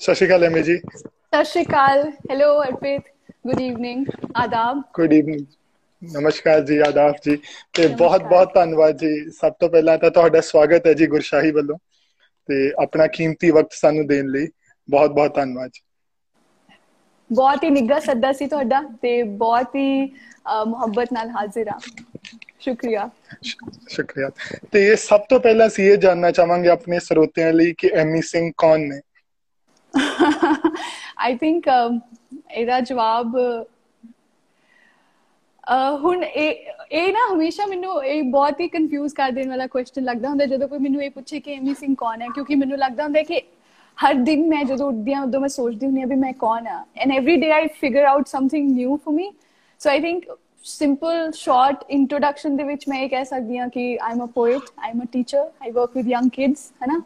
ਸਤਿ ਸ਼੍ਰੀ ਅਕਾਲ ਐਮੀ ਜੀ। ਸਤਿ ਸ਼੍ਰੀ ਅਕਾਲ। ਹੈਲੋ ਅਰਪਿਤ। ਗੁੱਡ ਈਵਨਿੰਗ ਆਦਾਬ। ਗੁੱਡ ਈਵਨਿੰਗ ਨਮਸਕਾਰ ਜੀ ਆਦਾਬ ਜੀ। ਤੇ ਬਹੁਤ ਬਹੁਤ ਧੰਨਵਾਦ ਜੀ। ਸਭ ਤੋਂ ਪਹਿਲਾਂ ਤਾਂ ਤੁਹਾਡਾ ਸਵਾਗਤ ਹੈ ਜੀ ਗੁਰਸ਼ਾਹੀ ਵੱਲੋਂ। ਤੇ ਆਪਣਾ ਕੀਮਤੀ ਵਕਤ ਸਾਨੂੰ ਦੇਣ ਲਈ ਬਹੁਤ ਬਹੁਤ ਧੰਨਵਾਦ ਜੀ। ਬਹੁਤ ਹੀ ਨਿੱਘਾ ਸੱਦਾ ਸੀ ਤੁਹਾਡਾ ਤੇ ਬਹੁਤ ਹੀ ਮੁਹੱਬਤ ਨਾਲ ਹਾਜ਼ਰ ਆ ਸ਼ੁਕਰੀਆ। ਸ਼ੁਕਰੀਆ। ਤੇ ਸਭ ਤੋਂ ਪਹਿਲਾਂ ਸੀ ਇਹ ਜਾਨਣਾ ਚਾਹਾਂਗੇ ਆਪਣੇ ਸਰੋਤਿਆਂ ਲਈ ਕਿ ਐਮੀ ਸਿੰਘ ਕੌਣ ਨੇ? ਆਈ ਥਿੰਕ um, ਇਹਦਾ ਜਵਾਬ ਹੁਣ ਇਹ ਇਹ ਨਾ ਹਮੇਸ਼ਾ ਮੈਨੂੰ ਇਹ ਬਹੁਤ ਹੀ ਕਨਫਿਊਜ਼ ਕਰ ਦੇਣ ਵਾਲਾ ਕੁਐਸਚਨ ਲੱਗਦਾ ਹੁੰਦਾ ਜਦੋਂ ਕੋਈ ਮੈਨੂੰ ਇਹ ਪੁੱਛੇ ਕਿ ਐਮੀ ਸਿੰਘ ਕੌਣ ਹੈ, ਕਿਉਂਕਿ ਮੈਨੂੰ ਲੱਗਦਾ ਹੁੰਦਾ ਕਿ ਹਰ ਦਿਨ ਮੈਂ ਜਦੋਂ ਉੱਠਦੀ ਹਾਂ, ਉਦੋਂ ਮੈਂ ਸੋਚਦੀ ਹੁੰਦੀ ਹਾਂ ਵੀ ਮੈਂ ਕੌਣ ਆ and every day I figure out something new for me so I think simple short introduction ਦੇ ਵਿੱਚ ਮੈਂ ਇਹ ਕਹਿ ਸਕਦੀ ਹਾਂ ਕਿ I am a poet I am a teacher I work with young kids ਹੈਨਾ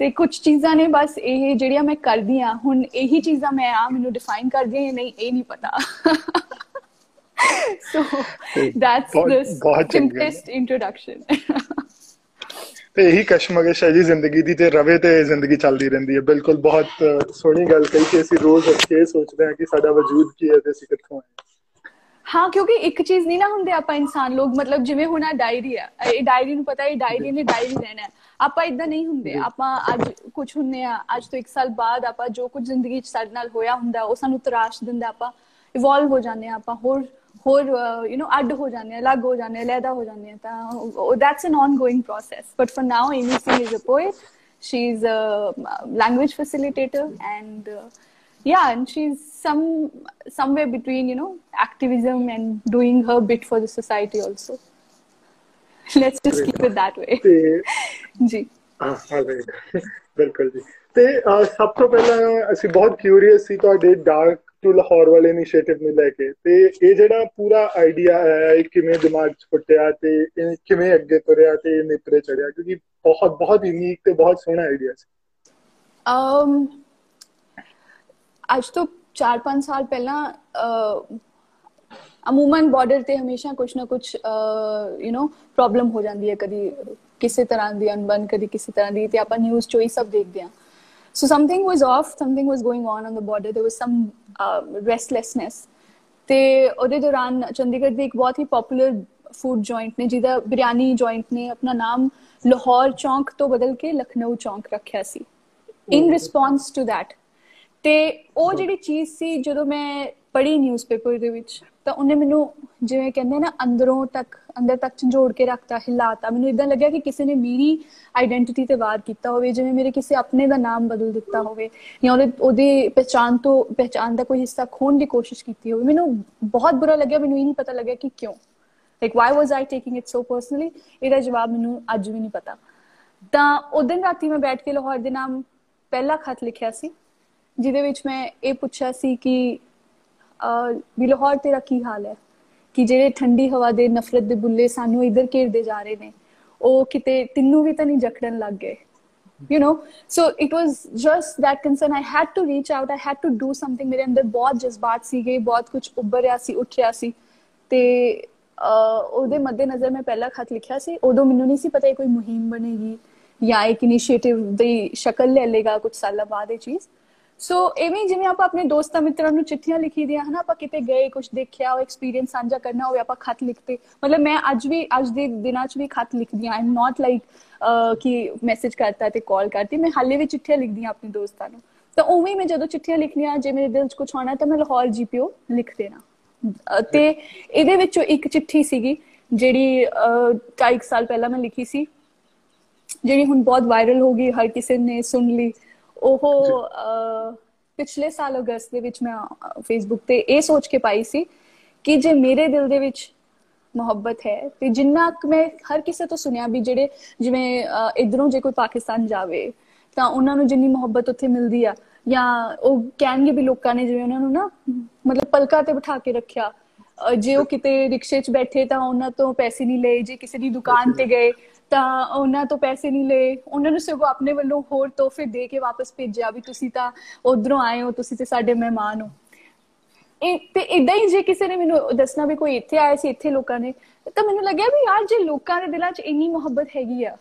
ਤੇ ਕੁਝ ਚੀਜ਼ਾਂ ਨੇ ਬਸ ਇਹ ਜਿਹੜੀਆਂ ਮੈਂ ਕਰਦੀ ਆ ਹੁਣ ਇਹੀ ਚੀਜ਼ਾਂ ਮੈਂ ਆ ਮੈਨੂੰ ਡਿਫਾਈਨ ਕਰਦੀ ਆ ਨਹੀਂ ਇਹ ਨਹੀਂ ਪਤਾ। So that's the simplest introduction ਤੇ ਇਹੀ ਕਸ਼ਮਕਸ਼ ਹੈ ਜੀ ਜ਼ਿੰਦਗੀ ਦੀ ਤੇ ਰਵੇ ਤੇ ਜ਼ਿੰਦਗੀ ਚੱਲਦੀ ਰਹਿੰਦੀ ਹੈ। ਬਿਲਕੁਲ ਬਹੁਤ ਸੋਹਣੀ ਗੱਲ ਕਹੀ ਕਿ ਅਸੀਂ ਰੋਜ਼ ਕੇ ਸੋਚਦੇ ਹਾਂ ਕਿ ਸਾਡਾ ਵਜੂਦ ਕੀ ਹੈ ਤੇ ਅਸੀਂ ਕਿੱਥੋਂ ਆਏ ਹਾਂ। ਕਿਉਂਕਿ ਇੱਕ ਚੀਜ਼ ਨਹੀਂ ਨਾ ਹੁੰਦੇ ਆਪਾਂ ਇਨਸਾਨ ਲੋਕ ਮਤਲਬ ਜਿਵੇਂ ਹੁਣ ਆ ਡਾਇਰੀ ਆ ਇਹ ਡਾਇਰੀ ਨੂੰ ਪਤਾ ਹੈ ਡਾਇਰੀ ਨੇ ਡਾਇਰੀ ਰਹਿਣਾ ਆਪਾਂ ਇਦਾਂ ਨਹੀਂ ਹੁੰਦੇ। ਆਪਾਂ ਅੱਜ ਕੁਝ ਹੁੰਨੇ ਆ ਅੱਜ ਤੋਂ 1 ਸਾਲ ਬਾਅਦ ਆਪਾਂ ਜੋ ਕੁਝ ਜ਼ਿੰਦਗੀ 'ਚ ਸਾਡੇ ਨਾਲ ਹੋਇਆ ਹੁੰਦਾ ਉਹ ਸਾਨੂੰ ਤਰਾਸ਼ ਦਿੰਦਾ ਆਪਾਂ ਇਵੋਲਵ ਹੋ ਜਾਂਦੇ ਆ ਆਪਾਂ ਹੋਰ ਹੋਰ ਯੂ نو ਅੱਡ ਹੋ ਜਾਂਦੇ ਆ ਅਲੱਗ ਹੋ ਜਾਂਦੇ ਆ ਲੈਦਾ ਹੋ ਜਾਂਦੇ ਆ ਤਾਂ that's an ongoing process but for now Amy Singh is a poet she is a language facilitator and yeah and she's some somewhere between you know activism and doing her bit for the society also. Let's just keep it that way. ਜੀ। ਹਾਂ ਬਿਲਕੁਲ ਜੀ। ਤੇ ਸਭ ਤੋਂ ਪਹਿਲਾਂ ਅਸੀਂ ਬਹੁਤ ਕਿਊਰੀਅਸ ਸੀ ਤੁਹਾਡੇ ਡਾਰਕ ਟੂ ਲਾਹੌਰ ਵਾਲੇ ਇਨੀਸ਼ੀਏਟਿਵ ਨੂੰ ਲੈ ਕੇ। ਤੇ ਇਹ ਜਿਹੜਾ ਪੂਰਾ ਆਈਡੀਆ ਹੈ ਇਹ ਕਿਵੇਂ ਦਿਮਾਗ 'ਚ ਫੁੱਟਿਆ ਤੇ ਇਹ ਕਿਵੇਂ ਅੱਗੇ ਤੁਰਿਆ ਤੇ ਇਹ ਨਿਪਰੇ ਚੜਿਆ? ਕਿਉਂਕਿ ਬਹੁਤ ਬਹੁਤ ਯੂਨੀਕ ਤੇ ਬਹੁਤ ਸੋਹਣਾ ਆਈਡੀਆ ਸੀ। ਅਮ ਅੱਜ ਤੋਂ 4-5 ਸਾਲ ਪਹਿਲਾਂ ਅਮੂਮਨ ਬਾਰਡਰ ਤੇ ਹਮੇਸ਼ਾ ਕੁਝ ਨਾ ਕੁਝ ਯੂ نو ਪ੍ਰੋਬਲਮ ਹੋ ਜਾਂਦੀ ਹੈ ਕਦੀ। ਕਿਸੇ ਤਰ੍ਹਾਂ ਦੀ ਅਨਬਨ ਕਦੀ ਕਿਸੇ ਤਰ੍ਹਾਂ ਦੀ ਤੇ ਆਪਾਂ ਨਿਊਜ਼ ਚੋਂ ਹੀ ਸਭ ਦੇਖਦੇ ਆ so something was off something was going on on the border. There was some uh, restlessness. ਤੇ ਉਹਦੇ ਦੌਰਾਨ ਚੰਡੀਗੜ੍ਹ ਦੇ ਇੱਕ ਬਹੁਤ ਹੀ ਪਪੂਲਰ ਫੂਡ ਜੁਆਇੰਟ ਨੇ ਜਿਹਦਾ ਬਿਰਿਆਨੀ ਜੁਆਇੰਟ ਨੇ ਆਪਣਾ ਨਾਮ ਲਾਹੌਰ ਚੌਂਕ ਤੋਂ ਬਦਲ ਕੇ ਲਖਨਊ ਚੌਂਕ ਰੱਖਿਆ ਸੀ। ਇਨ ਰਿਸਪੌਂਸ ਟੂ ਥੈਟ ਤੇ ਉਹ ਜਿਹੜੀ ਚੀਜ਼ ਸੀ ਜਦੋਂ ਮੈਂ ਪੜ੍ਹੀ ਨਿਊਜ਼ਪੇਪਰ ਦੇ ਵਿੱਚ, ਤਾਂ ਉਹਨੇ ਮੈਨੂੰ ਜਿਵੇਂ ਕਹਿੰਦੇ ਨਾ, ਅੰਦਰੋਂ ਤੱਕ, ਅੰਦਰ ਤੱਕ ਝੰਜੋੜ ਕੇ ਰੱਖਤਾ, ਹਿਲਾਤਾ। ਮੈਨੂੰ ਇਦਾਂ ਲੱਗਿਆ ਕਿ ਕਿਸੇ ਨੇ ਮੇਰੀ ਆਇਡੈਂਟੀਟੀ ਤੇ ਵਾਰ ਕੀਤਾ ਹੋਵੇ, ਜਿਵੇਂ ਮੇਰੇ ਕਿਸੇ ਆਪਣੇ ਦਾ ਨਾਮ ਬਦਲ ਦਿੱਤਾ ਹੋਵੇ, ਜਾਂ ਉਹਦੇ, ਉਹਦੀ ਪਛਾਣ ਤੋਂ ਪਛਾਣ ਦਾ ਕੋਈ ਹਿੱਸਾ ਖੋਣ ਦੀ ਕੋਸ਼ਿਸ਼ ਕੀਤੀ ਹੋਵੇ। ਮੈਨੂੰ ਬਹੁਤ ਬੁਰਾ ਲੱਗਿਆ, ਮੈਨੂੰ ਇਹ ਨਹੀਂ ਪਤਾ ਲੱਗਿਆ ਕਿ ਕਿਉਂ। Like why was I taking it so personally ਇਹਦਾ ਜਵਾਬ ਮੈਨੂੰ ਅੱਜ ਵੀ ਨਹੀਂ ਪਤਾ। ਤਾਂ ਉਹ ਦਿਨ ਰਾਤੀ ਮੈਂ ਬੈਠ ਕੇ ਲਾਹੌਰ ਦੇ ਨਾਮ ਪਹਿਲਾ ਖਤ ਲਿਖਿਆ ਸੀ, ਜਿਹਦੇ ਵਿੱਚ ਮੈਂ ਇਹ ਪੁੱਛਿਆ ਸੀ ਕਿ ਵੀ ਲਾਹੌਰ ਤੇਰਾ ਕੀ ਹਾਲ ਹੈ? ਕਿ ਜਿਹੜੇ ਠੰਡੀ ਹਵਾ ਦੇ ਨਫ਼ਰਤ ਦੇ ਬੁੱਲੇ ਸਾਨੂੰ ਇਧਰ ਘੇਰਦੇ ਜਾ ਰਹੇ ਨੇ, ਉਹ ਕਿਤੇ ਤਿੰਨੂ ਵੀ ਤਾਂ ਨਹੀਂ ਜਕੜਨ ਲੱਗ ਗਏ? You know? So it was just that concern. I had to reach out, i had to do something. ਮੇਰੇ ਅੰਦਰ ਬਹੁਤ ਜਜ਼ਬਾਤ ਸੀਗੇ, ਬਹੁਤ ਕੁਝ ਉੱਭਰ ਰਿਹਾ ਸੀ, ਉੱਠ ਰਿਹਾ ਸੀ। ਤੇ ਉਹਦੇ ਮੱਦੇ ਨਜ਼ਰ ਮੈਂ ਪਹਿਲਾ ਖਤ ਲਿਖਿਆ ਸੀ। ਉਦੋਂ ਮੈਨੂੰ ਨਹੀਂ ਸੀ ਪਤਾ ਇਹ ਕੋਈ ਮੁਹਿੰਮ ਬਣੇਗੀ ਜਾਂ ਇੱਕ ਇਨੀਸ਼ੀਏਟਿਵ ਦੀ ਸ਼ਕਲ ਲੈ ਲੇਗਾ ਕੁਝ ਸਾਲਾਂ ਬਾਅਦ ਇਹ ਚੀਜ਼। ਸੋ ਐਵੇਂ ਜਿਵੇਂ ਆਪਾਂ ਆਪਣੇ ਦੋਸਤਾਂ ਮਿੱਤਰਾਂ ਨੂੰ ਚਿੱਠੀਆਂ ਲਿਖੀ ਦੀਆਂ, ਹਨਾ, ਆਪਾਂ ਕਿਤੇ ਗਏ ਕੁਝ ਦੇਖਿਆ, ਉਹ ਐਕਸਪੀਰੀਅੰਸ ਸਾਂਝਾ ਕਰਨਾ ਹੋਵੇ, ਆਪਾਂ ਖਤ ਲਿਖਤੇ। ਮਤਲਬ ਮੈਂ ਅੱਜ ਵੀ, ਅੱਜ ਦੇ ਦਿਨਾਂ 'ਚ ਵੀ ਖਤ ਲਿਖਦੀ ਆ ਆਮ ਨਾਟ ਲਾਈਕ ਕਿ ਮੈਸੇਜ ਕਰਤਾ ਤੇ ਕਾਲ ਕਰਤੀ। ਮੈਂ ਹਾਲੇ ਵੀ ਚਿੱਠੀਆਂ ਲਿਖਦੀ ਆ ਆਪਣੇ ਦੋਸਤਾਂ ਨੂੰ। ਤਾਂ ਉਵੇਂ ਮੈਂ ਜਦੋਂ ਚਿੱਠੀਆਂ ਲਿਖਣੀਆਂ ਜੇ ਮੇਰੇ ਦਿਲ 'ਚ ਕੁਝ ਆਉਣਾ ਤਾਂ ਮੈਂ ਲਾਹੌਰ ਜੀਪੀਓ ਲਿਖ ਦੇਣਾ। ਤੇ ਇਹਦੇ ਵਿੱਚੋਂ ਇੱਕ ਚਿੱਠੀ ਸੀਗੀ, ਜਿਹੜੀ ਕਈ ਸਾਲ ਪਹਿਲਾਂ ਮੈਂ ਲਿਖੀ ਸੀ। ਜਿਹੜੀ ਹੁਣ ਬਹੁਤ ਵਾਇਰਲ ਹੋ ਗਈ, ਹਰ ਕਿਸੇ ਨੇ ਸੁਣ ਲਈ। ਉਹ ਪਿਛਲੇ ਸਾਲ ਅਗਸਤ ਦੇ ਵਿੱਚ ਮੈਂ ਫੇਸਬੁੱਕ ਤੇ ਇਹ ਸੋਚ ਕੇ ਪਾਈ ਸੀ ਕਿ ਜੇ ਮੇਰੇ ਦਿਲ ਦੇ ਵਿੱਚ ਮੁਹੱਬਤ ਹੈ ਤੇ ਜਿੰਨਾ ਮੈਂ ਹਰ ਕਿਸੇ ਤੋਂ ਸੁਣਿਆ ਵੀ ਜਿਹੜੇ ਜਿਵੇਂ ਇਧਰੋਂ ਜੇ ਕੋਈ ਪਾਕਿਸਤਾਨ ਜਾਵੇ ਤਾਂ ਉਹਨਾਂ ਨੂੰ ਜਿੰਨੀ ਮੁਹੱਬਤ ਉੱਥੇ ਮਿਲਦੀ ਆ ਜਾਂ ਉਹ ਕਹਿਣਗੇ ਵੀ ਲੋਕਾਂ ਨੇ ਜਿਵੇਂ ਉਹਨਾਂ ਨੂੰ ਨਾ ਮਤਲਬ ਪਲਕਾ ਤੇ ਬਿਠਾ ਕੇ ਰੱਖਿਆ ਜੇ ਉਹ ਕਿਤੇ ਰਿਕਸ਼ੇ 'ਚ ਬੈਠੇ ਤਾਂ ਉਹਨਾਂ ਤੋਂ ਪੈਸੇ ਨਹੀਂ ਲਏ ਜੇ ਕਿਸੇ ਦੀ ਦੁਕਾਨ ਤੇ ਗਏ ਤਾਂ ਉਹਨਾਂ ਤੋਂ ਪੈਸੇ ਨਹੀਂ ਲਏ। ਉਹਨਾਂ ਨੂੰ ਸਿਰਫ ਆਪਣੇ ਵੱਲੋਂ ਹੋਰ ਤੋਹਫੇ ਦੇ ਕੇ ਵਾਪਸ ਭੇਜਿਆ ਵੀ ਤੁਸੀਂ ਤਾਂ ਉਧਰੋਂ ਆਏ ਹੋ, ਤੁਸੀਂ ਤੇ ਸਾਡੇ ਮਹਿਮਾਨ ਹੋ। ਇਹ ਤੇ ਇਦਾਂ ਹੀ ਜੇ ਕਿਸੇ ਨੇ ਮੈਨੂੰ ਦੱਸਣਾ ਵੀ ਕੋਈ ਇੱਥੇ ਆਇਆ ਸੀ, ਇੱਥੇ ਲੋਕਾਂ ਨੇ, ਤਾਂ ਮੈਨੂੰ ਲੱਗਿਆ ਵੀ ਯਾਰ ਜੇ ਲੋਕਾਂ ਦੇ ਦਿਲਾਂ 'ਚ ਇੰਨੀ ਮੁਹੱਬਤ ਹੈਗੀ ਆ,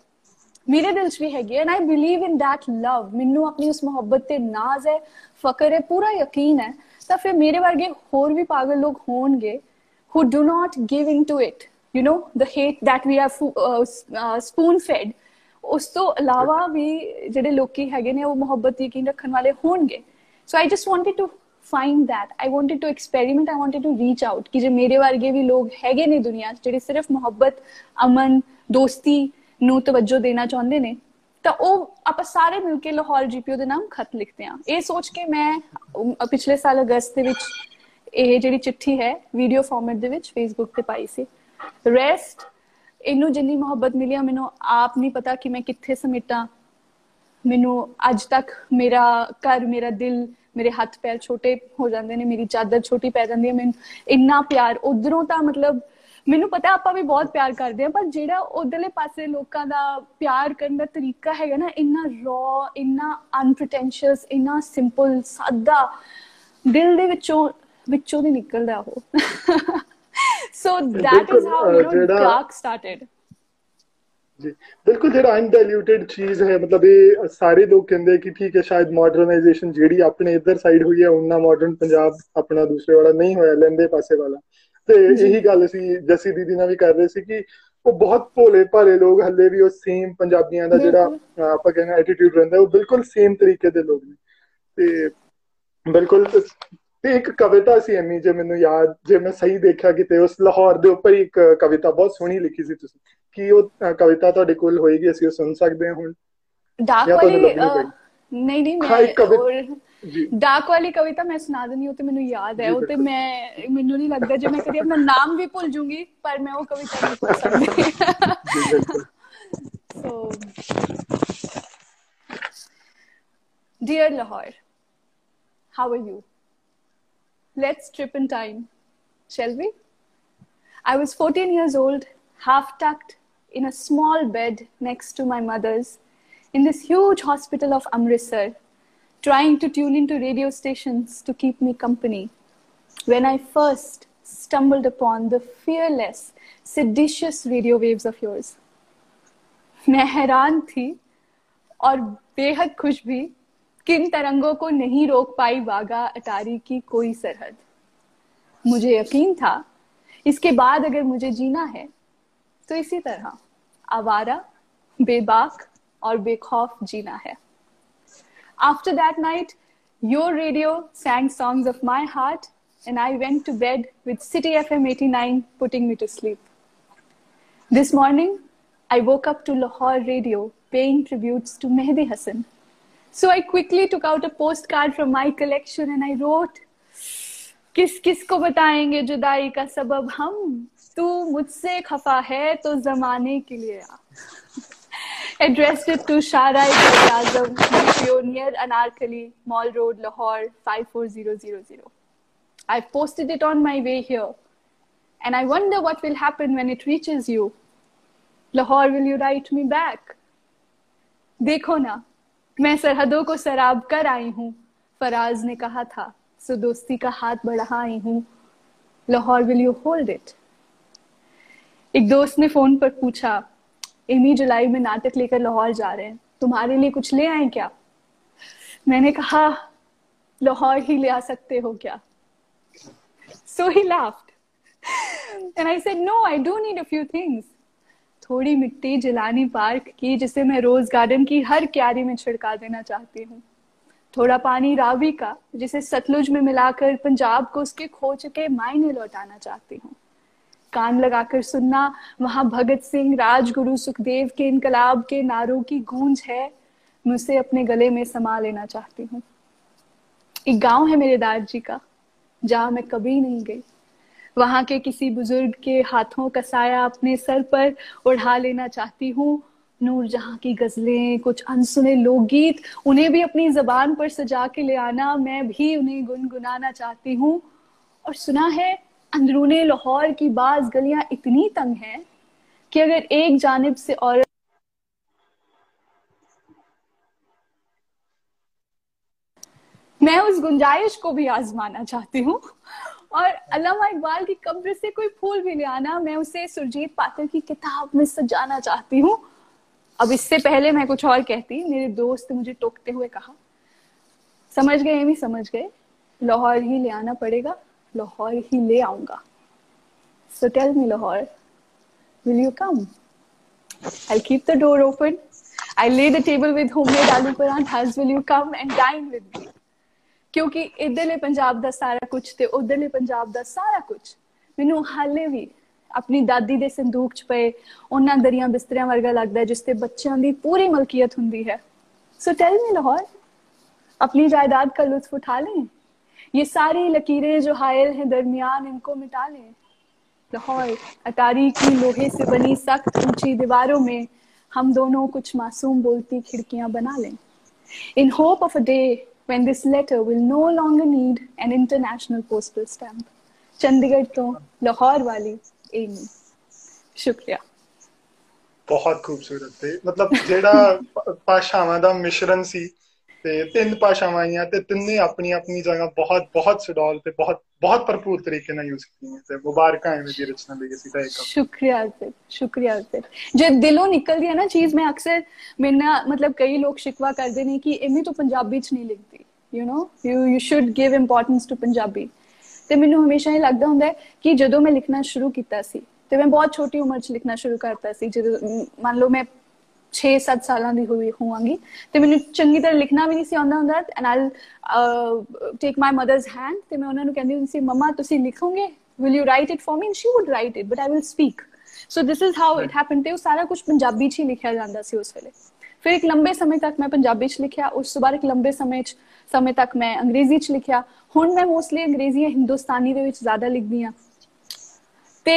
ਮੇਰੇ ਦਿਲ 'ਚ ਵੀ ਹੈਗੀ and I believe in that love ਮੈਨੂੰ ਆਪਣੀ ਉਸ ਮੁਹੱਬਤ ਤੇ ਨਾਜ਼ ਹੈ, ਫਕਰ ਹੈ, ਪੂਰਾ ਯਕੀਨ ਹੈ। ਤਾਂ ਫਿਰ ਮੇਰੇ ਵਰਗੇ ਹੋਰ ਵੀ ਪਾਗਲ ਲੋਕ ਹੋਣਗੇ who do not give into it you know the hate that we are uh, uh, spoon fed ਉਸ ਤੋਂ ਇਲਾਵਾ ਵੀ ਜਿਹੜੇ ਲੋਕੀ ਹੈਗੇ ਨੇ ਉਹ ਮੁਹੱਬਤ ਯਕੀਨ ਰੱਖਣ ਵਾਲੇ ਹੋਣਗੇ। So I just wanted to find that. I wanted to experiment. I wanted to reach out ਕਿ ਜੇ ਮੇਰੇ ਵਰਗੇ ਵੀ ਲੋਕ ਹੈਗੇ ਨੇ ਦੁਨੀਆ 'ਚ ਜਿਹੜੇ ਸਿਰਫ ਮੁਹੱਬਤ ਅਮਨ ਦੋਸਤੀ ਨੂੰ ਤਵੱਜੋ ਦੇਣਾ ਚਾਹੁੰਦੇ ਨੇ ਤਾਂ ਉਹ ਆਪਾਂ ਸਾਰੇ ਮਿਲ ਕੇ ਲਾਹੌਰ ਜੀਪੀਓ ਦੇ ਨਾਮ ਖਤ ਲਿਖਦੇ ਆ ਇਹ ਸੋਚ ਕੇ ਮੈਂ ਪਿਛਲੇ ਸਾਲ ਅਗਸਤ ਦੇ ਵਿੱਚ ਇਹ ਜਿਹੜੀ ਚਿੱਠੀ ਹੈ ਵੀਡੀਓ ਫਾਰਮੈਟ ਦੇ ਵਿੱਚ ਫੇਸਬੁੱਕ ਤੇ ਪਾਈ ਸੀ। ਰੈਸਟ ਇਹਨੂੰ ਜਿੰਨੀ ਮੁਹੱਬਤ ਮਿਲੀ ਆ, ਮੈਨੂੰ ਆਪ ਨਹੀਂ ਪਤਾ ਕਿ ਮੈਂ ਕਿੱਥੇ ਸਮੇਟਾਂ। ਮੈਨੂੰ ਅੱਜ ਤੱਕ ਮੇਰਾ ਘਰ, ਮੇਰਾ ਦਿਲ, ਮੇਰੇ ਹੱਥ ਪੈਰ ਛੋਟੇ ਹੋ ਜਾਂਦੇ ਨੇ, ਮੇਰੀ ਚਾਦਰ ਛੋਟੀ ਪੈ ਜਾਂਦੀ ਹੈ। ਮੈਨੂੰ ਇੰਨਾ ਪਿਆਰ, ਉਧਰੋਂ ਤਾਂ ਮਤਲਬ ਮੈਨੂੰ ਪਤਾ ਆਪਾਂ ਵੀ ਬਹੁਤ ਪਿਆਰ ਕਰਦੇ ਆ ਪਰ ਜਿਹੜਾ ਉਧਰਲੇ ਪਾਸੇ ਲੋਕਾਂ ਦਾ ਪਿਆਰ ਕਰਨ ਦਾ ਤਰੀਕਾ ਹੈਗਾ ਨਾ, ਇੰਨਾ ਰॉ ਇੰਨਾ ਅਨਪ੍ਰੀਟੈਂਸ਼ੀਅਸ ਇੰਨਾ ਸਿੰਪਲ ਸਾਦਾ ਦਿਲ ਦੇ ਵਿੱਚੋਂ ਵਿੱਚੋਂ ਦੀ ਨਿਕਲਦਾ ਉਹ। So that is how you know dark started ਜੀ ਬਿਲਕੁਲ ਜਿਹੜਾ ਅਨਡਾਇਲੂਟਡ ਚੀਜ਼ ਹੈ ਮਤਲਬ ਇਹ ਸਾਰੇ ਲੋਕ ਕਹਿੰਦੇ ਕਿ ਠੀਕ ਹੈ ਸ਼ਾਇਦ ਮਾਡਰਨਾਈਜੇਸ਼ਨ ਜਿਹੜੀ ਆਪਣੇ ਇੱਧਰ ਸਾਈਡ ਹੋਈ ਹੈ ਉਹਨਾਂ ਮਾਡਰਨ ਪੰਜਾਬ ਆਪਣਾ ਦੂਸਰੇ ਵਾਲਾ ਨਹੀਂ ਹੋਇਆ ਲੈਂਦੇ ਪਾਸੇ ਵਾਲਾ ਤੇ ਇਹੀ ਗੱਲ ਸੀ ਜਸੀ ਦੀਦੀ ਨਾਲ ਵੀ ਕਰ ਰਹੇ ਸੀ ਕਿ ਉਹ ਬਹੁਤ ਭੋਲੇ ਭਾਲੇ ਲੋਕ ਹੱਲੇ ਵੀ ਉਹ ਸੇਮ ਪੰਜਾਬੀਆਂ ਦਾ ਜਿਹੜਾ ਆਪਾਂ ਕਹਿੰਦੇ ਐਟੀਟਿਊਡ ਰਹਿੰਦਾ ਉਹ ਬਿਲਕੁਲ ਸੇਮ ਤਰੀਕੇ ਦੇ ਲੋਕ ਨੇ ਤੇ ਬਿਲਕੁਲ ਤੇ ਇੱਕ ਕਵਿਤਾ ਸੀ ਐਮੀ ਜੇ ਮੈਨੂੰ ਯਾਦ ਜੇ ਮੈਂ ਸਹੀ ਦੇਖਿਆ ਕਿ ਤੇ ਉਸ ਲਾਹੌਰ ਦੇ ਉੱਪਰ ਇੱਕ ਕਵਿਤਾ ਬਹੁਤ ਸੋਹਣੀ ਲਿਖੀ ਸੀ ਤੁਸੀਂ। ਕੀ ਉਹ ਕਵਿਤਾ ਤੁਹਾਡੇ ਕੋਲ ਹੋਏਗੀ ਅਸੀਂ ਉਹ ਸੁਣ ਸਕਦੇ ਹਾਂ ਹੁਣ? ਡਾਕ ਵਾਲੀ ਨਹੀਂ ਨਹੀਂ ਮੈਂ ਡਾਕ ਵਾਲੀ ਕਵਿਤਾ ਮੈਂ ਸੁਣਾ ਦਿੰਦੀ ਹਾਂ ਤੇ ਮੈਨੂੰ ਯਾਦ ਹੈ। ਉਹ ਤੇ ਮੈਂ ਮੈਨੂੰ ਨਹੀਂ ਲੱਗਦਾ ਜੇ ਮੈਂ ਕਦੀ ਆਪਣਾ ਨਾਮ ਵੀ ਭੁੱਲ ਜੂੰਗੀ ਪਰ ਮੈਂ ਉਹ ਕਵਿਤਾ ਨਹੀਂ ਭੁੱਲ ਸਕਦੀ। ਸੋ Dear Lahore, how are you? Let's trip in time, shall we? I was 14 years old, half tucked in a small bed next to my mother's in this huge hospital of Amritsar, trying to tune into radio stations to keep me company. When I first stumbled upon the fearless, seditious radio waves of yours. मैं हैरान थी और बेहद खुश भी किन तरंगों को नहीं रोक पाई वागा अटारी की कोई सरहद? मुझे यकीन था, इसके बाद अगर मुझे जीना है तो इसी तरह आवारा, बेबाक और बेखौफ जीना है। After that night your radio sang songs of my heart and I went to bed with City F M at nine putting me to sleep this morning I woke up to Lahore radio paying tribute to Mehdi Hassan So I quickly took out a postcard from my collection and I wrote, किस किस को बताएंगे जुदाई का सबब हम तू मुझसे खफा है तो जमाने के लिए आ addressed it to Shara Azam, pioneer Anarkali, Mall Road, Lahore 54000. I've posted it on my way here. And I wonder what will happen when it reaches you. Lahore, will you write me back? देखो ना मैं सरहदों को शराब कर आई हूँ। फराज ने कहा था, सो दोस्ती का हाथ बढ़ा आई हूँ। Lahore will you hold it एक दोस्त ने फ़ोन पर पूछा, एमी, जुलाई में नाटक लेकर लाहौर जा रहे हैं। तुम्हारे लिए कुछ ले आए क्या? मैंने कहा, लाहौर ही ले आ सकते हो क्या? So he laughed and I said no I don't need a few things थोड़ी मिट्टी जिलानी पार्क की, जिसे मैं रोज गार्डन की हर क्यारी में छिड़का देना चाहती हूँ। थोड़ा पानी रावी का, जिसे सतलुज में मिलाकर पंजाब को उसके खो चुके मायने लौटाना चाहती हूँ। कान लगाकर सुनना, वहाँ भगत सिंह, राजगुरु सुखदेव के इनकलाब के नारों की गूंज है, मैं उसे अपने गले में समा लेना चाहती हूँ। एक गाँव है मेरे दार जी का, जहाँ मैं कभी नहीं गई। वहाँ के किसी बुज़ुर्ग के हाथों का साया अपने सर पर उड़ा लेना चाहती हूँ। नूर जहाँ की गजलें, कुछ अनसुने लोकगीत, उन्हें भी अपनी जबान पर सजा के ले आना, मैं भी उन्हें गुनगुनाना चाहती हूँ। और सुना है, अंदरूने लाहौर की बाज गलियाँ इतनी तंग हैं कि अगर एक जानब से औरत मैं उस गुंजाइश को भी आजमाना चाहती हूँ। और अलामा इकबाल की कब्र से कोई फूल भी ले आना मैं उसे सुरजीत पात्र की किताब में सजाना चाहती हूँ अब इससे पहले मैं कुछ और कहती, मेरे दोस्त मुझे टोकते हुए कहा, समझ गए नहीं समझ गए लाहौर ही ले आना पड़ेगा, लाहौर ही ले आऊँगा so tell me Lahore will you come I'll keep the door open. I'll lay the table with homemade aloo paranthas. Will you come and dine with me? ਕਿਉਂਕਿ ਇਧਰਲੇ ਪੰਜਾਬ ਦਾ ਸਾਰਾ ਕੁਝ ਤੇ ਉਧਰਲੇ ਪੰਜਾਬ ਦਾ ਸਾਰਾ ਕੁਝ ਮੈਨੂੰ ਹਾਲੇ ਵੀ ਆਪਣੀ ਦਾਦੀ ਦੇ ਸੰਦੂਕ 'ਚ ਪਏ ਉਹਨਾਂ ਦਰੀਆਂ ਬਿਸਤਰਿਆਂ ਵਰਗਾ ਲੱਗਦਾ ਜਿਸ ਤੇ ਬੱਚਿਆਂ ਦੀ ਪੂਰੀ ਮਲਕੀਅਤ ਹੁੰਦੀ ਹੈ ਸੋ ਟੈਲ ਮੀ ਲਾਹੌਰ अपनी जायदाद का लुत्फ उठा लें ये सारी लकीरें जो हायल हैं दरमियान इनको मिटा लें लाहौर अटारी की लोहे से बनी सख्त ऊंची दीवारों में हम दोनों कुछ मासूम बोलती खिड़कियां बना लें in hope of a day when this letter will no longer need an international postal stamp Chandigarh ਤੋਂ ਲਾਹੌਰ ਵਾਲੀ ਏਮੀ ਸ਼ੁਕਰੀਆ ਬਹੁਤ ਖੂਬਸੂਰਤ ਤੇ ਮਤਲਬ ਜਿਹੜਾ ਭਾਸ਼ਾਵਾਂ ਦਾ ਮਿਸ਼ਰਣ ਸੀ ਤੇ ਤਿੰਨ ਭਾਸ਼ਾਵਾਂ ਆਈਆਂ ਤੇ ਤਿੰਨੇ ਆਪਣੀ ਆਪਣੀ ਜਗ੍ਹਾ ਬਹੁਤ ਬਹੁਤ ਸਡੋਲ ਤੇ ਬਹੁਤ ਬਹੁਤ ਭਰਪੂਰ ਤਰੀਕੇ ਨਾਲ ਯੂਜ਼ ਕੀਤੀਆਂ ਤੇ ਮੁਬਾਰਕਾਂ ਐਵੇਂ ਦੀ ਰਚਨਾ ਲਈ ਅਸੀਂ ਤਾਂ ਇੱਕ ਸ਼ੁਕਰੀਆ ਅਰਪਿਤ ਸ਼ੁਕਰੀਆ ਅਰਪਿਤ ਜੇ ਦਿਲੋਂ ਨਿਕਲਦੀ ਹੈ ਨਾ ਚੀਜ਼, ਮੈਂ ਅਕਸਰ ਮੈਨਾਂ ਮਤਲਬ ਕਈ ਲੋਕ ਸ਼ਿਕਵਾ ਕਰਦੇ ਨੇ ਕਿ ਐਵੇਂ ਤੋਂ ਪੰਜਾਬੀ ਚ ਨਹੀਂ ਲਿਖਦੀ you know you you should give importance to Punjabi. ਤੇ ਮੈਨੂੰ ਹਮੇਸ਼ਾ ਇਹ ਲੱਗਦਾ ਹੁੰਦਾ ਕਿ ਜਦੋਂ ਮੈਂ ਲਿਖਣਾ ਸ਼ੁਰੂ ਕੀਤਾ ਸੀ, ਤੇ ਮੈਂ ਬਹੁਤ ਛੋਟੀ ਉਮਰ 'ਚ ਲਿਖਣਾ ਸ਼ੁਰੂ ਕਰਤਾ ਸੀ, ਜਦੋਂ, ਮੰਨ ਲਓ ਮੈਂ 6-7 ਸਾਲਾਂ ਦੀ ਹੋਈ ਹੋਵਾਂਗੀ। ਤੇ ਮੈਨੂੰ ਚੰਗੀ ਤਰ੍ਹਾਂ ਲਿਖਣਾ ਵੀ ਨਹੀਂ ਸੀ ਆਉਂਦਾ ਹੁੰਦਾ and I'll take my mother's hand ਤੇ ਮੈਂ ਉਹਨਾਂ ਨੂੰ ਕਹਿੰਦੀ ਹੁੰਦੀ ਸੀ, ਮਮਾ, ਤੁਸੀਂ ਲਿਖੋਗੇ? Will you write it for me and she would write it but I will speak so this is how it happened ਤੇ ਉਹ ਸਾਰਾ ਕੁਝ ਪੰਜਾਬੀ 'ਚ ਹੀ ਲਿਖਿਆ ਜਾਂਦਾ ਸੀ ਉਸ ਵੇਲੇ। ਫਿਰ ਇੱਕ ਲੰਬੇ ਸਮੇਂ ਤੱਕ ਮੈਂ ਪੰਜਾਬੀ 'ਚ ਲਿਖਿਆ, ਉਸ ਤੋਂ ਬਾਅਦ ਇੱਕ ਲੰਬੇ ਸਮੇਂ 'ਚ, ਸਮੇਂ ਤੱਕ ਮੈਂ ਅੰਗਰੇਜ਼ੀ 'ਚ ਲਿਖਿਆ। ਹੁਣ ਮੈਂ ਮੋਸਟਲੀ ਅੰਗਰੇਜ਼ੀ ਜਾਂ ਹਿੰਦੁਸਤਾਨੀ ਦੇ ਵਿੱਚ ਜ਼ਿਆਦਾ ਲਿਖਦੀ ਆ ਤੇ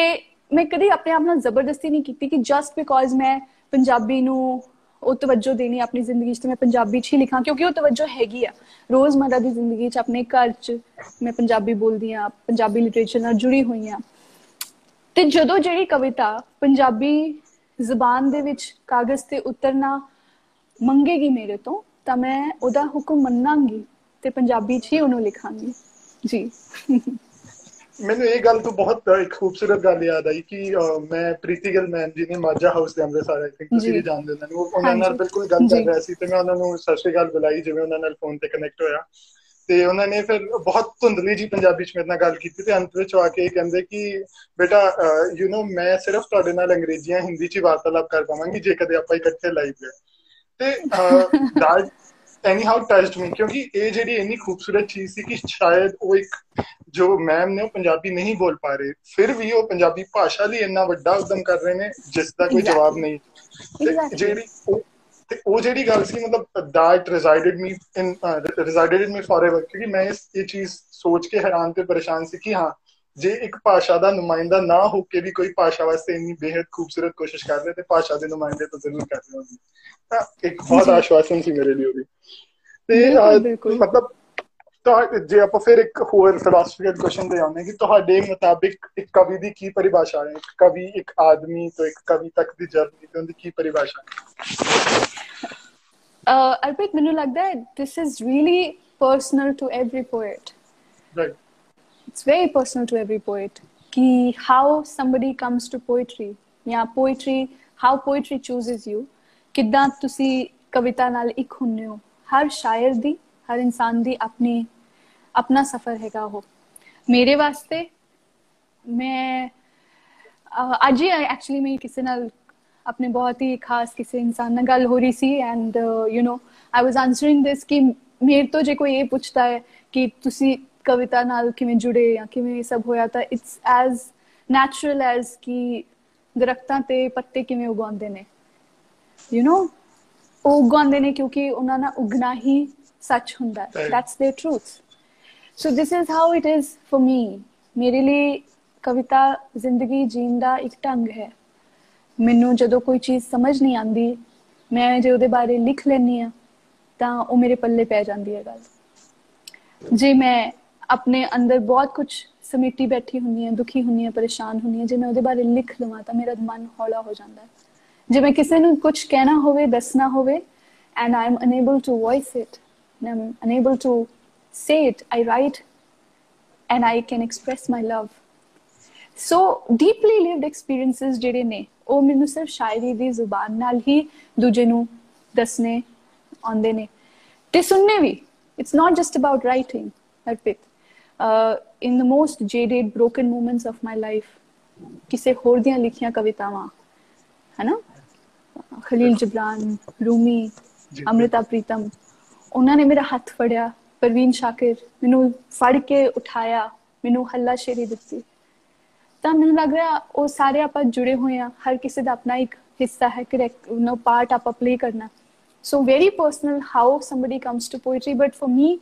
ਮੈਂ ਕਦੀ ਆਪਣੇ ਆਪ ਨਾਲ ਜ਼ਬਰਦਸਤੀ ਨਹੀਂ ਕੀਤੀ ਕਿ ਜਸਟ ਬਿਕੋਜ਼ ਮੈਂ ਪੰਜਾਬੀ ਨੂੰ ਉਹ ਤਵੱਜੋ ਦੇਣੀ ਆਪਣੀ ਜ਼ਿੰਦਗੀ 'ਚ ਤੇ ਮੈਂ ਪੰਜਾਬੀ 'ਚ ਹੀ ਲਿਖਾਂ ਕਿਉਂਕਿ ਉਹ ਤਵੱਜੋ ਹੈਗੀ ਆ। ਰੋਜ਼ਮਰਰਾ ਦੀ ਜ਼ਿੰਦਗੀ 'ਚ ਆਪਣੇ ਘਰ 'ਚ ਮੈਂ ਪੰਜਾਬੀ ਬੋਲਦੀ ਆ, ਪੰਜਾਬੀ ਲਿਟਰੇਚਰ ਨਾਲ ਜੁੜੀ ਹੋਈ ਆ। ਤੇ ਜਦੋਂ ਜਿਹੜੀ ਕਵਿਤਾ ਪੰਜਾਬੀ ਜ਼ੁਬਾਨ ਦੇ ਵਿੱਚ ਕਾਗਜ਼ ਤੇ ਉਤਰਨਾ ਮੰਗੇਗੀ ਮੇਰੇ ਤੋਂ, ਤਾਂ ਮੈਂ ਉਹਦਾ ਹੁਕਮ ਮੰਨਾਂਗੀ ਤੇ ਪੰਜਾਬੀ 'ਚ ਹੀ ਉਹਨੂੰ ਲਿਖਾਂਗੀ। ਜੀ। ਮੈਨੂੰ ਇਹ ਗੱਲ ਤੋਂ ਬਹੁਤ ਇੱਕ ਖੂਬਸੂਰਤ ਗੱਲ ਯਾਦ ਆਈ ਕਿ ਮੈਂ ਪ੍ਰੀਤੀ ਗਿਲ ਮੈਮ ਜੀ ਨੇ ਮਾਜਾ ਹਾਊਸ ਦੇ ਅੰਮ੍ਰਿਤਸਰ ਆਈ ਥਿੰਕ ਤੁਸੀਂ ਵੀ ਜਾਣਦੇ ਹੋ। ਉਹ ਉਹਨਾਂ ਨਾਲ ਬਿਲਕੁਲ ਗੱਲ ਕਰ ਰਿਹਾ ਸੀ ਤੇ ਮੈਂ ਉਹਨਾਂ ਨੂੰ ਸਤਿ ਸ਼੍ਰੀ ਅਕਾਲ ਬੁਲਾਈ ਜਿਵੇਂ ਉਹਨਾਂ ਨਾਲ ਫੋਨ ਤੇ ਕਨੈਕਟ ਹੋਇਆ। ਤੇ ਉਹਨਾਂ ਨੇ ਫਿਰ ਬਹੁਤ ਧੁੰਦਲੀ ਜੀ ਪੰਜਾਬੀ ਚ ਮੇਰੇ ਨਾਲ ਗੱਲ ਕੀਤੀ ਤੇ ਅੰਤ ਵਿੱਚ ਆ ਕੇ ਕਹਿੰਦੇ ਕਿ ਬੇਟਾ ਯੂ نو ਮੈਂ ਸਿਰਫ ਤੁਹਾਡੇ ਨਾਲ ਅੰਗਰੇਜ਼ੀਆਂ ਹਿੰਦੀ ਚ ਵਾਰਤਾਲਾਪ ਕਰ ਪਾਵਾਂਗੀ ਜੇ ਕਦੇ ਆਪਾਂ ਇਕੱਠੇ ਲਾਈਵ ਗਏ ਤੇ ਐਨੀ ਹਾਊ ਟਚਡ ਮੀ ਕਿਉਂਕਿ ਇਹ ਜਿਹੜੀ ਇੰਨੀ ਖੂਬਸੂਰਤ ਚੀਜ਼ ਸੀ ਕਿ ਸ਼ਾਇਦ ਉਹ ਇੱਕ ਜੋ ਮੈਮ ਨੇ ਉਹ ਪੰਜਾਬੀ ਨਹੀਂ ਬੋਲ ਪਾ ਰਹੇ ਫਿਰ ਵੀ ਉਹ ਪੰਜਾਬੀ ਭਾਸ਼ਾ ਲਈ ਇੰਨਾ ਵੱਡਾ ਉਦਮ ਕਰ ਰਹੇ ਨੇ ਜਿਸ ਦਾ ਕੋਈ ਜਵਾਬ ਨਹੀਂ ਜਿਹੜੀ ਤੇ ਉਹ ਜਿਹੜੀ ਗੱਲ ਸੀ ਮਤਲਬ resided me in uh, resided in me forever ਕਿਉਂਕਿ ਮੈਂ ਇਸ ਇਹ ਚੀਜ਼ ਸੋਚ ਕੇ ਹੈਰਾਨ ਤੇ ਪਰੇਸ਼ਾਨ ਸੀ ਕਿ ਹਾਂ ਜੇ ਇੱਕ ਭਾਸ਼ਾ ਦਾ ਨੁਮਾਇੰਦਾ ਨਾ ਹੋ ਕੇ ਵੀ ਕੋਈ ਭਾਸ਼ਾ ਵਾਸਤੇ ਇੰਨੀ ਬੇहद ਖੂਬਸੂਰਤ ਕੋਸ਼ਿਸ਼ ਕਰ ਰਿਹਾ ਤੇ ਭਾਸ਼ਾ ਦੇ ਨੁਮਾਇੰਦੇ ਤਾਂ ਜ਼ਰੂਰ ਕਰ ਰਹੇ ਹੋਣਗੇ ਤਾਂ ਇੱਕ ਬਹੁਤ ਆਸ਼ਵਾਸਨ ਸੀ ਮੇਰੇ ਲਈ ਉਹਦੀ। ਤੇ ਮਤਲਬ ਤਾਂ ਜੇ ਆਪਾਂ ਫਿਰ ਇੱਕ ਹੋਰ ਫਿਲਾਸਫੀਕਲ ਕੁਐਸਚਨ ਤੇ ਆਉਂਦੇ ਕਿ ਤੁਹਾਡੇ ਮੁਤਾਬਿਕ ਇੱਕ ਕਵੀ ਦੀ ਕੀ ਪਰਿਭਾਸ਼ਾ ਹੈ? ਇੱਕ ਕਵੀ ਇੱਕ ਆਦਮੀ ਤੋਂ ਇੱਕ ਕਵੀ ਤੱਕ ਦੀ ਜਰਨੀ ਤੇ ਉਹਦੀ ਕੀ ਪਰਿਭਾਸ਼ਾ ਹੈ? ਅਰਪਿਤ ਮੈਨੂੰ ਲੱਗਦਾ ਹੈ this is really personal to every poet. Right. It's very personal to every poet. Ki how somebody comes to poetry ਜਾਂ poetry, how poetry chooses you, ਕਿੱਦਾਂ ਤੁਸੀਂ ਕਵਿਤਾ ਨਾਲ ਇੱਕ ਹੁੰਨੇ ਹੋ? ਹਰ ਸ਼ਾਇਰ ਦੀ, ਹਰ ਇਨਸਾਨ ਦੀ ਆਪਣੀ, ਆਪਣਾ ਸਫ਼ਰ ਹੈਗਾ ਉਹ। ਮੇਰੇ ਵਾਸਤੇ ਮੈਂ ਅੱਜ ਹੀ ਐਕਚੁਅਲੀ ਮੈਂ ਕਿਸੇ ਨਾਲ ਆਪਣੇ ਬਹੁਤ ਹੀ ਖਾਸ ਕਿਸੇ ਇਨਸਾਨ ਨਾਲ ਗੱਲ ਹੋ ਰਹੀ ਸੀ and you know I was answering this ਕਿ ਮੇਰੇ ਤੋਂ ਜੇ ਕੋਈ ਇਹ ਪੁੱਛਦਾ ਹੈ ਕਿ ਤੁਸੀਂ ਕਵਿਤਾ ਨਾਲ ਕਿਵੇਂ ਜੁੜੇ ਜਾਂ ਕਿਵੇਂ ਸਭ ਹੋਇਆ ਤਾਂ ਇਟਸ ਐਜ਼ ਨੈਚੁਰਲ ਐਜ਼ ਕਿ ਦਰਖਤਾਂ ਤੇ ਪੱਤੇ ਕਿਵੇਂ ਉਗਾਉਂਦੇ ਨੇ। ਯੂ نو ਉਹ ਉਗਾਉਂਦੇ ਨੇ ਕਿਉਂਕਿ ਉਹਨਾਂ ਦਾ ਉਗਣਾ ਹੀ ਸੱਚ ਹੁੰਦਾ। That's their truth so this is how it is for me ਮੇਰੇ ਲਈ ਕਵਿਤਾ ਜ਼ਿੰਦਗੀ ਜੀਣ ਦਾ ਇੱਕ ਢੰਗ ਹੈ। ਮੈਨੂੰ ਜਦੋਂ ਕੋਈ ਚੀਜ਼ ਸਮਝ ਨਹੀਂ ਆਂਦੀ ਮੈਂ ਜੇ ਉਹਦੇ ਬਾਰੇ ਲਿਖ ਲੈਣੀ ਆ ਤਾਂ ਉਹ ਮੇਰੇ ਪੱਲੇ ਪੈ ਜਾਂਦੀ ਹੈ ਗੱਲ। ਜੇ ਮੈਂ ਆਪਣੇ ਅੰਦਰ ਬਹੁਤ ਕੁਝ ਸਮੇਟੀ ਬੈਠੀ ਹੁੰਨੀ ਹੈ, ਦੁਖੀ ਹੁੰਨੀ ਹੈ, ਪਰੇਸ਼ਾਨ ਹੁੰਨੀ ਹੈ। ਜੇ ਮੈਂ ਉਹਦੇ ਬਾਰੇ ਲਿਖ ਲਵਾਂ ਤਾਂ ਮੇਰਾ ਮਨ ਹੌਲਾ ਹੋ ਜਾਂਦਾ ਹੈ। ਜੇ ਮੈਂ ਕਿਸੇ ਨੂੰ ਕੁਝ ਕਹਿਣਾ ਹੋਵੇ, ਦੱਸਣਾ ਹੋਵੇ, and i'm unable to voice it, and i'm unable to say it, i write, and i can express my love. So deeply lived experiences ਜਿਹੜੇ ਨੇ, ਉਹ ਮੈਨੂੰ ਸਿਰਫ ਸ਼ਾਇਰੀ ਦੀ ਜ਼ੁਬਾਨ ਨਾਲ ਹੀ ਦੂਜੇ ਨੂੰ ਦੱਸਣੇ ਆਉਂਦੇ ਨੇ। ਤੇ ਸੁਣਨੇ ਵੀ it's not just about writing Harpit in the most jaded broken moments of my life ਕਿਸੇ ਹੋਰ ਦੀਆਂ ਲਿਖੀਆਂ ਕਵਿਤਾਵਾਂ ਹੈਨਾ ਖਲੀਲ ਜਬਰਾਨ ਰੂਮੀ ਅਮ੍ਰਿਤਾ ਪ੍ਰੀਤਮ ਉਹਨਾਂ ਨੇ ਮੇਰਾ ਹੱਥ ਫੜਿਆ ਪਰਵੀਨ ਸ਼ਾਕਿਰ ਮੈਨੂੰ ਫੜ ਕੇ ਉਠਾਇਆ ਮੈਨੂੰ ਹੱਲਾ ਸ਼ੇਰੀ ਦਿੱਤੀ ਤਾਂ ਮੈਨੂੰ ਲੱਗ ਰਿਹਾ ਉਹ ਸਾਰੇ ਆਪਾਂ ਜੁੜੇ ਹੋਏ ਆ ਹਰ ਕਿਸੇ ਦਾ ਆਪਣਾ ਇੱਕ ਹਿੱਸਾ ਹੈ ਕਰੈਕਟ ਨੋ ਪਾਰਟ ਆਪਾਂ ਪਲੇ ਕਰਨਾ so very personal how somebody comes to poetry but for me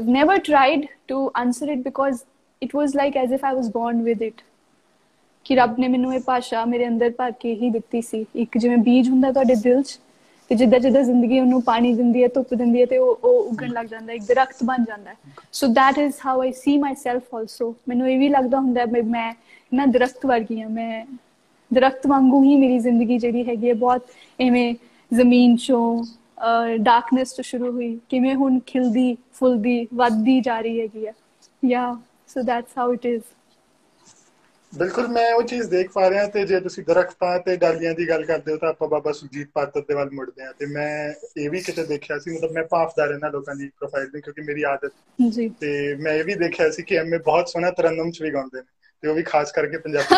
i've never tried to answer it because it was like as if i was born with it. ਕਿ ਰੱਬ ਨੇ ਮੈਨੂੰ ਇਹ ਭਾਸ਼ਾ ਮੇਰੇ ਅੰਦਰ ਭਰ ਕੇ ਹੀ ਦਿੱਤੀ ਸੀ ਇੱਕ ਜਿਵੇਂ ਬੀਜ ਹੁੰਦਾ ਤੁਹਾਡੇ ਦਿਲ 'ਚ ਤੇ ਜਿੱਦਾਂ ਜਿੱਦਾਂ ਜ਼ਿੰਦਗੀ ਉਹਨੂੰ ਪਾਣੀ ਦਿੰਦੀ ਹੈ ਧੁੱਪ ਦਿੰਦੀ ਹੈ ਤੇ ਉਹ ਉਹ ਉੱਗਣ ਲੱਗ ਜਾਂਦਾ ਇੱਕ ਦਰਖਤ ਬਣ ਜਾਂਦਾ ਹੈ so that is how I see myself also ਮੈਨੂੰ ਇਹ ਵੀ ਲੱਗਦਾ ਹੁੰਦਾ ਮੈਂ ਮੈਂ ਨਾ ਦਰਖਤ ਵਰਗੀ ਹਾਂ ਮੈਂ ਦਰਖਤ ਵਾਂਗੂ ਹੀ ਮੇਰੀ ਜ਼ਿੰਦਗੀ ਜਿਹੜੀ ਹੈਗੀ ਹੈ ਬਹੁਤ ਐਵੇਂ ਜ਼ਮੀਨ ਚੋਂ ਡਾਰਕਨੈਸ ਤੋਂ ਸ਼ੁਰੂ ਹੋਈ। ਕਿਵੇਂ ਹੁਣ ਖਿਲਦੀ ਫੁੱਲਦੀ ਵੱਧਦੀ ਜਾ ਰਹੀ ਹੈਗੀ ਹੈ yeah so that's how it is ਬਿਲਕੁਲ ਮੈਂ ਉਹ ਚੀਜ਼ ਦੇਖ ਪਾ ਰਿਹਾ ਤੇ ਜੇ ਤੁਸੀਂ ਦਰਖਤਾਂ ਤੇ ਡਾਲੀਆਂ ਦੀ ਗੱਲ ਕਰਦੇ ਹੋ ਤਾਂ ਆਪਾਂ ਬਾਬਾ ਸੁਜੀਤ ਪਾਤਰ ਦੇ ਵੱਲ ਮੁੜਦੇ ਆ ਤੇ ਮੈਂ ਇਹ ਵੀ ਕਿਤੇ ਦੇਖਿਆ ਸੀ ਮਤਲਬ ਮੈਂ ਭਾਫਦਾ ਰਹਿਣਾ ਲੋਕਾਂ ਦੀ ਪ੍ਰੋਫਾਈਲ ਤੇ ਕਿਉਂਕਿ ਮੇਰੀ ਆਦਤ ਜੀ। ਤੇ ਮੈਂ ਇਹ ਵੀ ਦੇਖਿਆ ਸੀ ਕਿ ਐਮਏ ਬਹੁਤ ਸੋਹਣਾ ਤਰਨਮ ਚ ਵੀ ਗਾਉਂਦੇ ਨੇ। ਤੇ ਉਹ ਵੀ ਖਾਸ ਕਰਕੇ ਪੰਜਾਬੀ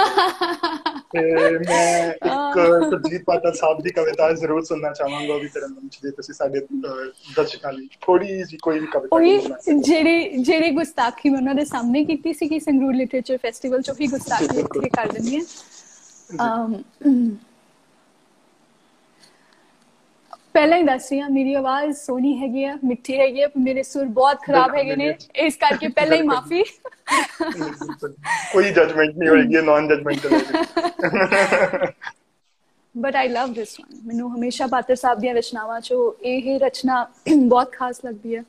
ਤੇ ਮੈਂ ਇੱਕ ਸੁਰਜੀਤ ਪਾਤਰ ਸਾਹਿਬ ਦੀ ਕਵਿਤਾ ਜ਼ਰੂਰ ਸੁਣਨਾ ਚਾਹਾਂਗਾ ਵੀ ਤਰਨਮ ਚ ਜੇ ਤੁਸੀਂ ਸਾਡੇ ਦਰਸ਼ਕਾਂ ਲਈ ਥੋੜੀ ਜੀ ਕੋਈ ਵੀ ਕਵਿਤਾ ਉਹ ਜਿਹੜੀ ਜਿਹੜੀ ਗੁਸਤਾਖੀ ਮੈਂ ਉਹਨਾਂ ਦੇ ਸਾਹਮਣੇ ਕੀਤੀ ਸੀ ਕਿ ਸੰਗਰੂਰ ਲਿਟਰੇਚਰ ਫੈਸਟੀਵਲ ਚ ਹੀ ਗੁਸਤਾਖੀ ਕਰ ਦਿੰਦੀ ਹੈ। ਪਹਿਲਾਂ ਹੀ ਦੱਸ ਰਹੀ ਹਾਂ ਮੇਰੀ ਆਵਾਜ਼ ਸੋਹਣੀ ਹੈਗੀ ਆ ਮਿੱਠੀ ਹੈਗੀ ਆ ਮੇਰੇ ਸੁਰ ਬਹੁਤ ਖਰਾਬ ਹੈਗੇ ਨੇ। ਇਸ ਕਰਕੇ ਪਹਿਲਾਂ ਹੀ ਮਾਫੀ। ਕੋਈ ਜਜਮੈਂਟ ਨਹੀਂ ਹੋਏਗੀ non judgemental but I love this one ਮੈਨੂੰ ਹਮੇਸ਼ਾ ਪਾਤਰ ਸਾਹਿਬ ਦੀਆਂ ਰਚਨਾਵਾਂ ਚੋਂ ਇਹ ਰਚਨਾ ਬਹੁਤ ਖਾਸ ਲੱਗਦੀ ਹੈ।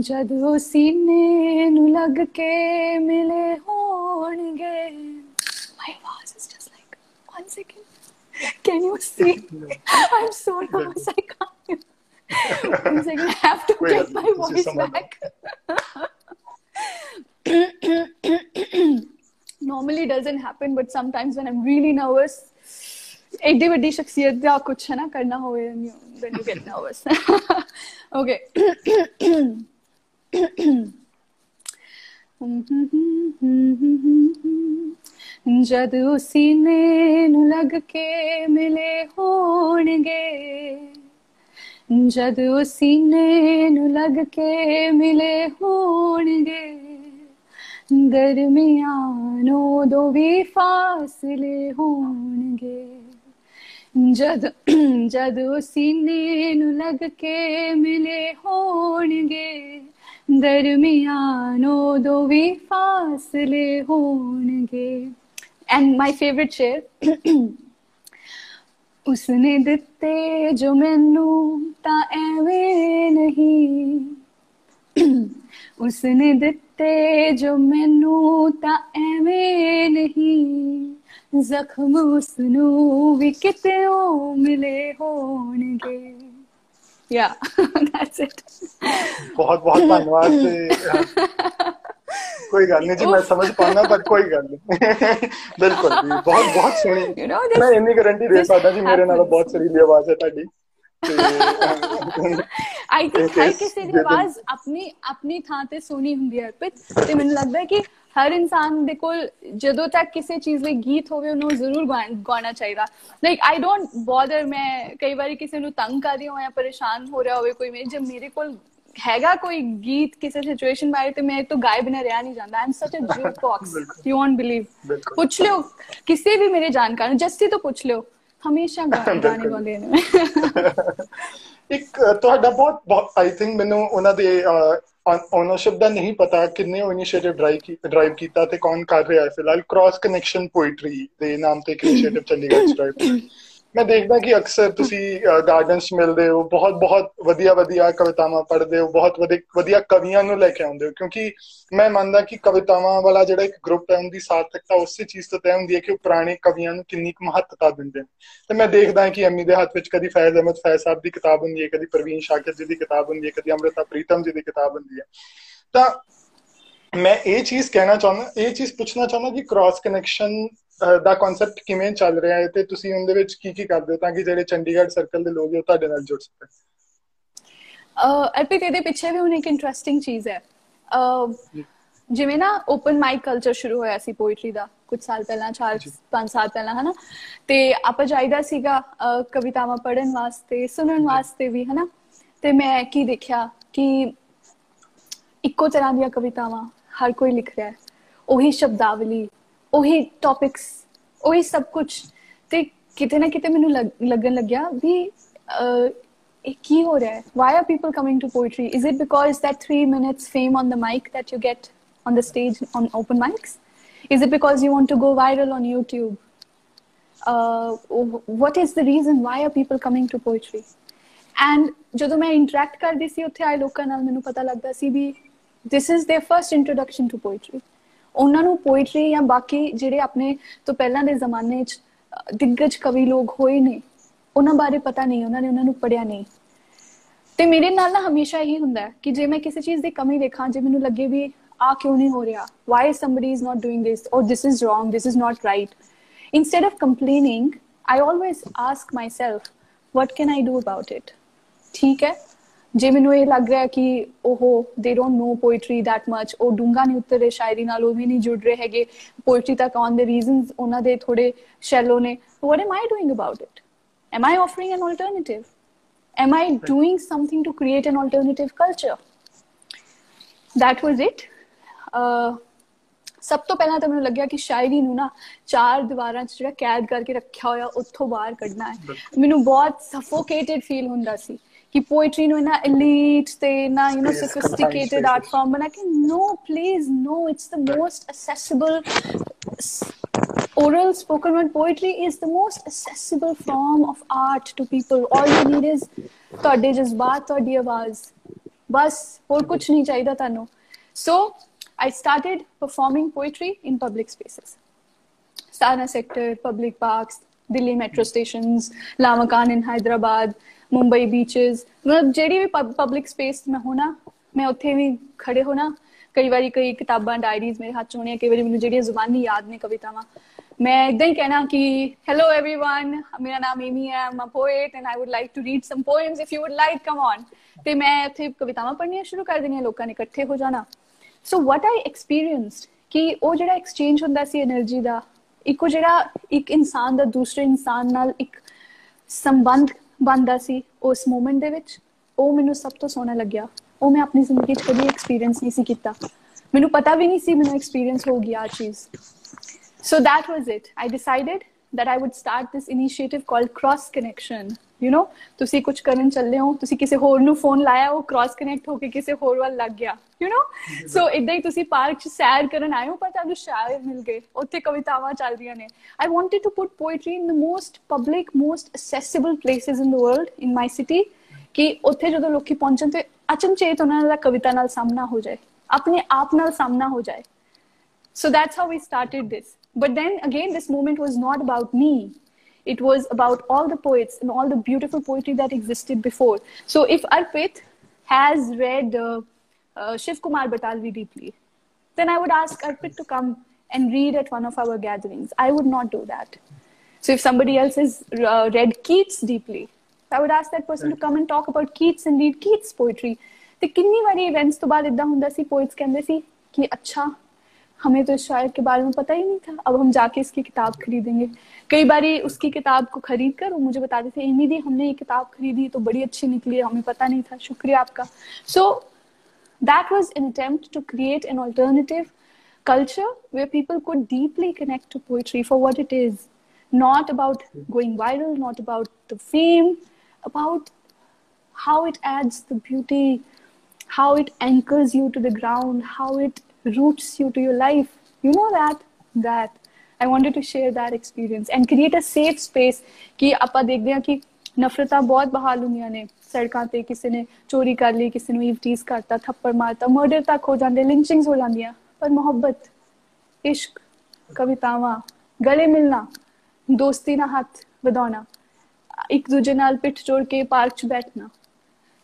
ਜਦੋਂ ਸੀਨੇ ਨੂੰ ਲੱਗ ਕੇ ਮਿਲੇ ਹੋਣਗੇ one second. Can you see? I'm so nervous. I can't. One second. I have to Wait, get my voice back. Normally doesn't happen, but sometimes when I'm really nervous, एडी बड़ी शख्सियत का कुछ है ना करना हो then you get nervous. okay. ਜਦ ਸੀਨੇ ਨੂੰ ਲੱਗ ਕੇ ਮਿਲੇ ਹੋਣਗੇ ਜਦ ਸੀਨੇ ਨੂੰ ਲੱਗ ਕੇ ਮਿਲੇ ਹੋਣਗੇ ਦਰਮਿਆਨੋ ਦੋ ਵੀ ਫਾਸਲੇ ਹੋਣਗੇ ਜਦ ਜਦ ਸੀਨੇ ਨੂੰ ਲੱਗ ਕੇ ਮਿਲੇ ਹੋਣਗੇ ਦਰਮਿਆਨੋ ਦੋ ਵੀ ਫਾਸਲੇ ਹੋਣਗੇ ਐਂਡ ਮਾਈ ਫੇਵਰਿਟ ਸ਼ੇਅਰ ਉਸਨੇ ਦਿੱਤੇ ਜੋ ਮੈਨੂੰ ਤਾਂ ਐਵੇਂ ਨਹੀਂ ਉਸਨੇ ਦਿੱਤੇ ਜੋ ਮੈਨੂੰ ਤਾਂ ਐਵੇਂ ਨਹੀਂ ਜ਼ਖਮ ਉਸਨੂੰ ਵੀ ਕਿਤੇ ਮਿਲੇ ਹੋਣਗੇ ਯਾ ਦੈਟਸ ਇਟ ਬਹੁਤ ਬਹੁਤ ਧੰਨਵਾਦ ਤੇ ਕੋਈ ਗੱਲ ਨਹੀਂ ਜੀ ਮੈਂ ਸਮਝ ਪਾਉਣਾ ਪਰ ਕੋਈ ਗੱਲ ਨਹੀਂ ਬਿਲਕੁਲ ਜੀ ਬਹੁਤ ਬਹੁਤ ਸੋਹਣੀ। ਮੈਂ ਇੰਨੀ ਗਾਰੰਟੀ ਦੇ ਸਕਦਾ ਜੀ ਮੇਰੇ ਨਾਲ ਬਹੁਤ ਸਰੀਲੀ ਆਵਾਜ਼ ਹੈ ਤੁਹਾਡੀ। ਆਈ ਥਿੰਕ ਹਰ ਕਿਸੇ ਦੀ ਆਵਾਜ਼ ਆਪਣੀ ਆਪਣੀ ਥਾਂ ਤੇ ਸੋਹਣੀ ਹੁੰਦੀ ਹੈ ਪਰ ਤੇ ਮੈਨੂੰ ਲੱਗਦਾ ਹੈ ਕਿ ਹਰ ਇਨਸਾਨ ਦੇ ਕੋਲ ਜਦੋਂ ਤੱਕ ਕਿਸੇ ਚੀਜ਼ ਲਈ ਗੀਤ ਹੋਵੇ ਉਹਨੂੰ ਜ਼ਰੂਰ ਗਾਣਾ ਚਾਹੀਦਾ। ਲਾਈਕ ਆਈ ਡੋਨਟ ਬੋਦਰ ਮੈਂ ਕਈ ਵਾਰੀ ਕਿਸੇ ਨੂੰ ਤੰਗ ਕਰ ਰਹੀ ਹਾਂ ਜਾਂ ਪਰੇਸ਼ਾਨ ਹੋ ਰਿਹਾ ਹੋਵੇ ਕੋਈ ਮੇਰੇ ਜਦ ਮੇਰੇ ਕੋਲ ਹੈਗਾ ਕੋਈ ਗੀਤ ਕਿਸੇ ਸਿਚੁਏਸ਼ਨ ਬਾਰੇ ਤੇ ਮੈਂ ਤਾਂ ਗਾਇ ਬਿਨਾ ਰਿਹਾ ਨਹੀਂ ਜਾਂਦਾ। ਆਮ ਸੱਚ a jukebox you won't believe ਪੁੱਛ ਲਿਓ ਕਿਸੇ ਵੀ ਮੇਰੇ ਜਾਣਕਾਰ ਨੂੰ ਜਸਤੀ ਤੋਂ ਪੁੱਛ ਲਿਓ। ਹਮੇਸ਼ਾ ਗਾਣੇ ਗਾਉਂਦੇ ਨੇ। ਇੱਕ ਤੁਹਾਡਾ ਬਹੁਤ ਆਈ ਥਿੰਕ ਮੈਨੂੰ ਉਹਨਾਂ ਦੇ ਓਨਰਸ਼ਿਪ ਦਾ ਨਹੀਂ ਪਤਾ ਕਿੰਨੇ ਉਹ ਇਨੀਸ਼ੀਏਟਿਵ ਡਰਾਈਵ ਕੀਤਾ ਤੇ ਕੌਣ ਕਰ ਰਿਹਾ ਹੈ। ਫਿਲਹਾਲ ਕ੍ਰਾਸ ਕਨੈਕਸ਼ਨ ਪੋਇਟਰੀ ਦੇ ਨਾਮ ਤੇ ਇੱਕ ਇਨੀਸ਼ੀਏਟਿਵ ਚੰਡੀਗੜ੍ਹ ਚ ਡਰਾਈਵ ਮੈਂ ਦੇਖਦਾ ਕਿ ਅਕਸਰ ਤੁਸੀਂ ਗਾਰਡਨਸ ਮਿਲਦੇ ਹੋ, ਬਹੁਤ ਬਹੁਤ ਵਧੀਆ ਵਧੀਆ ਕਵਿਤਾਵਾਂ ਪੜ੍ਹਦੇ ਹੋ, ਬਹੁਤ ਵਧੀਆ ਕਵੀਆਂ ਨੂੰ ਲੈ ਕੇ ਆਉਂਦੇ ਹੋ, ਕਿਉਂਕਿ ਮੈਂ ਮੰਨਦਾ ਕਿ ਕਵਿਤਾਵਾਂ ਵਾਲਾ ਜਿਹੜਾ ਇੱਕ ਗਰੁੱਪ ਹੈ, ਉਹਦੀ ਸਾਰਥਕਤਾ ਉਸੇ ਚੀਜ਼ ਤੋਂ ਤੈਅ ਹੁੰਦੀ ਹੈ ਕਿ ਉਹ ਪੁਰਾਣੇ ਕਵੀਆਂ ਨੂੰ ਕਿੰਨੀ ਕੁ ਮਹੱਤਤਾ ਦਿੰਦੇ ਨੇ। ਤੇ ਮੈਂ ਦੇਖਦਾ ਕਿ ਐਮੀ ਦੇ ਹੱਥ ਵਿੱਚ ਕਦੀ ਫੈਜ਼ ਅਹਿਮਦ ਫੈਜ਼ ਸਾਹਿਬ ਦੀ ਕਿਤਾਬ ਹੁੰਦੀ ਹੈ, ਕਦੀ ਪ੍ਰਵੀਨ ਸ਼ਾਕਿਰ ਜੀ ਦੀ ਕਿਤਾਬ ਹੁੰਦੀ ਹੈ, ਕਦੀ ਅਮ੍ਰਿਤਾ ਪ੍ਰੀਤਮ ਜੀ ਦੀ ਕਿਤਾਬ ਹੁੰਦੀ ਹੈ। ਤਾਂ ਮੈਂ ਇਹ ਚੀਜ਼ ਕਹਿਣਾ ਚਾਹੁੰਦਾ, ਇਹ ਚੀਜ਼ ਪੁੱਛਣਾ ਚਾਹੁੰਦਾ ਕਿ ਕ੍ਰਾਸ ਕਨੈਕਸ਼ਨ ਦਾ ਕਨਸੈਪਟ ਕਿਵੇਂ ਚੱਲ ਰਿਹਾ ਹੈ ਤੇ ਤੁਸੀਂ ਉਹਦੇ ਵਿੱਚ ਕੀ ਕੀ ਕਰਦੇ ਹੋ ਤਾਂ ਕਿ ਜਿਹੜੇ ਚੰਡੀਗੜ੍ਹ ਸਰਕਲ ਦੇ ਲੋਕ ਉਹ ਤੁਹਾਡੇ ਨਾਲ ਜੁੜ ਸਕਣ? ਅਰਪਿਤ ਇਹਦੇ ਪਿੱਛੇ ਵੀ ਹੁਣ ਇੱਕ ਇੰਟਰਸਟਿੰਗ ਚੀਜ਼ ਹੈ। ਜਿਵੇਂ ਨਾ ਓਪਨ ਮਾਈਕ ਕਲਚਰ ਸ਼ੁਰੂ ਹੋਇਆ ਸੀ ਪੋਇਟਰੀ ਦਾ ਕੁਝ ਸਾਲ ਪਹਿਲਾਂ 4 5 ਸਾਲ ਪਹਿਲਾਂ ਹਨਾ? ਤੇ ਆਪਾਂ ਜਾਈਦਾ ਸੀਗਾ ਕਵਿਤਾਵਾਂ ਪੜਨ ਵਾਸਤੇ ਸੁਣਨ ਵਾਸਤੇ ਵੀ ਹਨਾ? ਤੇ ਮੈਂ ਕੀ ਦੇਖਿਆ ਕਿ ਇੱਕੋ ਤਰ੍ਹਾਂ ਦੀਆਂ ਕਵਿਤਾਵਾਂ ਹਰ ਕੋਈ ਲਿਖ ਰਿਹਾ ਹੈ। ਉਹੀ ਸ਼ਬਦਾਵਲੀ ਉਹੀ ਟੌਪਿਕਸ ਉਹੀ ਸਭ ਕੁਝ ਤੇ ਕਿਤੇ ਨਾ ਕਿਤੇ ਮੈਨੂੰ ਲੱਗਣ ਲੱਗਿਆ ਵੀ ਇਹ ਕੀ ਹੋ ਰਿਹਾ ਹੈ why are people coming to poetry is it because that 3 minutes fame on the mic that you get on the stage on open mics is it because you want to go viral on youtube uh, what is the reason why are people coming to poetry and ਜਦੋਂ ਮੈਂ interact ਕਰਦੀ ਸੀ ਉੱਥੇ ਆਏ ਲੋਕਾਂ ਨਾਲ ਮੈਨੂੰ ਪਤਾ ਲੱਗਦਾ ਸੀ ਵੀ this is their first introduction to poetry ਉਹਨਾਂ ਨੂੰ ਪੋਇਟਰੀ ਜਾਂ ਬਾਕੀ ਜਿਹੜੇ ਆਪਣੇ ਤੋਂ ਪਹਿਲਾਂ ਦੇ ਜ਼ਮਾਨੇ 'ਚ ਦਿੱਗਜ ਕਵੀ ਲੋਕ ਹੋਏ ਨੇ ਉਹਨਾਂ ਬਾਰੇ ਪਤਾ ਨਹੀਂ ਉਹਨਾਂ ਨੇ ਉਹਨਾਂ ਨੂੰ ਪੜਿਆ ਨਹੀਂ ਤੇ ਮੇਰੇ ਨਾਲ ਨਾ ਹਮੇਸ਼ਾ ਇਹੀ ਹੁੰਦਾ ਕਿ ਜੇ ਮੈਂ ਕਿਸੇ ਚੀਜ਼ ਦੀ ਕਮੀ ਦੇਖਾਂ ਜੇ ਮੈਨੂੰ ਲੱਗੇ ਵੀ ਆ ਕਿਉਂ ਨਹੀਂ ਹੋ ਰਿਹਾ why somebody is not doing this or this is wrong this is not right instead of complaining I always ask myself what can i do about it ਠੀਕ ਹੈ ਜੇ ਮੈਨੂੰ ਇਹ ਲੱਗ ਰਿਹਾ ਕਿ ਉਹ they don't know poetry that much ਉਹ ਡੂੰਗਾ ਨਹੀਂ ਉਤਰੇ ਸ਼ਾਇਰੀ ਨਾਲ ਉਹ ਵੀ ਨਹੀਂ ਜੁੜ ਰਹੇ ਹੈਗੇ ਪੋਇਟਰੀ ਤੱਕ ਆਨ ਦੇ ਰੀਜ਼ਨਸ ਉਹਨਾਂ ਦੇ ਥੋੜੇ ਸ਼ੈਲੋ ਨੇ what am I doing about it am i offering an alternative? Am i doing something to create an alternative culture? That was it. Uh, ਸਭ ਤੋਂ ਪਹਿਲਾਂ ਤਾਂ ਮੈਨੂੰ ਲੱਗਿਆ ਕਿ ਸ਼ਾਇਰੀ ਨੂੰ ਨਾ ਚਾਰ ਦੀਵਾਰਾਂ 'ਚ ਜਿਹੜਾ ਕੈਦ ਕਰਕੇ ਰੱਖਿਆ ਹੋਇਆ ਉੱਥੋਂ ਬਾਹਰ ਕੱਢਣਾ ਹੈ। ਮੈਨੂੰ ਬਹੁਤ ਸਫੋਕੇਟਡ ਫੀਲ ਹੁੰਦਾ ਸੀ। ਕਿ ਪੋਇਟਰੀ ਨੂੰ ਨਾ elite ਤੇ ਨਾ you know sophisticated art form ਬਣਾ ਕੇ no please no it's the most accessible oral spoken word poetry is the most accessible form of art to people all you need is ਤੁਹਾਡੇ ਜਜ਼ਬਾਤ ਤੁਹਾਡੀ ਆਵਾਜ਼ ਬਸ ਹੋਰ ਕੁਝ ਨਹੀਂ ਚਾਹੀਦਾ ਤੁਹਾਨੂੰ so I started performing poetry in public spaces. Sana sector, public parks, Delhi metro stations Lamakaan in Hyderabad, Mumbai beaches ਮਤਲਬ ਜਿਹੜੀ ਵੀ ਪਬਲਿਕ ਸਪੇਸ ਮੈਂ ਹੋਣਾ, ਮੈਂ ਉੱਥੇ ਵੀ ਖੜੇ ਹੋਣਾ। ਕਈ ਵਾਰੀ ਕਈ ਕਿਤਾਬਾਂ ਡਾਇਰੀਜ਼ ਮੇਰੇ ਹੱਥ 'ਚ ਹੋਣੀਆਂ, ਕਈ ਵਾਰੀ ਮੈਨੂੰ ਜਿਹੜੀਆਂ ਜ਼ੁਬਾਨੀ ਯਾਦ ਨੇ ਕਵਿਤਾਵਾਂ। ਮੈਂ ਇਦਾਂ ਹੀ ਕਹਿਣਾ ਕਿ ਹੈਲੋ एवरीवन ਮੇਰਾ ਨਾਮ ਏਮੀ ਹੈ I'm a poet and I would like to read some poems if you would like come on ਤੇ ਮੈਂ ਉੱਥੇ ਕਵਿਤਾਵਾਂ ਪੜ੍ਹਨੀਆਂ ਸ਼ੁਰੂ ਕਰ ਦੇਣੀਆਂ, ਲੋਕਾਂ ਨੇ ਇਕੱਠੇ ਹੋ ਜਾਣਾ। ਸੋ ਵਾਟ ਆਈ ਐਕਸਪੀਰੀਐਂਸਡ ਕਿ ਉਹ ਜਿਹੜਾ ਐਕਸਚੇਂਜ ਹੁੰਦਾ ਸੀ એનર્ਜੀ ਦਾ ਇੱਕੋ ਜਿਹੜਾ ਇੱਕ ਇਨਸਾਨ ਦਾ ਦੂਸਰੇ ਇਨਸਾਨ ਨਾਲ ਇੱਕ ਸੰਬੰਧ ਬੰਦਾ ਸੀ ਉਸ ਮੂਮੈਂਟ ਦੇ ਵਿੱਚ, ਉਹ ਮੈਨੂੰ ਸਭ ਤੋਂ ਸੋਹਣਾ ਲੱਗਿਆ। ਉਹ ਮੈਂ ਆਪਣੀ ਜ਼ਿੰਦਗੀ 'ਚ ਕਦੀ ਐਕਸਪੀਰੀਅੰਸ ਨਹੀਂ ਸੀ ਕੀਤਾ। ਮੈਨੂੰ ਪਤਾ ਵੀ ਨਹੀਂ ਸੀ ਮੈਨੂੰ ਐਕਸਪੀਰੀਅੰਸ ਹੋ ਗਿਆ ਆ ਚੀਜ਼। So that was it. I decided that i would start this initiative called cross connection. You know ਤੁਸੀਂ ਕੁਝ ਕਰਨ ਚੱਲੇ ਹੋ ਤੁਸੀਂ ਕਿਸੇ ਹੋਰ ਨੂੰ ਫੋਨ ਲਾਇਆ ਉਹ ਕ੍ਰਾਸ ਕਨੈਕਟ ਹੋ ਕੇ ਕਿਸੇ ਹੋਰ ਵੱਲ ਲੱਗ ਗਿਆ ਯੂ نو ਸੋ ਇਦਾਂ ਹੀ ਤੁਸੀਂ ਪਾਰਕ 'ਚ ਸੈਰ ਕਰਨ ਆਏ ਹੋ ਪਰ ਤੁਹਾਨੂੰ ਸ਼ਾਇਰ ਮਿਲ ਗਏ ਉੱਥੇ ਕਵਿਤਾਵਾਂ ਚੱਲ ਰਹੀਆਂ ਨੇ I wanted to put poetry in the most public most accessible places in the world in my city ਕਿ ਉੱਥੇ ਜਦੋਂ ਲੋਕੀ ਪਹੁੰਚਣ ਤੇ ਅਚਨਚੇਤ ਉਹਨਾਂ ਦਾ ਕਵਿਤਾ ਨਾਲ ਸਾਹਮਣਾ ਹੋ ਜਾਏ ਆਪਣੇ ਆਪ ਨਾਲ ਸਾਹਮਣਾ ਹੋ ਜਾਏ so that's how we started this but then again this moment was not about me it was about all the poets and all the beautiful poetry that existed before. So if Arpit has read uh, uh, Shiv Kumar Batalvi deeply, then I would ask Arpit to come and read at one of our gatherings. I would not do that. So if somebody else has uh, read Keats deeply, I would ask that person to come and talk about Keats and read Keats poetry. ਤੇ ਕਿੰਨੀ ਵਾਰੀ events ਤੋਂ ਬਾਅਦ ਇਦਾਂ ਹੁੰਦਾ ਸੀ poets ਕਹਿੰਦੇ ਸੀ ਕਿ ਅੱਛਾ हमें तो इस शायर के बारे में पता ही नहीं था। अब हम जाके इसकी किताब खरीदेंगे। कई बार उसकी किताब को खरीद कर वो मुझे बताते थे एमी दी, हमने ये किताब खरीदी तो बड़ी अच्छी निकली है, हमें पता नहीं था। शुक्रिया आपका। So that was an attempt to create an alternative culture way people को deeply connect to poetry for what it is not about going viral not about the fame about how it adds the beauty how it anchors you to the ground how it roots you to your life. You know that? That. I wanted to share that experience and create a safe space ਕਿ ਆਪਾਂ ਦੇਖਦੇ ਹਾਂ ਕਿ ਨਫ਼ਰਤਾਂ ਬਹੁਤ ਬਹਾਲ ਹੁੰਦੀਆਂ ਨੇ ਸੜਕਾਂ ਤੇ ਕਿਸੇ ਨੇ ਚੋਰੀ ਕਰ ਲਈ ਕਿਸੇ ਨੂੰ ਈਵਟੀਜ਼ ਕਰਤਾ ਥੱਪੜ ਮਾਰਤਾ ਮਰਡਰ ਤੱਕ ਹੋ ਜਾਂਦੇ ਲਿੰਚਿੰਗਸ ਹੋ ਜਾਂਦੀਆਂ ਪਰ ਮੁਹੱਬਤ ਇਸ਼ਕ ਕਵਿਤਾਵਾਂ ਗਲੇ ਮਿਲਣਾ ਦੋਸਤੀ ਨਾਲ ਹੱਥ ਵਧਾਉਣਾ ਇੱਕ ਦੂਜੇ ਨਾਲ ਪਿੱਠ ਜੋੜ ਕੇ ਪਾਰਕ 'ਚ ਬੈਠਣਾ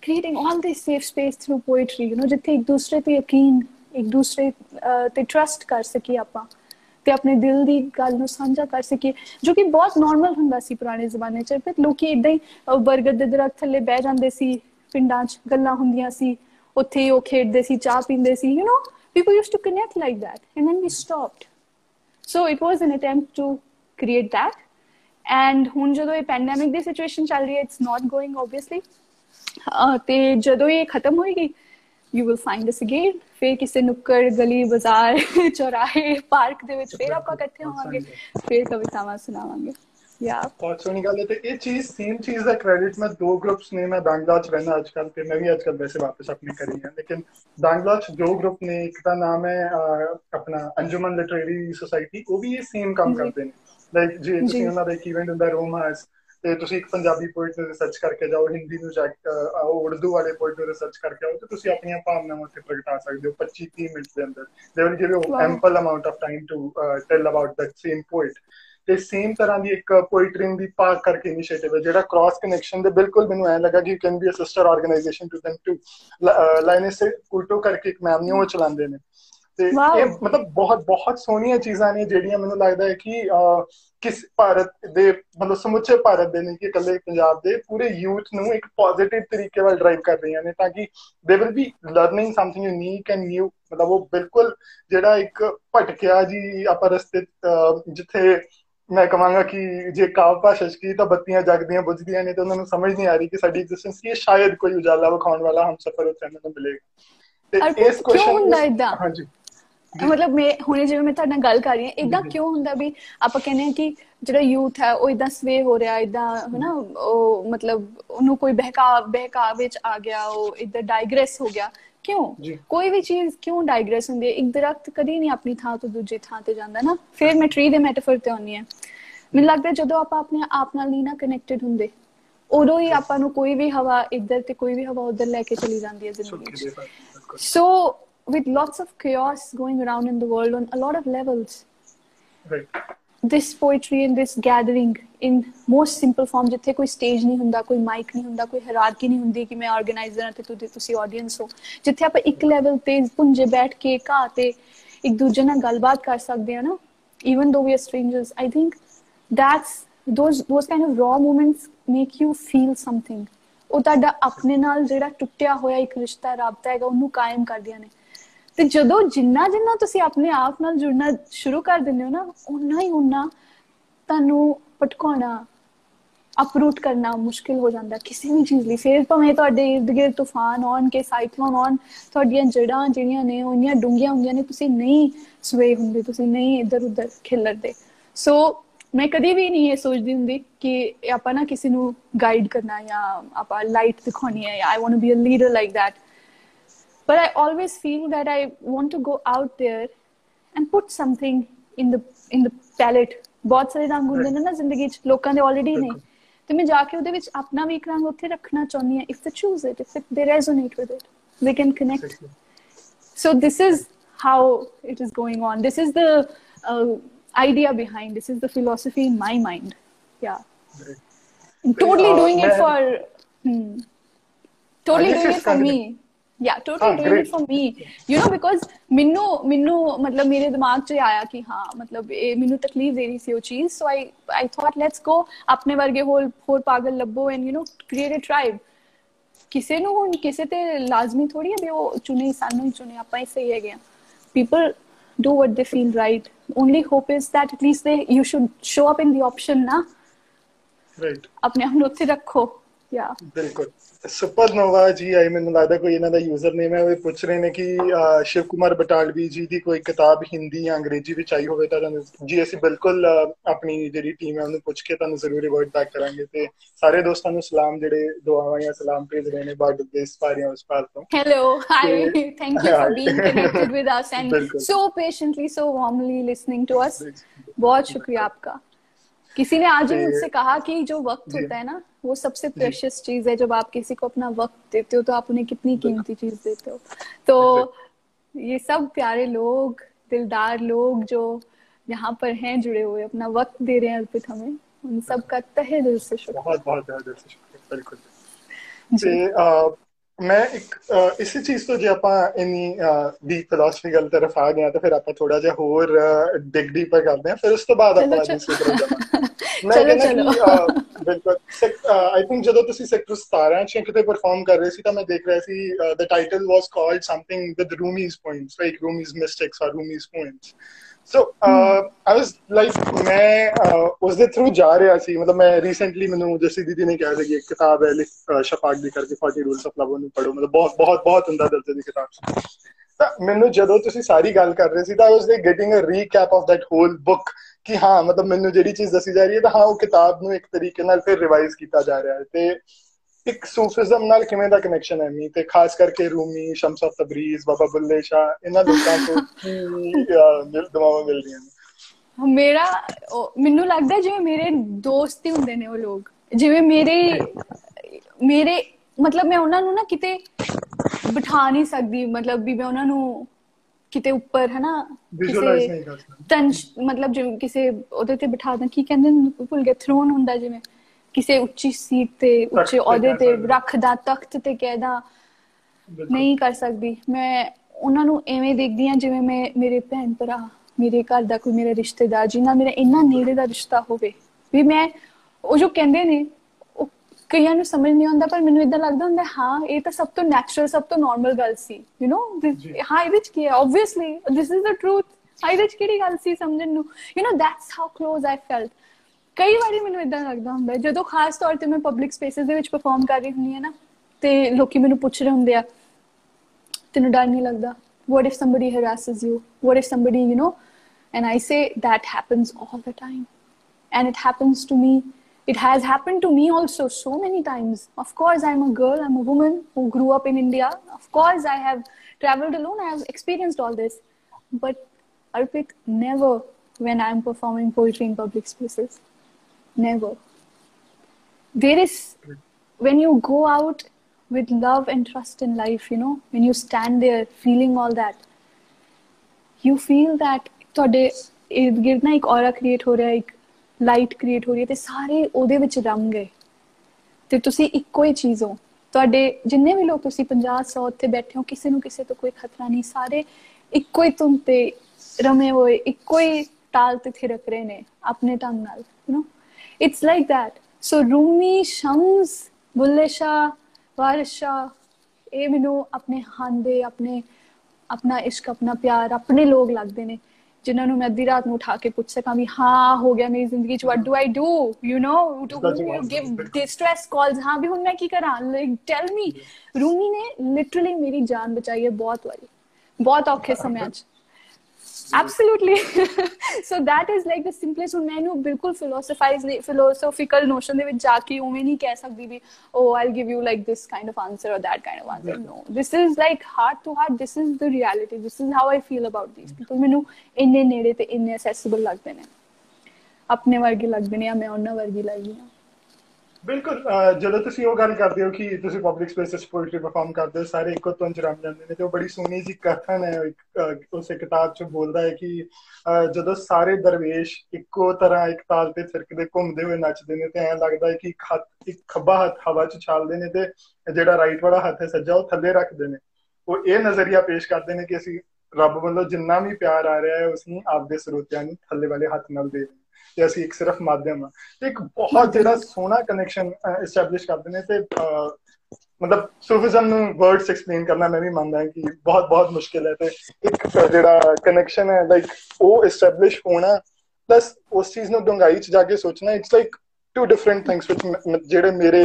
creating all this safe space through poetry, you know ਜਿੱਥੇ ਇੱਕ ਦੂਸਰੇ ਤੇ ਯਕੀਨ ਇੱਕ ਦੂਸਰੇ ਤੇ ਟਰਸਟ ਕਰ ਸਕੀਏ ਆਪਾਂ ਤੇ ਆਪਣੇ ਦਿਲ ਦੀ ਗੱਲ ਨੂੰ ਸਾਂਝਾ ਕਰ ਸਕੀਏ, ਜੋ ਕਿ ਬਹੁਤ ਨਾਰਮਲ ਹੁੰਦਾ ਸੀ ਪੁਰਾਣੇ ਜ਼ਮਾਨੇ 'ਚ, ਫਿਰ ਲੋਕੀ ਇਦਾਂ ਹੀ ਬਰਗਰ ਦੇ ਦਰਖਤ ਥੱਲੇ ਬਹਿ ਜਾਂਦੇ ਸੀ, ਪਿੰਡਾਂ 'ਚ ਗੱਲਾਂ ਹੁੰਦੀਆਂ ਸੀ, ਉੱਥੇ ਉਹ ਖੇਡਦੇ ਸੀ, ਚਾਹ ਪੀਂਦੇ ਸੀ you know people used to connect like that and then we stopped. So it was an attempt to create that and ਹੁਣ ਜਦੋਂ ਇਹ ਪੈਂਡੈਮਿਕ ਦੀ ਸਿਚੁਏਸ਼ਨ ਚੱਲ ਰਹੀ ਹੈ ਇਟਸ ਨਾਟ ਗੋਇੰਗ ਆਬਵੀਅਸਲੀ ਤੇ ਜਦੋਂ ਇਹ ਖਤਮ ਹੋਏਗੀ you will find us again ਫਿਰ ਕਿਸੇ ਨੁੱਕੜ ਗਲੀ ਬਾਜ਼ਾਰ ਚੌਰਾਹੇ ਪਾਰਕ ਦੇ ਵਿੱਚ ਫਿਰ ਆਪਾਂ ਇਕੱਠੇ ਹੋਵਾਂਗੇ ਫਿਰ ਕਵਿਤਾਵਾਂ ਸੁਣਾਵਾਂਗੇ ਯਾ ਬਹੁਤ ਸੋਹਣੀ ਗੱਲ ਹੈ ਤੇ ਇਹ ਚੀਜ਼ ਸੇਮ ਚੀਜ਼ ਦਾ ਕ੍ਰੈਡਿਟ ਮੈਂ ਦੋ ਗਰੁੱਪਸ ਨੇ ਮੈਂ ਬੰਗਲਾ ਚ ਰਹਿਣਾ ਅੱਜ ਕੱਲ ਤੇ ਮੈਂ ਵੀ ਅੱਜ ਕੱਲ ਵੈਸੇ ਵਾਪਸ ਆਪਣੀ ਕਰੀ ਹਾਂ ਲੇਕਿਨ ਬੰਗਲਾ ਚ ਦੋ ਗਰੁੱਪ ਨੇ ਇੱਕ ਦਾ ਨਾਮ ਹੈ ਆਪਣਾ ਅੰਜੁਮਨ ਲਿਟਰੇਰੀ ਸੁਸਾਇਟੀ ਉਹ ਵੀ ਇਹ ਸੇਮ ਕੰਮ ਕਰਦੇ ਨੇ ਲਾਈਕ ਜੇ ਤੁਸੀਂ ਉਹਨਾਂ ਦਾ ਇੱਕ ਇਵੈਂਟ ਹੁੰਦਾ ਰੋਮ ਹਾਸ ਤੇ ਤੁਸੀਂ ਇੱਕ ਪੰਜਾਬੀ ਪੋਇਟ ਨੂੰ ਰਿਸਰਚ ਕਰਕੇ ਜਾਓ ਹਿੰਦੀ ਨੂੰ ਚੈੱਕ ਉਰਦੂ ਵਾਲੇ ਪੋਇਟ ਨੂੰ ਰਿਸਰਚ ਕਰਕੇ ਆਓ ਤੇ ਤੁਸੀਂ ਆਪਣੀਆਂ ਭਾਵਨਾਵਾਂ ਉੱਤੇ ਪ੍ਰਗਟਾ ਸਕਦੇ ਹੋ 25 30 ਮਿੰਟ ਦੇ ਅੰਦਰ। They will give you ample amount of time to tell about that same poet ਤੇ ਸੇਮ ਤਰ੍ਹਾਂ ਦੀ ਇੱਕ ਪੋਇਟਰੀ ਦੀ ਪਾਰਕ ਕਰਕੇ ਇਨੀਸ਼ੀਏਟਿਵ ਹੈ ਜਿਹੜਾ ਕ੍ਰਾਸ ਕਨੈਕਸ਼ਨ ਦੇ ਬਿਲਕੁਲ ਮੈਨੂੰ ਐ ਲੱਗਾ ਕਿ you can be a sister organisation to them two lines ਕੁਲਟੋ ਕਰਕੇ ਇੱਕ ਮੈਮ ਨੇ ਉਹ ਚਲਾਉਂਦੇ ਨੇ। ਤੇ ਇਹ ਮਤਲਬ ਬਹੁਤ ਬਹੁਤ ਸੋਹਣੀਆਂ ਚੀਜ਼ਾਂ ਨੇ ਜਿਹੜੀਆਂ ਮੈਨੂੰ ਲੱਗਦਾ ਹੈ ਕਿ ਕਿਸ ਭਾਰਤ ਦੇ ਮਤਲਬ ਸਮੁੱਚੇ ਭਾਰਤ ਦੇ ਨਹੀਂ ਕਿ ਇਕੱਲੇ ਪੰਜਾਬ ਦੇ ਪੂਰੇ ਯੂਥ ਨੂੰ ਇੱਕ ਪੋਜ਼ਿਟਿਵ ਤਰੀਕੇ ਨਾਲ ਡਰਾਈਵ ਕਰ ਰਹੀਆਂ ਨੇ ਤਾਂ ਕਿ they will be learning something unique and new ਮਤਲਬ ਉਹ ਬਿਲਕੁਲ ਜਿਹੜਾ ਇੱਕ ਭਟਕਿਆ ਜੀ ਆਪਾਂ ਰਸਤੇ ਜਿੱਥੇ ਮੈਂ ਕਹਾਂਗਾ ਕਿ ਜੇ ਕਾਵ ਭਾਸ਼ਾ ਚ ਕੀ ਤਾਂ ਬੱਤੀਆਂ ਜਗਦੀਆਂ ਬੁਝਦੀਆਂ ਨੇ ਤੇ ਉਹਨਾਂ ਨੂੰ ਸਮਝ ਨਹੀਂ ਆ ਰਹੀ ਕਿ ਸਾਡੀ ਐਗਜ਼ਿਸਟੈਂਸ ਕੀ ਹੈ ਸ਼ਾਇਦ ਕੋਈ ਉਜਾਲਾ ਵਿਖਾਉਣ ਵਾਲਾ ਹਮ ਸਫਰ ਉੱਥੇ ਨੂੰ ਮਿਲੇਗਾ। ਤੇ ਇਸ ਕੁਐਸਚਨ ਹਾਂਜੀ। ਮਤਲਬ ਮੈਂ ਹੁਣੇ ਜਿਵੇਂ ਮੈਂ ਤੁਹਾਡੇ ਨਾਲ ਗੱਲ ਕਰ ਰਹੀ ਹਾਂ ਇਦਾਂ ਕਿਉਂ ਹੁੰਦਾ ਵੀ ਆਪਾਂ ਕਹਿੰਦੇ ਆ ਕਿ ਜਿਹੜਾ ਯੂਥ ਹੈ ਉਹ ਇਦਾਂ ਸਵੇ ਹੋ ਰਿਹਾ ਇਦਾਂ ਹਨਾ ਉਹ ਮਤਲਬ ਉਹਨੂੰ ਕੋਈ ਬਹਿਕਾ ਬਹਿਕਾ ਵਿੱਚ ਆ ਗਿਆ ਉਹ ਇਦਾਂ ਡਾਈਗ੍ਰੈਸ ਹੋ ਗਿਆ। ਕਿਉਂ? ਕੋਈ ਵੀ ਚੀਜ਼ ਕਿਉਂ ਡਾਈਗ੍ਰੈਸ ਹੁੰਦੀ ਹੈ? ਇੱਕ ਦਰਖਤ ਕਦੀ ਨਹੀਂ ਆਪਣੀ ਥਾਂ ਤੋਂ ਦੂਜੀ ਥਾਂ ਤੇ ਜਾਂਦਾ ਨਾ। ਫਿਰ ਮੈਂ ਟਰੀ ਦੇ ਮੈਟਾਫਰ ਤੇ ਆਉਣੀ ਹੈ। ਮੈਨੂੰ ਲੱਗਦਾ ਜਦੋਂ ਆਪਾਂ ਆਪਣੇ ਆਪ ਨਾਲ ਨਹੀਂ ਨਾ ਕਨੈਕਟਡ ਹੁੰਦੇ ਉਦੋਂ ਹੀ ਆਪਾਂ ਨੂੰ ਕੋਈ ਵੀ ਹਵਾ ਇੱਧਰ ਤੇ ਕੋਈ ਵੀ ਹਵਾ ਉੱਧਰ ਲੈ ਕੇ ਚਲੀ ਜਾਂਦੀ ਹੈ ਜ਼ਿੰਦਗੀ ਸੋ with lots of chaos going around in the world on a lot of levels. Right. this poetry and this gathering in most simple form ਜਿੱਥੇ ਕੋਈ ਸਟੇਜ ਨਹੀਂ ਹੁੰਦਾ ਕੋਈ ਮਾਈਕ ਨਹੀਂ ਹੁੰਦਾ ਕੋਈ ਹਾਇਰਾਰਕੀ ਨਹੀਂ ਹੁੰਦੀ ਕਿ ਮੈਂ ਆਰਗੇਨਾਈਜ਼ਰ ਹਾਂ ਤੇ ਤੁਸੀਂ ਤੁਸੀਂ ਆਡੀਅנס ਹੋ ਜਿੱਥੇ ਆਪਾਂ ਇੱਕ ਲੈਵਲ ਤੇ ਪੁੰਜੇ ke ਕੇ ਘਾ ek ਇੱਕ ਦੂਜੇ ਨਾਲ ਗੱਲਬਾਤ ਕਰ even though we are strangers i think that's those those kind of raw moments make you feel something ਉਹ ਤੁਹਾਡਾ ਆਪਣੇ ਨਾਲ ਜਿਹੜਾ ਟੁੱਟਿਆ ਹੋਇਆ ਇੱਕ ਰਿਸ਼ਤਾ ਰਾਬਤਾ ਹੈਗਾ ਉਹਨੂੰ ਕਾਇਮ ਕਰਦੀਆਂ ਨੇ ਤੇ ਜਦੋਂ ਜਿੰਨਾ ਜਿੰਨਾ ਤੁਸੀਂ ਆਪਣੇ ਆਪ ਨਾਲ ਜੁੜਨਾ ਸ਼ੁਰੂ ਕਰ ਦਿੰਦੇ ਹੋ ਨਾ ਉਨਾ ਹੀ ਉਨਾ ਤੁਹਾਨੂੰ ਪਟਕਾਉਣਾ ਅਪਰੂਟ ਕਰਨਾ ਮੁਸ਼ਕਿਲ ਹੋ ਜਾਂਦਾ ਕਿਸੇ ਵੀ ਚੀਜ਼ ਲਈ। ਫਿਰ ਭਾਵੇਂ ਤੁਹਾਡੇ ਇਰਦ ਗਿਰਦ ਤੂਫਾਨ ਆਉਣ ਕੇ ਸਾਈਕਲੋਨ ਆਉਣ, ਤੁਹਾਡੀਆਂ ਜੜਾਂ ਜਿਹੜੀਆਂ ਨੇ ਉਹ ਇੰਨੀਆਂ ਡੂੰਘੀਆਂ ਹੁੰਦੀਆਂ ਨੇ, ਤੁਸੀਂ ਨਹੀਂ ਸਵੇ ਹੁੰਦੇ, ਤੁਸੀਂ ਨਹੀਂ ਇੱਧਰ ਉੱਧਰ ਖਿਲਰਦੇ। ਸੋ ਮੈਂ ਕਦੀ ਵੀ ਨਹੀਂ ਇਹ ਸੋਚਦੀ ਹੁੰਦੀ ਕਿ ਆਪਾਂ ਨਾ ਕਿਸੇ ਨੂੰ ਗਾਈਡ ਕਰਨਾ ਜਾਂ ਆਪਾਂ ਲਾਈਟ ਦਿਖਾਉਣੀ ਹੈ I want to be a leader like that but i always feel that i want to go out there and put something in the in the palette ਬਹੁਤ ਸਾਰੇ ਰੰਗ ਹੁੰਦੇ ਨੇ ਨਾ ਜ਼ਿੰਦਗੀ 'ਚ ਲੋਕਾਂ ਦੇ ਆਲਰੇਡੀ ਨੇ ਤੇ ਮੈਂ ਜਾ ਕੇ ਉਹਦੇ ਵਿੱਚ ਆਪਣਾ ਵੀ ਇੱਕ ਰੰਗ ਉੱਥੇ ਰੱਖਣਾ ਚਾਹੁੰਦੀ ਹਾਂ if they choose it if they resonate with it we can connect so this is how it is going on this is the uh, idea behind this is the philosophy in my mind yeah I'm totally doing it for hmm, totally doing it for me totally doing it for me you know because ਮੈਨੂੰ ਮੈਨੂੰ ਮਤਲਬ ਮੇਰੇ ਦਿਮਾਗ 'ਚ ਆਇਆ ਕਿ ਹਾਂ ਮਤਲਬ ਇਹ ਮੈਨੂੰ ਤਕਲੀਫ ਦੇ ਰਹੀ ਸੀ ਉਹ ਚੀਜ਼ ਸੋ ਆਈ ਆਈ ਥਾਟ ਲੈਟਸ ਗੋ ਆਪਣੇ ਵਰਗੇ ਹੋਰ ਹੋਰ ਪਾਗਲ ਲੱਭੋ and you know create a tribe ਕਿਸੇ ਨੂੰ ਹੁਣ ਕਿਸੇ ਤੇ ਲਾਜ਼ਮੀ ਥੋੜੀ ਹੈ ਵੀ ਉਹ ਚੁਣੇ ਸਾਨੂੰ ਹੀ ਚੁਣੇ ਆਪਾਂ ਹੀ ਸਹੀ ਹੈਗੇ ਆ people do what they feel right only hope is that at least they you should show up in the option na right ਆਪਣੇ ਆਪ ਨੂੰ ਉੱਥੇ ਰੱਖੋ ਯਾ ਬਿਲਕੁਲ। ਸੁਪਰਨੋਵਾ ਜੀ ਆਈ ਮੈਨੂੰ ਲੱਗਦਾ ਕੋਈ ਇਹਨਾਂ ਦਾ ਯੂਜ਼ਰ ਨੇਮ ਹੈ ਉਹ ਪੁੱਛ ਰਹੇ ਨੇ ਕਿ ਸ਼ਿਵ ਕੁਮਾਰ ਬਟਾਲਵੀ ਜੀ ਦੀ ਕੋਈ ਕਿਤਾਬ ਹਿੰਦੀ ਜਾਂ ਅੰਗਰੇਜ਼ੀ ਵਿੱਚ ਆਈ ਹੋਵੇ ਤਾਂ ਜੀ ਅਸੀਂ ਬਿਲਕੁਲ ਆਪਣੀ ਜਿਹੜੀ ਟੀਮ ਹੈ ਉਹਨੂੰ ਪੁੱਛ ਕੇ ਤੁਹਾਨੂੰ ਜ਼ਰੂਰ ਰਿਵਰਟ ਬੈਕ ਕਰਾਂਗੇ ਤੇ ਸਾਰੇ ਦੋਸਤਾਂ ਨੂੰ ਸਲਾਮ ਜਿਹੜੇ ਦੁਆਵਾਂ ਜਾਂ ਸਲਾਮ ਭੇਜ ਰਹੇ ਨੇ ਬਾਗ ਦੇਸ ਪਾਰੀਆਂ ਉਸ ਪਾਰ ਤੋਂ। Hello hi thank you for being connected with us and so patiently so warmly listening to us ਬਹੁਤ ਸ਼ੁਕਰੀਆ ਆਪਕਾ। किसी ने आज ही मुझसे कहा कि जो वक्त होता है ना वो सबसे प्रेशियस चीज़ है जब आप किसी को अपना वक्त देते हो तो आप उन्हें कितनी कीमती चीज़ देते हो। तो ये सब प्यारे लोग दिलदार लोग जो यहाँ पर हैं जुड़े हुए अपना वक्त दे रहे हैं अर्पित हमें उन सब का तहे दिल से शुक्रिया। बहुत बहुत दिल से शुक्रिया। बिल्कुल। जी। ਮੈਂ ਇੱਕ ਇਸੇ ਚੀਜ਼ ਤੋਂ ਜੇ ਆਪਾਂ ਇਨੀ ਡੀਪ ਫਿਲਾਸਫੀ ਗੱਲ ਤਰਫ ਆ ਗਿਆ ਤਾਂ ਫਿਰ ਆਪਾਂ ਥੋੜਾ ਜਿਹਾ ਹੋਰ ਡਿਗ ਡੀਪਰ ਕਰਦੇ ਹਾਂ। ਫਿਰ ਉਸ ਤੋਂ ਬਾਅਦ ਆਪਾਂ ਦੂਸਰੀ ਤਰਫ ਜਾਵਾਂਗੇ ਕਹਿੰਦਾ ਕਿ ਬਿਲਕੁਲ। ਆਈ ਥਿੰਕ ਜਦੋਂ ਤੁਸੀਂ ਸੈਕਟਰ 17 ਚ ਕਿਤੇ ਪਰਫਾਰਮ ਕਰ ਰਹੇ ਸੀ ਤਾਂ ਮੈਂ ਦੇਖ ਰਿਹਾ ਸੀ the title was called something with Rumi's points like Rumi's mistakes or Rumi's points so I was like ਮੈਂ ਉਸ ਦੇ ਥਰੂ ਜਾ ਰਿਹਾ ਸੀ। ਮਤਲਬ ਮੈਂ ਰੀਸੈਂਟਲੀ ਮੈਨੂੰ ਜਸੀ ਦੀਦੀ ਨੇ ਕਿਹਾ ਸੀ ਕਿ ਇੱਕ ਕਿਤਾਬ ਹੈ ਸ਼ਫਾਕ ਦੀ ਕਰਕੇ 40 ਰੂਲਸ ਆਫ ਲਵ ਨੂੰ ਪੜੋ ਮਤਲਬ ਬਹੁਤ ਬਹੁਤ ਬਹੁਤ ਹੁੰਦਾ ਦਰਜੇ ਦੀ ਕਿਤਾਬ ਸੀ। ਤਾਂ ਮੈਨੂੰ ਜਦੋਂ ਤੁਸੀਂ ਸਾਰੀ ਗੱਲ ਕਰ ਰਹੇ ਸੀ ਤਾਂ ਉਸ ਦੇ getting a recap of that whole book ਕਿ ਹਾਂ ਮਤਲਬ ਮੈਨੂੰ ਜਿਹੜੀ ਚੀਜ਼ ਦੱਸੀ ਜਾ ਰਹੀ ਹੈ ਤਾਂ ਹਾਂ ਉਹ ਕਿਤਾਬ ਨੂੰ ਇੱਕ ਤਰੀਕੇ ਨਾਲ ਫਿਰ ਰਿਵਾਈਜ਼ ਕੀਤਾ ਜਾ ਰਿਹਾ ਹੈ। ਤੇ ਇੱਕ ਸੂਫੀਜ਼ਮ ਨਾਲ ਕਿਵੇਂ ਦਾ ਕਨੈਕਸ਼ਨ ਹੈ? ਮੀ ਤੇ ਖਾਸ ਕਰਕੇ ਰੂਮੀ ਸ਼ਮਸ ਤਬਰੀਜ਼ ਬਾਬਾ ਬੁੱਲੇ ਸ਼ਾ ਇਹਨਾਂ ਲੋਕਾਂ ਤੋਂ ਕੀ ਦਵਾਵਾਂ ਮਿਲਦੀਆਂ ਨੇ। ਮੇਰਾ ਮੈਨੂੰ ਲੱਗਦਾ ਜਿਵੇਂ ਮੇਰੇ ਦੋਸਤ ਹੀ ਹੁੰਦੇ ਨੇ ਉਹ ਲੋਕ। ਜਿਵੇਂ ਮੇਰੇ ਮੇਰੇ ਮਤਲਬ ਮੈਂ ਉਹਨਾਂ ਨੂੰ ਨਾ ਕਿਤੇ ਬਿਠਾ ਨਹੀਂ ਸਕਦੀ। ਮਤਲਬ ਵੀ ਮੈਂ ਉਹਨਾਂ ਨੂੰ ਕਿਤੇ ਉੱਪਰ ਹੈ ਨਾ ਕਿਸੇ ਤਨ ਮਤਲਬ ਜਿਵੇਂ ਕਿਸੇ ਉਹਦੇ ਤੇ ਬਿਠਾ ਦਾਂ ਕੀ ਕਹਿੰਦੇ ਨੇ? ਭੁੱਲ ਗਿਆ। ਥਰੋਨ ਹੁੰਦਾ ਜਿਵੇਂ। ਕਿਸੇ ਉੱਚੀ ਸੀਟ ਤੇ ਉੱਚੇ ਅਹੁਦੇ ਤੇ ਰੱਖਦਾ ਤਖਤ ਤੇ ਕਹਿਦਾ ਨਹੀਂ ਕਰ ਸਕਦੀ। ਮੈਂ ਉਹਨਾਂ ਨੂੰ ਐਵੇਂ ਦੇਖਦੀ ਆ ਜਿਵੇਂ ਮੈਂ ਮੇਰੇ ਭੈਣ ਭਰਾ ਮੇਰੇ ਘਰ ਦਾ ਕੋਈ ਮੇਰਾ ਰਿਸ਼ਤੇਦਾਰ ਜਿਨ੍ਹਾਂ ਮੇਰਾ ਇੰਨਾ ਨੇੜੇ ਦਾ ਰਿਸ਼ਤਾ ਹੋਵੇ। ਵੀ ਮੈਂ ਉਹ ਜੋ ਕਹਿੰਦੇ ਨੇ ਉਹ ਕਈਆਂ ਨੂੰ ਸਮਝ ਨਹੀਂ ਆਉਂਦਾ ਪਰ ਮੈਨੂੰ ਇਦਾਂ ਲੱਗਦਾ ਹੁੰਦਾ ਹਾਂ ਇਹ ਤਾਂ ਸਭ ਤੋਂ ਨੈਚੁਰਲ ਸਭ ਤੋਂ ਨਾਰਮਲ ਗੱਲ ਸੀ ਯੂ نو ਹਾਂ ਇਹ ਵਿੱਚ ਕੀ ਹੈ? Obviously this is the truth ਆਈ ਵਿੱਚ ਕਿਹੜੀ ਗੱਲ ਸੀ ਸਮਝਣ ਨੂੰ? You know that's how close I felt ਕਈ ਵਾਰੀ ਮੈਨੂੰ ਇਦਾਂ ਲੱਗਦਾ ਹੁੰਦਾ ਜਦੋਂ ਖਾਸ ਤੌਰ ਤੇ ਮੈਂ ਪਬਲਿਕ ਸਪੇਸਸ ਦੇ ਵਿੱਚ ਪਰਫਾਰਮ ਕਰ ਰਹੀ ਹੁੰਦੀ ਆ ਨਾ ਤੇ ਲੋਕੀ ਮੈਨੂੰ ਪੁੱਛ ਰਹੇ ਹੁੰਦੇ ਆ ਤੈਨੂੰ ਡਰ ਨਹੀਂ ਲੱਗਦਾ what if somebody harasses you what if somebody you know and i say that happens all the time and it happens to me it has happened to me also so many times of course i'm a girl i'm a woman who grew up in india of course i have traveled alone i have experienced all this but arpit never when i'm performing poetry in public spaces Never. There is, when you go out with love and trust in life, you know, when you stand there feeling all that, you feel that ਤੁਹਾਡੇ ਇਰਦ ਗਿਰਦ ਨਾ ਇੱਕ ਔਰਾ create ਹੋ ਰਿਹਾ ਇੱਕ light create ਹੋ ਰਹੀ ਹੈ ਤੇ ਸਾਰੇ ਉਹਦੇ ਵਿੱਚ ਰੰਗ ਗਏ ਤੇ ਤੁਸੀਂ ਇੱਕੋ ਹੀ ਚੀਜ਼ ਹੋ। ਤੁਹਾਡੇ ਜਿੰਨੇ ਵੀ ਲੋਕ ਤੁਸੀਂ 50 100 ਉੱਤੇ ਬੈਠੇ ਹੋ ਕਿਸੇ ਨੂੰ ਕਿਸੇ ਤੋਂ ਕੋਈ ਖਤਰਾ ਨਹੀਂ ਸਾਰੇ ਇੱਕੋ ਹੀ ਤੁਮ ਤੇ ਰਮੇ ਹੋਏ ਇੱਕੋ ਹੀ ਤਾਲ ਤੇ ਥਿਰਕ ਰਹੇ ਨੇ ਆਪਣੇ ਢੰਗ ਨਾਲ you know it's like that. So rumi shams bulle shah ਵਾਰਸ਼ਾ ਇਹ ਮੈਨੂੰ ਆਪਣੇ ਹਾਂਦੇ ਆਪਣੇ ਆਪਣਾ ਇਸ਼ਕ ਆਪਣਾ ਪਿਆਰ ਆਪਣੇ ਲੋਕ ਲੱਗਦੇ ਨੇ ਜਿਨ੍ਹਾਂ ਨੂੰ ਮੈਂ ਅੱਧੀ ਰਾਤ ਨੂੰ ਉਠਾ ਕੇ ਪੁੱਛ ਸਕਾਂ ਵੀ ਹਾਂ ਹੋ ਗਿਆ ਮੇਰੀ ਜ਼ਿੰਦਗੀ ਚ what do I do you know to give distress calls ਹਾਂ ਵੀ ਹੁਣ ਮੈਂ ਕੀ ਕਰਾਂ ਲਾਈਕ ਟੈਲ ਮੀ ਰੂਮੀ ਨੇ ਲਿਟਰਲੀ ਮੇਰੀ ਜਾਨ ਬਚਾਈ ਹੈ ਬਹੁਤ ਵਾਰੀ ਬਹੁਤ ਔਖੇ ਸਮਿਆਂ 'ਚ absolutely so that is like the simplest ਹੁਣ ਮੈਨੂੰ ਬਿਲਕੁਲ philosophize philosophical notion ਦੇ ਵਿੱਚ ਜਾ ਕੇ ਉਵੇਂ ਨਹੀਂ ਕਹਿ ਸਕਦੀ ਵੀ oh i'll give you like this kind of answer or that kind of answer no this is like heart to heart this is the reality this is how i feel about these people ਮੈਨੂੰ ਇੰਨੇ ਨੇੜੇ ਤੇ ਇੰਨੇ accessible ਲੱਗਦੇ ਨੇ ਆਪਣੇ ਵਰਗੇ ਲੱਗਦੇ ਨੇ ਜਾਂ ਮੈਂ ਉਹਨਾਂ ਵਰਗੀ ਲੱਗਦੀ ਹਾਂ ਬਿਲਕੁਲ ਜਦੋਂ ਤੁਸੀਂ ਉਹ ਗੱਲ ਕਰਦੇ ਹੋ ਕਿ ਤੁਸੀਂ ਪਬਲਿਕ ਸਪੇਸਸ ਪੋਇਟਰੀ ਪਰਫਾਰਮ ਕਰਦੇ ਹੋ, ਸਾਰੇ ਇੱਕੋ ਤੋਂ ਚ ਰਮ ਜਾਂਦੇ ਨੇ, ਤੇ ਉਹ ਬੜੀ ਸੋਹਣੀ ਜੀ ਕਥਨ ਹੈ ਉਸੇ ਕਿਤਾਬ ਚ ਬੋਲਦਾ ਹੈ ਕਿ ਜਦੋਂ ਸਾਰੇ ਦਰਵੇਸ਼ ਇੱਕੋ ਤਰ੍ਹਾਂ ਇੱਕ ਤਾਲ ਤੇ ਫਿਰਕਦੇ, ਘੁੰਮਦੇ ਹੋਏ ਨੱਚਦੇ ਨੇ, ਤੇ ਐਂ ਲੱਗਦਾ ਹੈ ਕਿ ਇੱਕ ਹੱਥ, ਇੱਕ ਖੱਬਾ ਹੱਥ ਹਵਾ 'ਚ ਛਾਲਦੇ ਨੇ, ਤੇ ਜਿਹੜਾ ਰਾਈਟ ਵਾਲਾ ਹੱਥ ਹੈ ਸੱਜਾ, ਉਹ ਥੱਲੇ ਰੱਖਦੇ ਨੇ। ਉਹ ਇਹ ਨਜ਼ਰੀਆ ਪੇਸ਼ ਕਰਦੇ ਨੇ ਕਿ ਅਸੀਂ ਰੱਬ ਵੱਲੋਂ ਜਿੰਨਾ ਵੀ ਪਿਆਰ ਆ ਰਿਹਾ ਹੈ ਉਸ ਨੂੰ ਆਪਦੇ ਸਰੋਤਿਆਂ ਨੂੰ ਥੱਲੇ ਵਾਲੇ ਹੱਥ ਨਾਲ ਦੇ ਦੇ ਤੇ ਅਸੀਂ ਇੱਕ ਸਿਰਫ ਮਾਧਿਅਮ ਆ। ਤੇ ਇੱਕ ਬਹੁਤ ਜਿਹੜਾ ਸੋਹਣਾ ਕਨੈਕਸ਼ਨ ਐਸਟੈਬਲਿਸ਼ ਕਰਦੇ ਨੇ ਤੇ ਮਤਲਬ ਸੂਫੀਜ਼ਮ ਨੂੰ ਵਰਡਸ ਐਕਸਪਲੇਨ ਕਰਨਾ ਮੈਂ ਵੀ ਮੰਨਦਾ ਹਾਂ ਕਿ ਬਹੁਤ ਬਹੁਤ ਮੁਸ਼ਕਿਲ ਹੈ ਤੇ ਇੱਕ ਜਿਹੜਾ ਕਨੈਕਸ਼ਨ ਹੈ ਲਾਈਕ ਉਹ ਐਸਟੈਬਲਿਸ਼ ਹੋਣਾ ਪਲੱਸ ਉਸ ਚੀਜ਼ ਨੂੰ ਡੰਗਾਈ ਚ ਜਾ ਕੇ ਸੋਚਣਾ it's like two different things ਵਿਚ ਜਿਹੜੇ ਮੇਰੇ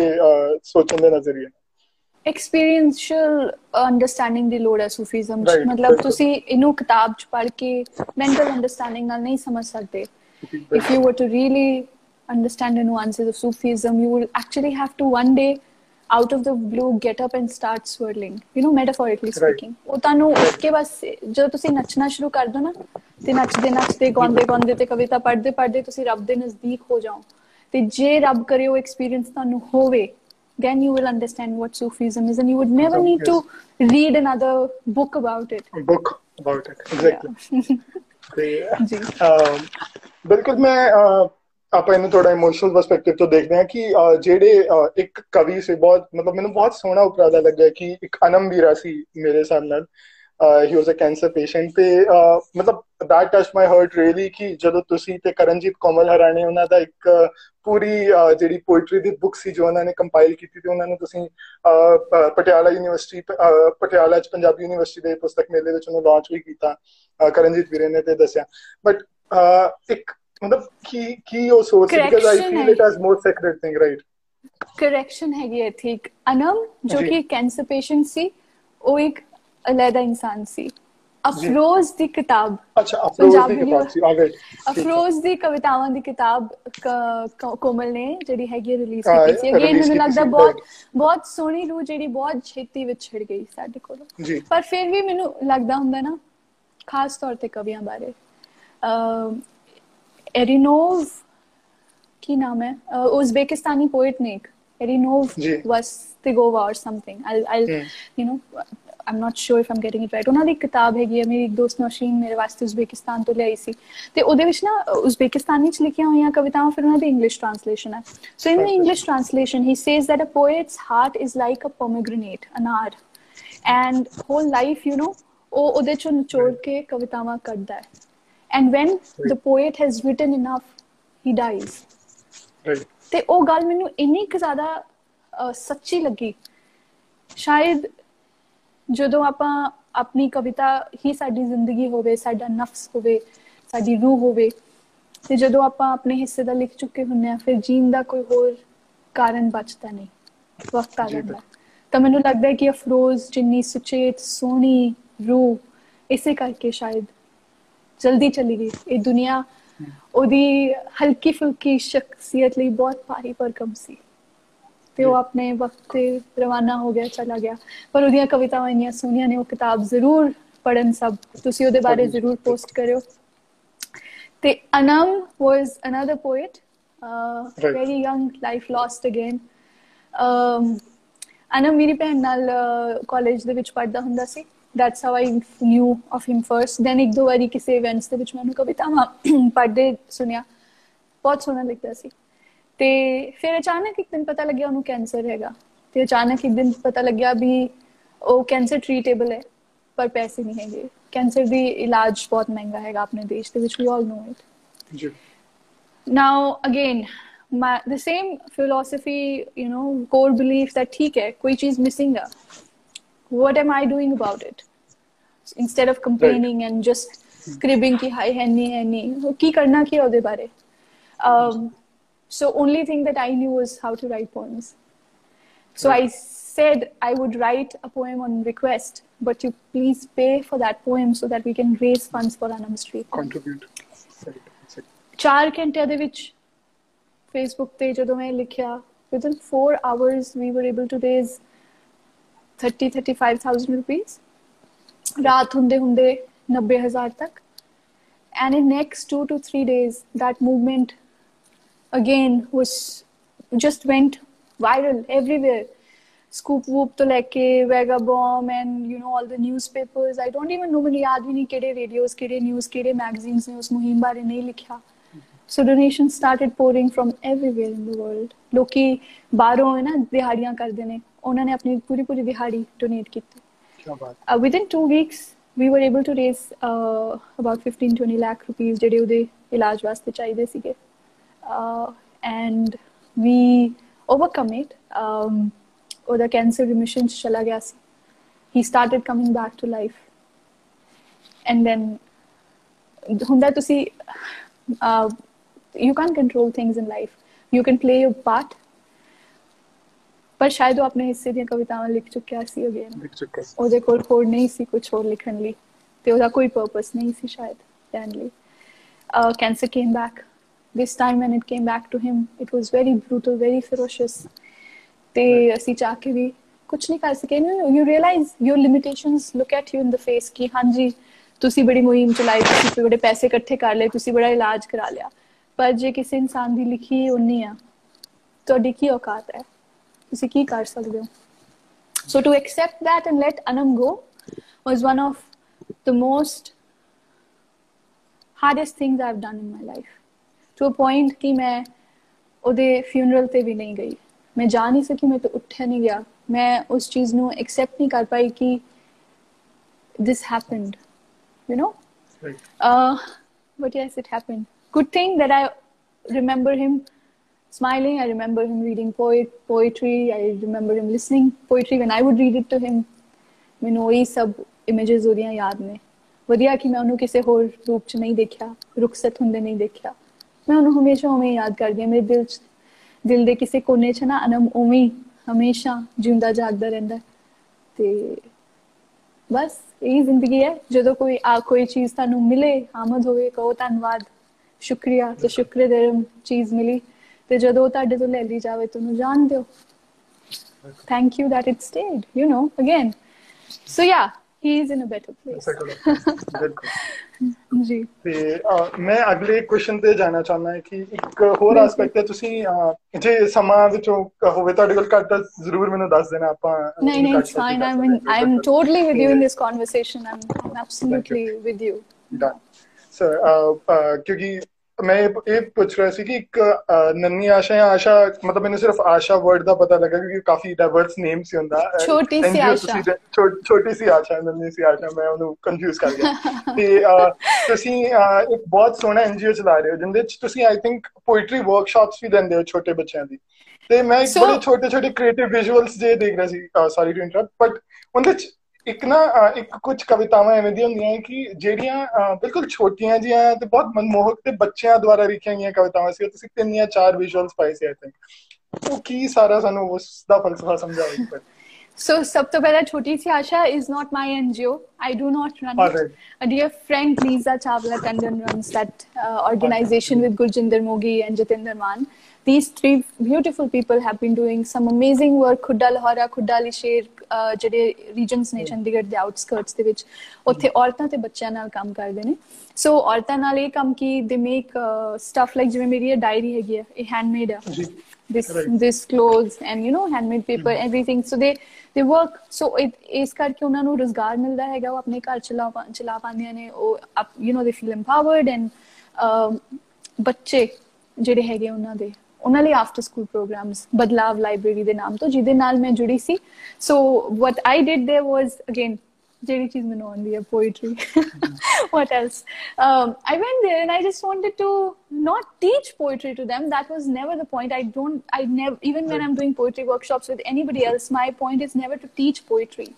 ਸੋਚਣ ਦੇ ਨਜ਼ਰੀਏ ਐਕਸਪੀਰੀਐਂਸ਼ੀਅਲ ਅੰਡਰਸਟੈਂਡਿੰਗ ਦੀ ਲੋੜ ਹੈ ਸੂਫੀਜ਼ਮ ਚ। ਮਤਲਬ ਤੁਸੀਂ ਇਹਨੂੰ ਕਿਤਾਬ ਚ ਪੜ੍ਹ ਕੇ ਮੈਂਟਲ ਅੰਡਰਸਟੈਂਡਿੰਗ ਨਾਲ ਨਹੀਂ ਸਮਝ ਸਕਦੇ। if you were to really understand the nuances of Sufism, you will actually have to one day out of the blue get up and start swirling you know metaphorically speaking ਉਹ ਤੁਹਾਨੂੰ ਕੇ ਬਸ ਜਦੋਂ ਤੁਸੀਂ ਨੱਚਣਾ ਸ਼ੁਰੂ ਕਰ ਦੋ ਨਾ ਤੇ ਨੱਚਦੇ ਨੱਚਦੇ ਗਾਉਂਦੇ ਗਾਉਂਦੇ ਤੇ ਕਵਿਤਾ ਪੜ੍ਹਦੇ ਪੜ੍ਹਦੇ ਤੁਸੀਂ ਰੱਬ ਦੇ ਨਜ਼ਦੀਕ ਹੋ ਜਾਓ ਤੇ ਜੇ ਰੱਬ ਕਰੇ ਉਹ ਐਕਸਪੀਰੀਅੰਸ ਤੁਹਾਨੂੰ ਹੋਵੇ then you will understand what Sufism is and you would never need to read another book about it. A book about it, exactly. Yeah. ਤੇ ਬਿਲਕੁਲ ਮੈਂ ਆਪਾਂ ਇਹਨੂੰ ਥੋੜਾ ਇਮੋਸ਼ਨਲ ਪਰਸਪੈਕਟਿਵ ਤੋਂ ਦੇਖਦੇ ਹਾਂ ਕਿ ਜਿਹੜੇ ਇੱਕ ਕਵੀ ਸੀ ਬਹੁਤ ਮਤਲਬ ਮੈਨੂੰ ਬਹੁਤ ਸੋਹਣਾ ਉਪਰਾਲਾ ਲੱਗਾ ਕਿ ਇੱਕ ਅਨਮ ਵੀਰਾ ਸੀ ਮੇਰੇ ਸਾਹਮਣੇ ਹੀ ਵਾਸ ਅ ਕੈਂਸਰ ਪੇਸ਼ੈਂਟ ਤੇ ਮਤਲਬ that touched my heart really ਕਿ ਜਦੋਂ ਤੁਸੀਂ ਤੇ ਕਰਨਜੀਤ ਕੋਮਲ ਹਰਾਣੇ ਉਹਨਾਂ ਦਾ ਇੱਕ ਪੂਰੀ ਜਿਹੜੀ ਪੋਇਟਰੀ ਦੀ ਬੁੱਕ ਸੀ ਜੋ ਉਹਨਾਂ ਨੇ ਕੰਪਾਈਲ ਕੀਤੀ ਤੇ ਉਹਨਾਂ ਨੂੰ ਤੁਸੀਂ ਪਟਿਆਲਾ ਯੂਨੀਵਰਸਿਟੀ ਪਟਿਆਲਾ ਚ ਪੰਜਾਬੀ ਯੂਨੀਵਰਸਿਟੀ ਦੇ ਪੁਸਤਕ ਮੇਲੇ ਵਿੱਚ ਉਹਨੂੰ ਲਾਂਚ ਵੀ ਕੀਤਾ ਕਰਨਜੀਤ ਵੀਰੇ ਨੇ ਤੇ ਦੱਸਿਆ। ਬਟ ਇੱਕ ਮਤਲਬ ਕੀ ਕੀ ਉਹ ਸੋਚ because I feel it as more sacred thing right correction ਹੈਗੀ ਹੈ ਠੀਕ ਅਨਮ ਜੋ ਕਿ ਕੈਂਸਰ ਪੇਸ਼ੈਂਟ ਸੀ ਉਹ ਇੱਕ ਅਲੈਦਾ ਇਨਸਾਨ ਸੀ। ਅਫਰੋਜ਼ ਦੀ ਕਿਤਾਬ ਅੱਛਾ ਅਫਰੋਜ਼ ਦੀ ਕਿਤਾਬ ਸੀ ਆਗੇ ਅਫਰੋਜ਼ ਦੀ ਕਵਿਤਾਵਾਂ ਦੀ ਕਿਤਾਬ ਕੋਮਲ ਨੇ ਜਿਹੜੀ ਹੈਗੀ ਰਿਲੀਜ਼ ਕੀਤੀ ਸੀ। ਅਗੇਨ ਮੈਨੂੰ ਲੱਗਦਾ ਬਹੁਤ ਬਹੁਤ ਸੋਹਣੀ ਰੂਹ ਜਿਹੜੀ ਬਹੁਤ ਛੇਤੀ ਵਿਛੜ ਗਈ ਸਾਡੇ ਕੋਲੋਂ। ਪਰ ਫਿਰ ਵੀ ਮੈਨੂੰ ਲੱਗਦਾ ਹੁੰਦਾ ਨਾ ਖਾਸ ਤੌਰ ਤੇ ਕਵੀਆਂ ਬਾਰੇ। ਐਰੀਨੋਵ ਕੀ ਨਾਮ ਹੈ? ਉਜ਼ਬੇਕਿਸਤਾਨੀ ਪੋਇਟ ਨੇ ਇੱਕ। ਐਰੀਨੋਵ ਵਸ ਤਿਗੋਵਾ or something I I you know I'm not sure if I'm getting it right ਉਹਨਾਂ ਦੀ ਕਿਤਾਬ ਹੈਗੀ ਹੈ ਮੇਰੀ ਇੱਕ ਦੋਸਤ ਨੌਸ਼ੀਨ ਮੇਰੇ ਵਾਸਤੇ ਉਜ਼ਬੇਕਿਸਤਾਨ ਤੋਂ ਲਿਆਈ ਸੀ। ਤੇ ਉਹਦੇ ਵਿੱਚ ਨਾ ਉਜ਼ਬੇਕਿਸਤਾਨੀ ਚ ਲਿਖੀਆਂ ਹੋਈਆਂ ਕਵਿਤਾਵਾਂ ਫਿਰ ਉਹਨਾਂ ਦੀ ਇੰਗਲਿਸ਼ ਟ੍ਰਾਂਸਲੇਸ਼ਨ ਹੈ। So in the English translation he says that a poet's heart is like a pomegranate ਅਨਾਰ and whole life you know ਉਹ ਉਹਦੇ ਚੋਂ ਨਿਚੋੜ ਕੇ ਕਵਿਤਾਵਾਂ ਕੱਢਦਾ ਹੈ। And when right. the poet has written enough he dies right. ਤੇ ਉਹ ਗੱਲ ਮੈਨੂੰ ਇੰਨੀ ਕਿ ਜ਼ਿਆਦਾ ਸੱਚੀ ਲੱਗੀ। ਸ਼ਾਇਦ ਜਦੋਂ ਆਪਾਂ ਆਪਣੀ ਕਵਿਤਾ ਹੀ ਸਾਡੀ ਜ਼ਿੰਦਗੀ ਹੋਵੇ ਸਾਡਾ ਨਫਸ ਹੋਵੇ ਸਾਡੀ ਰੂਹ ਹੋਵੇ ਤੇ ਜਦੋਂ ਆਪਾਂ ਆਪਣੇ ਹਿੱਸੇ ਦਾ ਲਿਖ ਚੁੱਕੇ ਹੁੰਨੇ ਆ ਫਿਰ ਜੀਣ ਦਾ ਕੋਈ ਹੋਰ ਕਾਰਨ ਬਚਦਾ ਨਹੀਂ ਵਕਤ ਆ ਜਾਂਦਾ। ਤਾਂ ਮੈਨੂੰ ਲੱਗਦਾ ਹੈ ਕਿ ਅਫਰੋਜ਼ ਜਿੰਨੀ ਸੁਚੇਤ ਸੋਹਣੀ ਰੂਹ ਇਸੇ ਕਰਕੇ ਸ਼ਾਇਦ ਜਲਦੀ ਚਲੀ ਗਈ। ਇਹ ਦੁਨੀਆ ਉਹਦੀ ਹਲਕੀ ਫੁਲਕੀ ਸ਼ਖਸੀਅਤ ਲਈ ਬਹੁਤ ਭਾਰੀ ਭਰਕਮ ਸੀ। ਤੇ ਉਹ ਆਪਣੇ ਵਕਤ ਤੇ ਰਵਾਨਾ ਹੋ ਗਿਆ ਚਲਾ ਗਿਆ। ਪਰ ਉਹਦੀਆਂ ਕਵਿਤਾਵਾਂ ਇੰਨੀਆਂ ਸੋਹਣੀਆਂ ਨੇ ਉਹ ਕਿਤਾਬ ਜ਼ਰੂਰ ਪੜਨ ਸਭ ਤੁਸੀਂ ਉਹਦੇ ਬਾਰੇ ਜ਼ਰੂਰ ਪੋਸਟ ਕਰਿਓ। ਤੇ Anam was another poet very young life lost again Anam ਮੇਰੀ ਭੈਣ ਨਾਲ ਕਾਲਜ ਦੇ ਵਿੱਚ ਪੜਦਾ ਹੁੰਦਾ ਸੀ। That's how I knew of him first. Then ਇੱਕ ਦੋ ਵਾਰੀ ਕਿਸੇ ਇਵੈਂਟਸ ਦੇ ਵਿੱਚ ਮੈਨੂੰ ਕਵਿਤਾਵਾਂ ਪੜ੍ਹਦੇ ਸੁਨਿਆ ਬਹੁਤ ਸੋਹਣਾ ਲੱਗਦਾ ਸੀ। ਤੇ ਫਿਰ ਅਚਾਨਕ ਇੱਕ ਦਿਨ ਪਤਾ ਲੱਗਿਆ ਉਹਨੂੰ ਕੈਂਸਰ ਹੈਗਾ ਤੇ ਅਚਾਨਕ ਇੱਕ ਦਿਨ ਪਤਾ ਲੱਗਿਆ ਵੀ ਉਹ ਕੈਂਸਰ ਟ੍ਰੀਟੇਬਲ ਹੈ ਪਰ ਪੈਸੇ ਨਹੀਂ ਹੈਗੇ ਕੈਂਸਰ ਦੀ ਇਲਾਜ ਬਹੁਤ ਮਹਿੰਗਾ ਹੈਗਾ ਆਪਣੇ ਦੇਸ਼ ਦੇ ਵਿੱਚ ਵੀ ਆਲ ਨੋ ਇਟ ਜੀ now again my the same philosophy you know core belief that theek hai koi cheez missing hai what am I doing about it? Instead of complaining right. and just cribbing ki hi hai nahi hai nahi ki karna ki ਉਹਦੇ ਬਾਰੇ um so only thing that I knew was how to write poems so right. I said I would write a poem on request but you please pay for that poem so that we can raise funds for Anam Street contribute ਚਾਰ ਘੰਟਿਆਂ ਦੇ ਵਿੱਚ Facebook ਤੇ ਜਦੋਂ ਮੈਂ ਲਿਖਿਆ within 4 hours we were able to raise 30 35000 rupees ਰਾਤ ਹੁੰਦੇ ਹੁੰਦੇ 90000 ਤੱਕ and in next 2 to 3 days that movement again was just went viral everywhere scoop whoop to like vega bomb and you know all the newspapers i don't even know ਮੈਨੂੰ ਯਾਦ ਵੀ ਨਹੀਂ ਕਿਹੜੇ radios ਕਿਹੜੇ news ਕਿਹੜੇ magazines ਨੇ ਉਸ ਮੁਹਿੰਮ ਬਾਰੇ ਨਹੀਂ ਲਿਖਿਆ so donations started pouring from everywhere in the world ਲੋਕੀ ਬਾਹਰੋਂ ਹੈ ਨਾ ਦਿਹਾੜੀਆਂ ਕਰਦੇ ਨੇ ਉਹਨਾਂ ਨੇ ਆਪਣੀ ਪੂਰੀ ਪੂਰੀ ਦਿਹਾੜੀ ਡੋਨੇਟ ਕੀਤੀ ਕੀ ਬਾਤ uh, within 2 weeks we were able to raise uh, about 15 20 lakh rupees ਜਿਹੜੇ ਉਹਦੇ ਇਲਾਜ ਵਾਸਤੇ ਚਾਹੀਦੇ ਸੀਗੇ uh, and we overcome it um, ਉਹਦਾ ਕੈਂਸਰ ਰਿਮਿਸ਼ਨ ਚਲਾ ਗਿਆ ਸੀ he started coming back to life and then ਹੁੰਦਾ ਤੁਸੀਂ uh, you can't control things in life you can play your part ਪਰ ਸ਼ਾਇਦ ਉਹ ਆਪਣੇ ਹਿੱਸੇ ਦੀਆਂ ਕਵਿਤਾਵਾਂ ਲਿਖ ਚੁੱਕਿਆ ਸੀ ਅਗੇਨ ਲਿਖ ਚੁੱਕਾ ਸੀ ਉਹਦੇ ਕੋਲ ਹੋਰ ਨਹੀਂ ਸੀ ਕੁਝ ਹੋਰ ਲਿਖਣ ਲਈ ਤੇ ਉਹਦਾ ਕੋਈ ਪਰਪਸ ਨਹੀਂ ਸੀ ਸ਼ਾਇਦ ਦੈਨ ਲਈ cancer came back this time when it came back to him it was very brutal very ferocious ਤੇ ਅਸੀਂ ਚਾਹ ਕੇ ਵੀ ਕੁਝ ਨਹੀਂ ਕਰ ਸਕੇ you realise your limitations look at you in the face ਕਿ ਹਾਂਜੀ ਤੁਸੀਂ ਬੜੀ ਮੁਹਿੰਮ ਚਲਾਈ ਤੁਸੀਂ ਬੜੇ ਪੈਸੇ ਇਕੱਠੇ ਕਰ ਲਏ ਤੁਸੀਂ ਬੜਾ ਇਲਾਜ ਕਰਾ ਲਿਆ ਪਰ ਜੇ ਕਿਸੇ ਇਨਸਾਨ ਦੀ ਲਿਖੀ ਉਨੀ ਆ ਤੁਹਾਡੀ ਕੀ ਔਕਾਤ ਹੈ ਤੁਸੀਂ ਕੀ ਕਰ ਸਕਦੇ ਹੋ so to accept that and let anam go was one of the most hardest things i've done in my life to point ਕਿ ਮੈਂ ਉਹਦੇ ਫਿਊਨਰਲ ਤੇ ਵੀ ਨਹੀਂ ਗਈ ਮੈਂ ਜਾ ਨਹੀਂ ਸਕੀ ਮੈਂ ਤਾਂ ਉੱਠਿਆ ਨਹੀਂ ਗਿਆ ਮੈਂ ਉਸ ਚੀਜ਼ ਨੂੰ ਐਕਸੈਪਟ ਨਹੀਂ ਕਰ ਪਾਈ ਕਿ this happened you know right. uh but yes it happened good thing that i remember him smiling i remember him reading poet poetry i remember him listening poetry when i would read it to him ਮੈਨੂੰ ਉਹੀ ਸਭ images ਉਹਦੀਆਂ ਯਾਦ ਨੇ ਵਧੀਆ ਕਿ ਮੈਂ ਉਹਨੂੰ ਕਿਸੇ ਹੋਰ ਰੂਪ ਚ ਨਹੀਂ ਦੇਖਿਆ ਰੁਖਸਤ ਹੁੰਦੇ ਨਹੀਂ ਦੇਖਿਆ ਮੈਂ ਉਹਨੂੰ ਹਮੇਸ਼ਾ ਉਵੇਂ ਯਾਦ ਕਰਦੀ ਹਾਂ। ਮੇਰੇ ਦਿਲ ਚ ਦਿਲ ਦੇ ਕਿਸੇ ਕੋਨੇ ਚ ਨਾ ਅਨਮ ਉਵੇਂ ਹਮੇਸ਼ਾ ਜਿਉਂਦਾ ਜਾਗਦਾ ਰਹਿੰਦਾ ਤੇ ਬਸ ਇਹ ਜ਼ਿੰਦਗੀ ਹੈ। ਜਦੋਂ ਕੋਈ ਆ ਕੋਈ ਚੀਜ਼ ਤੁਹਾਨੂੰ ਮਿਲੇ ਆਮਦ ਹੋਵੇ ਕਹੋ ਧੰਨਵਾਦ ਸ਼ੁਕਰੀਆ ਤੇ ਸ਼ੁਕਰ ਦੇ ਚੀਜ਼ ਮਿਲੀ ਤੇ ਜਦੋਂ ਤੁਹਾਡੇ ਤੋਂ ਲੈ ਲਈ ਜਾਵੇ ਤੁਹਾਨੂੰ ਜਾਣ ਦਿਓ। Thank you that it stayed you know again so yeah he is in a better place ਬਿਲਕੁਲ। ਜੀ। ਤੇ ਮੈਂ ਅਗਲੇ ਕੁਐਸਚਨ ਤੇ ਜਾਣਾ ਚਾਹੁੰਦਾ ਹਾਂ ਕਿ ਇੱਕ ਹੋਰ ਐਸਪੈਕਟ ਹੈ ਤੁਸੀਂ ਜੇ ਸਮਾਂ ਵਿੱਚੋਂ ਹੋਵੇ ਤੁਹਾਡੇ ਕੋਲ ਘੱਟ ਜ਼ਰੂਰ ਮੈਨੂੰ ਦੱਸ ਦੇਣਾ ਆਪਾਂ ਨਹੀਂ ਨਹੀਂ it's fine I mean I am totally with you in this conversation I am absolutely with you done sir ਕਿਉਂਕਿ ਮੈਂ ਇਹ ਪੁੱਛ ਰਿਹਾ ਸੀ ਕਿ ਇੱਕ ਨੰਨੀ ਆਸ਼ਾ ਜਾਂ ਆਸ਼ਾ ਮਤਲਬ ਮੈਨੂੰ ਸਿਰਫ ਆਸ਼ਾ ਵਰਡ ਦਾ ਪਤਾ ਲੱਗਾ ਕਿਉਂਕਿ ਕਾਫੀ ਡਾਈਵਰਸ ਨੇਮ ਸੀ ਹੁੰਦਾ ਛੋਟੀ ਸੀ ਆਸ਼ਾ। ਛੋਟੀ ਸੀ ਆਸ਼ਾ ਨੰਨੀ ਸੀ ਆਸ਼ਾ ਮੈਂ ਉਹਨੂੰ ਕੰਫਿਊਜ਼ ਕਰ ਗਿਆ। ਤੇ ਤੁਸੀਂ ਇੱਕ ਬਹੁਤ ਸੋਹਣਾ ਐਨਜੀਓ ਚਲਾ ਰਹੇ ਹੋ ਜਿੰਦੇ ਵਿੱਚ ਤੁਸੀਂ ਆਈ ਥਿੰਕ ਪੋਇਟਰੀ ਵਰਕਸ਼ਾਪਸ ਵੀ ਦਿੰਦੇ ਹੋ ਛੋਟੇ ਬੱਚਿਆਂ ਦੀ। ਤੇ ਮੈਂ ਇੱਕ ਬੜੇ ਛੋਟੇ ਛੋਟੇ ਕ੍ਰੀਏਟਿਵ ਵਿਜ਼ੂਅਲਸ ਜੇ ਦੇਖ ਰਿਹਾ ਸੀ ਸੌਰੀ ਟੂ ਇੰਟਰਪਟ ਬਟ ਉਹਦੇ ਚ ਇੱਕ ਨਾ ਇੱਕ ਕੁਝ ਕਵਿਤਾਵਾਂ ਐਵੇਂ ਦੀਆਂ ਹੁੰਦੀਆਂ ਕਿ ਜਿਹੜੀਆਂ ਬਿਲਕੁਲ ਛੋਟੀਆਂ ਜੀਆਂ ਤੇ ਬਹੁਤ ਮਨਮੋਹਕ ਤੇ ਬੱਚਿਆਂ ਦੁਆਰਾ ਲਿਖੀਆਂ ਗਈਆਂ ਕਵਿਤਾਵਾਂ ਸੀ ਤੁਸੀਂ ਤਿੰਨ ਜਾਂ ਚਾਰ ਵਿਜ਼ੂਅਲਸ ਪਾਏ ਸੀ ਆਈ ਥਿੰਕ ਉਹ ਕੀ ਸਾਰਾ ਸਾਨੂੰ ਉਸ ਦਾ ਫਲਸਫਾ ਸਮਝਾਓ So, ਸਭ ਤੋਂ ਪਹਿਲਾਂ ਛੋਟੀ ਸੀ Asha my NGO. I do not run it. Right. A dear friend Lisa Chawla Tandon runs that uh, organization with Gurjinder Mogi and Jatinder Man. These three beautiful people have been doing some amazing work. Khudda Lahora, Khudda Lisher, ਜਿਹੜੇ regions ਨੇ ਚੰਡੀਗੜ੍ਹ ਦੇ ਆਊਟਸਕਰਟਸ ਦੇ ਵਿੱਚ ਉੱਥੇ ਔਰਤਾਂ ਤੇ ਬੱਚਿਆਂ ਨਾਲ ਕੰਮ ਕਰਦੇ ਨੇ। ਸੋ ਔਰਤਾਂ ਨਾਲ ਇਹ ਕੰਮ ਕੀ ਦੇ ਮੇਕ ਸਟਫ ਲਾਈਕ ਜਿਵੇਂ ਮੇਰੀ ਇਹ ਡਾਇਰੀ ਹੈਗੀ ਹੈ ਇਹ ਹੈਂਡਮੇਡ ਹੈ this right. this clothes and you know handmade paper mm-hmm. everything. So they they work. So it ਇਸ ਕਰਕੇ ਉਹਨਾਂ ਨੂੰ ਰੋਜ਼ਗਾਰ ਮਿਲਦਾ ਹੈਗਾ। ਉਹ ਆਪਣੇ ਘਰ ਚਲਾ ਚਲਾ ਪਾਉਂਦੀਆਂ ਨੇ। ਉਹ you know they feel empowered and ਬੱਚੇ ਜਿਹੜੇ ਹੈਗੇ ਉਹਨਾਂ ਦੇ। ਉਹਨਾਂ ਲਈ after school programmes Badlaav library ਦੇ ਨਾਮ ਤੋਂ ਜਿਹਦੇ ਨਾਲ ਮੈਂ ਜੁੜੀ ਸੀ so what I did there was again ਜਿਹੜੀ ਚੀਜ਼ ਮੈਨੂੰ ਆਉਂਦੀ ਹੈ poetry what else um, i went there and i just wanted to not teach poetry to them that was never the point i don't i never even when i'm doing poetry workshops with anybody else my point is never to teach poetry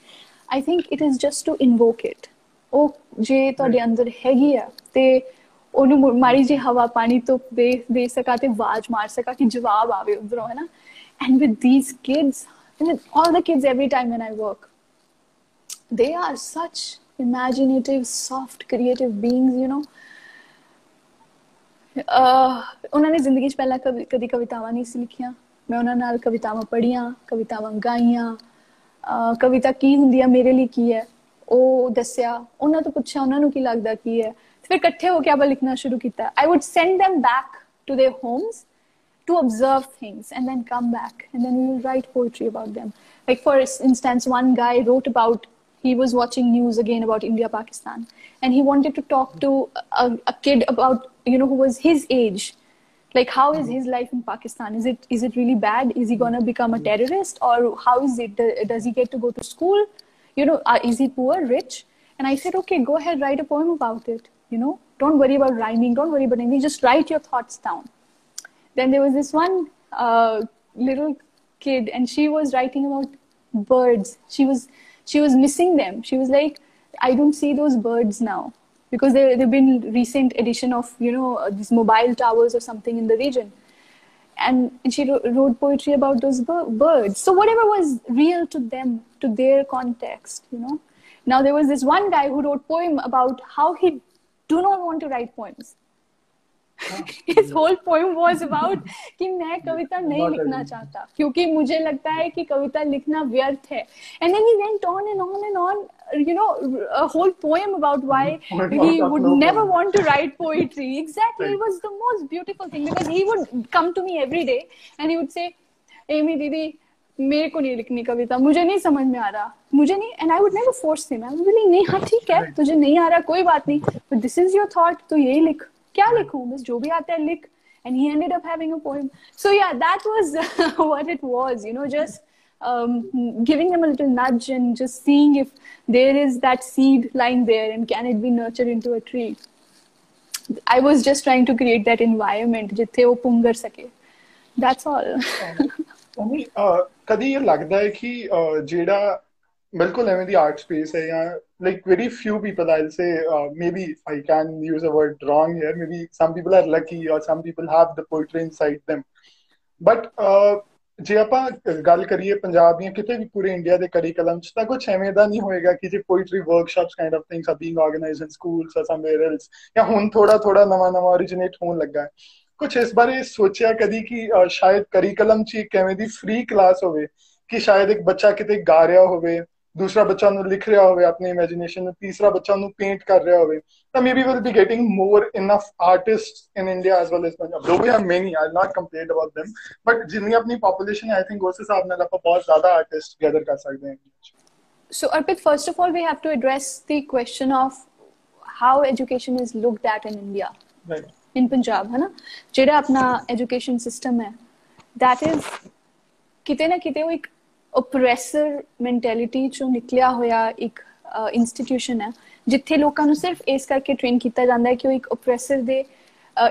i think it is just to invoke it ਉਹ ਜੇ ਤੁਹਾਡੇ ਅੰਦਰ ਹੈਗੀ ਆ ਤੇ ਉਹਨੂੰ ਮਾੜੀ ਜੀ ਹਵਾ ਪਾਣੀ ਤੋਂ ਦੇ ਦੇ ਸਕਾ ਤੇ ਆਵਾਜ਼ ਮਾਰ ਸਕਾ ਕਿ ਜਵਾਬ ਆਵੇ ਉਧਰੋਂ ਹੈ ਨਾ and with these kids and with all the kids every time when i work, they are such imaginative, soft, creative beings, you know? Uh, ਉਹਨਾਂ ਨੇ ਜ਼ਿੰਦਗੀ 'ਚ ਪਹਿਲਾਂ ਕਦੀ ਕਵਿਤਾਵਾਂ ਨਹੀਂ ਸੀ ਲਿਖੀਆਂ। ਮੈਂ ਉਹਨਾਂ ਨਾਲ ਕਵਿਤਾਵਾਂ ਪੜ੍ਹੀਆਂ, ਕਵਿਤਾਵਾਂ ਗਾਈਆਂ। ਕਵਿਤਾ ਕੀ ਹੁੰਦੀ ਹੈ ਮੇਰੇ ਲਈ ਕੀ ਹੈ? ਉਹ ਦੱਸਿਆ। ਉਹਨਾਂ ਤੋਂ ਪੁੱਛਿਆ, ਉਹਨਾਂ ਨੂੰ ਕੀ ਲੱਗਦਾ ਕੀ ਹੈ? फिर इकट्ठे होकर आबार लिखना शुरू किया I would send them back to their homes to observe things and then come back and then we will write poetry about them. Like for instance one guy wrote about he was watching news again about india pakistan and he wanted to talk to a, a kid about you know who was his age. Like how is his life in pakistan? Is it is it really bad? Is he going to become a terrorist or how is it? Does he get to go to school? You know uh, is he poor rich? And i said okay go ahead write a poem about it you know don't worry about rhyming don't worry about anything just write your thoughts down. Then there was this one uh, little kid and she was writing about birds. She was she was missing them. She was like i don't see those birds now. Because there have been recent addition of you know uh, these mobile towers or something in the region. And, and she wrote poetry about those birds. So whatever was real to them to their context you know. Now there was this one guy who wrote poem about how he do not want to write poems his whole poem was about कि मैं कविता नहीं लिखना चाहता क्योंकि मुझे लगता है कि कविता लिखना व्यर्थ है and then he went on and on and on you know a whole poem about why he would never want to write poetry exactly it was the most beautiful thing because he would come to me every day and he would say Amy didi मेरे को नहीं लिखनी कविता मुझे नहीं समझ में आ रहा मुझे नहीं and I would never force him I बोली नहीं हाँ ठीक है तुझे नहीं आ रहा कोई बात नहीं but this is your thought तो यही लिख क्या लिखूं बस जो भी आता है लिख and he ended up having a poem so yeah that was what it was you know just um, giving them a little nudge and just seeing if there is that seed lying there and can it be nurtured into a tree i was just trying to create that environment that's all ਉਹਨੀ ਕਦੀ ਇਹ ਲੱਗਦਾ ਹੈ ਕਿ ਜਿਹੜਾ ਬਿਲਕੁਲ ਐਵੇਂ ਦੀ art space ਹੈ ਜਾਂ like very few people i'll say uh, maybe i can use a word wrong here maybe some people are lucky or some people have the poetry them. But ਜੇ ਆਪਾਂ ਗੱਲ ਕਰੀਏ ਪੰਜਾਬ ਦੀਆਂ ਕਿਤੇ ਵੀ ਪੂਰੇ ਇੰਡੀਆ ਦੇ ਕਰਿਕਲਮ ਚ ਤਾਂ ਕੁਝ ਐਵੇਂ ਦਾ ਨਹੀਂ ਹੋਏਗਾ ਕਿ ਜੇ poetry workshops kind of things are being organised in schools or somewhere else ਜਾਂ ਹੁਣ ਥੋੜਾ ਥੋੜਾ ਨਵਾਂ ਨਵਾਂ originate ਹੋਣ ਲੱਗਾ ਹੈ। ਕੁਝ ਇਸ ਬਾਰੇ ਸੋਚਿਆ ਕਦੀ ਕਿ ਸ਼ਾਇਦ ਕਰਿਕਲਮ ਚ ਕਿਵੇਂ ਦੀ ਫ੍ਰੀ ਕਲਾਸ ਹੋਵੇ ਕਿ ਸ਼ਾਇਦ ਇੱਕ ਬੱਚਾ ਕਿਤੇ ਗਾ ਰਿਹਾ ਹੋਵੇ ਦੂਸਰਾ ਬੱਚਾ ਨੂੰ ਲਿਖ ਰਿਹਾ ਹੋਵੇ ਆਪਣੀ ਇਮੇਜਿਨੇਸ਼ਨ ਨੂੰ ਤੀਸਰਾ ਬੱਚਾ ਨੂੰ ਪੇਂਟ ਕਰ ਰਿਹਾ ਹੋਵੇ ਤਾਂ maybe will be getting more enough artists in India as well as Punjab though we have many I not complaint about them but ਜਿੰਨੀ ਆਪਣੀ ਪੋਪੂਲੇਸ਼ਨ ਹੈ ਆਈ ਥਿੰਕ ਉਸ ਹਿਸਾਬ ਨਾਲ ਆਪਾਂ ਬਹੁਤ ਜ਼ਿਆਦਾ ਆਰਟਿਸਟ ਗੈਦਰ ਕਰ ਸਕਦੇ ਹਾਂ So Arpit, first of all, we have to address the question of how education is looked at in India. Right. ਇਨ ਪੰਜਾਬ ਹੈ ਨਾ ਜਿਹੜਾ ਆਪਣਾ ਐਜੂਕੇਸ਼ਨ ਸਿਸਟਮ ਹੈ ਥੈਟ ਇਜ਼ ਕਿਤੇ ਨਾ ਕਿਤੇ ਉਹ ਇੱਕ ਓਪਰੈਸਰ ਮੈਂਟੈਲਿਟੀ ਚੋਂ ਨਿਕਲਿਆ ਹੋਇਆ ਇੱਕ ਇੰਸਟੀਟਿਊਸ਼ਨ ਹੈ ਜਿੱਥੇ ਲੋਕਾਂ ਨੂੰ ਸਿਰਫ ਇਸ ਕਰਕੇ ਟ੍ਰੇਨ ਕੀਤਾ ਜਾਂਦਾ ਹੈ ਕਿ ਉਹ ਇੱਕ ਓਪਰੈਸਰ ਦੇ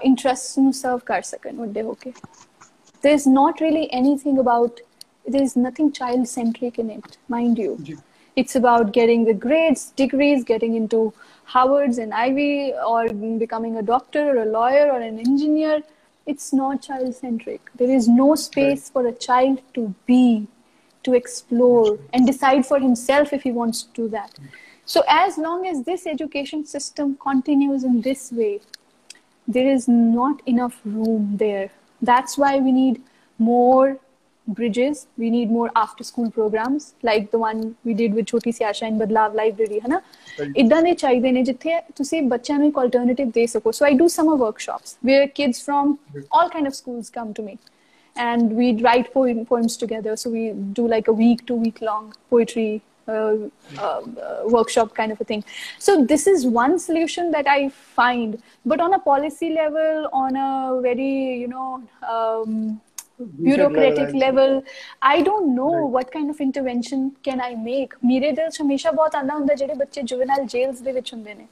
ਇੰਟਰਸਟ ਨੂੰ ਸਰਵ ਕਰ ਸਕਣ ਵੱਡੇ ਹੋ ਕੇ there is not really anything about there is nothing child centric in it mind you yeah. It's about getting the grades degrees getting into harvards and ivy or becoming a doctor or a lawyer or an engineer. It's not child centric there is no space for a child to be to explore and decide for himself if he wants to do that. So as long as this education system continues in this way there is not enough room there. That's why we need more bridges we need more after school programs like the one we did with choti siasha in badlav library ਹੈ ਨਾ ਇਦਾਂ ਦੇ ਚਾਹੀਦੇ ਨੇ ਜਿੱਥੇ ਤੁਸੀਂ ਬੱਚਿਆਂ ਨੂੰ ਇੱਕ alternative ਦੇ ਸਕੋ so i do summer workshops where kids from all kind of schools come to me and we write poem, poems together so we do like a week two week long poetry uh, uh, workshop kind of a thing. So this is one solution that I find. But on a policy level, on a very you know um, bureaucratic level, I don't know right. what kind of intervention can I make. ਮੇਰੇ ਦਿਲ ਚ ਹਮੇਸ਼ਾ ਬਹੁਤ ਆਂਦਾ ਹੁੰਦਾ ਜਿਹੜੇ ਬੱਚੇ ਜੁਵੈਨਲ jails ਦੇ ਵਿੱਚ ਹੁੰਦੇ ਨੇ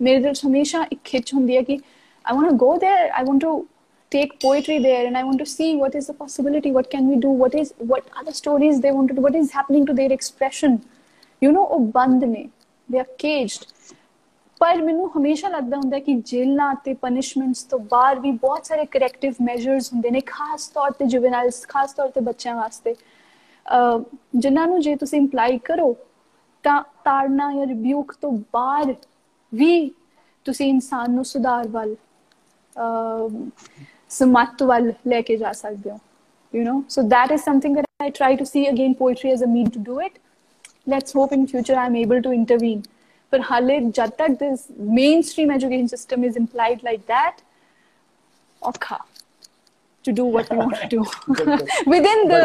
ਮੇਰੇ ਦਿਲ ਚ ਹਮੇਸ਼ਾ ਇੱਕ ਖਿੱਚ ਹੁੰਦੀ ਹੈ ਕਿ I want to go there. I want to take poetry there and i want to see what is the possibility what can we do what is what are the stories they want to do what is happening to their expression you know ਉਹ ਬੰਦ ਨੇ they are caged ਪਰ ਮੈਨੂੰ ਹਮੇਸ਼ਾ ਲੱਗਦਾ ਹੁੰਦਾ ਕਿ ਜੇਲ੍ਹਾਂ ਤੇ ਪਨਿਸ਼ਮੈਂਟਸ ਤੋਂ ਬਾਹਰ ਵੀ ਬਹੁਤ ਸਾਰੇ ਕਰੈਕਟਿਵ ਮੈਜਰਸ ਹੁੰਦੇ ਨੇ, ਖਾਸ ਤੌਰ ਤੇ ਜੁਵੈਨਾਈਲਸ ਖਾਸ ਤੌਰ ਤੇ ਬੱਚਿਆਂ ਵਾਸਤੇ। ਜਿਨ੍ਹਾਂ ਨੂੰ ਜੇ ਤੁਸੀਂ ਇੰਪਲਾਈ ਕਰੋ, ਤਾਂ ਤਾੜਨਾ ਜਾਂ ਰਿਬਿਊਕ ਤੋਂ ਬਾਹਰ ਵੀ ਤੁਸੀਂ ਇਨਸਾਨ ਨੂੰ ਸੁਧਾਰ ਵੱਲ ਸਮਤ ਵੱਲ ਲੈ ਕੇ ਜਾ ਸਕਦੇ ਹੋ, you know? So that is something that i try to see. Again, poetry as a mean to do it. Let's hope in future i'm able to पर हाले जब तक this mainstream education system is implied like that औखा to do what we want to do within the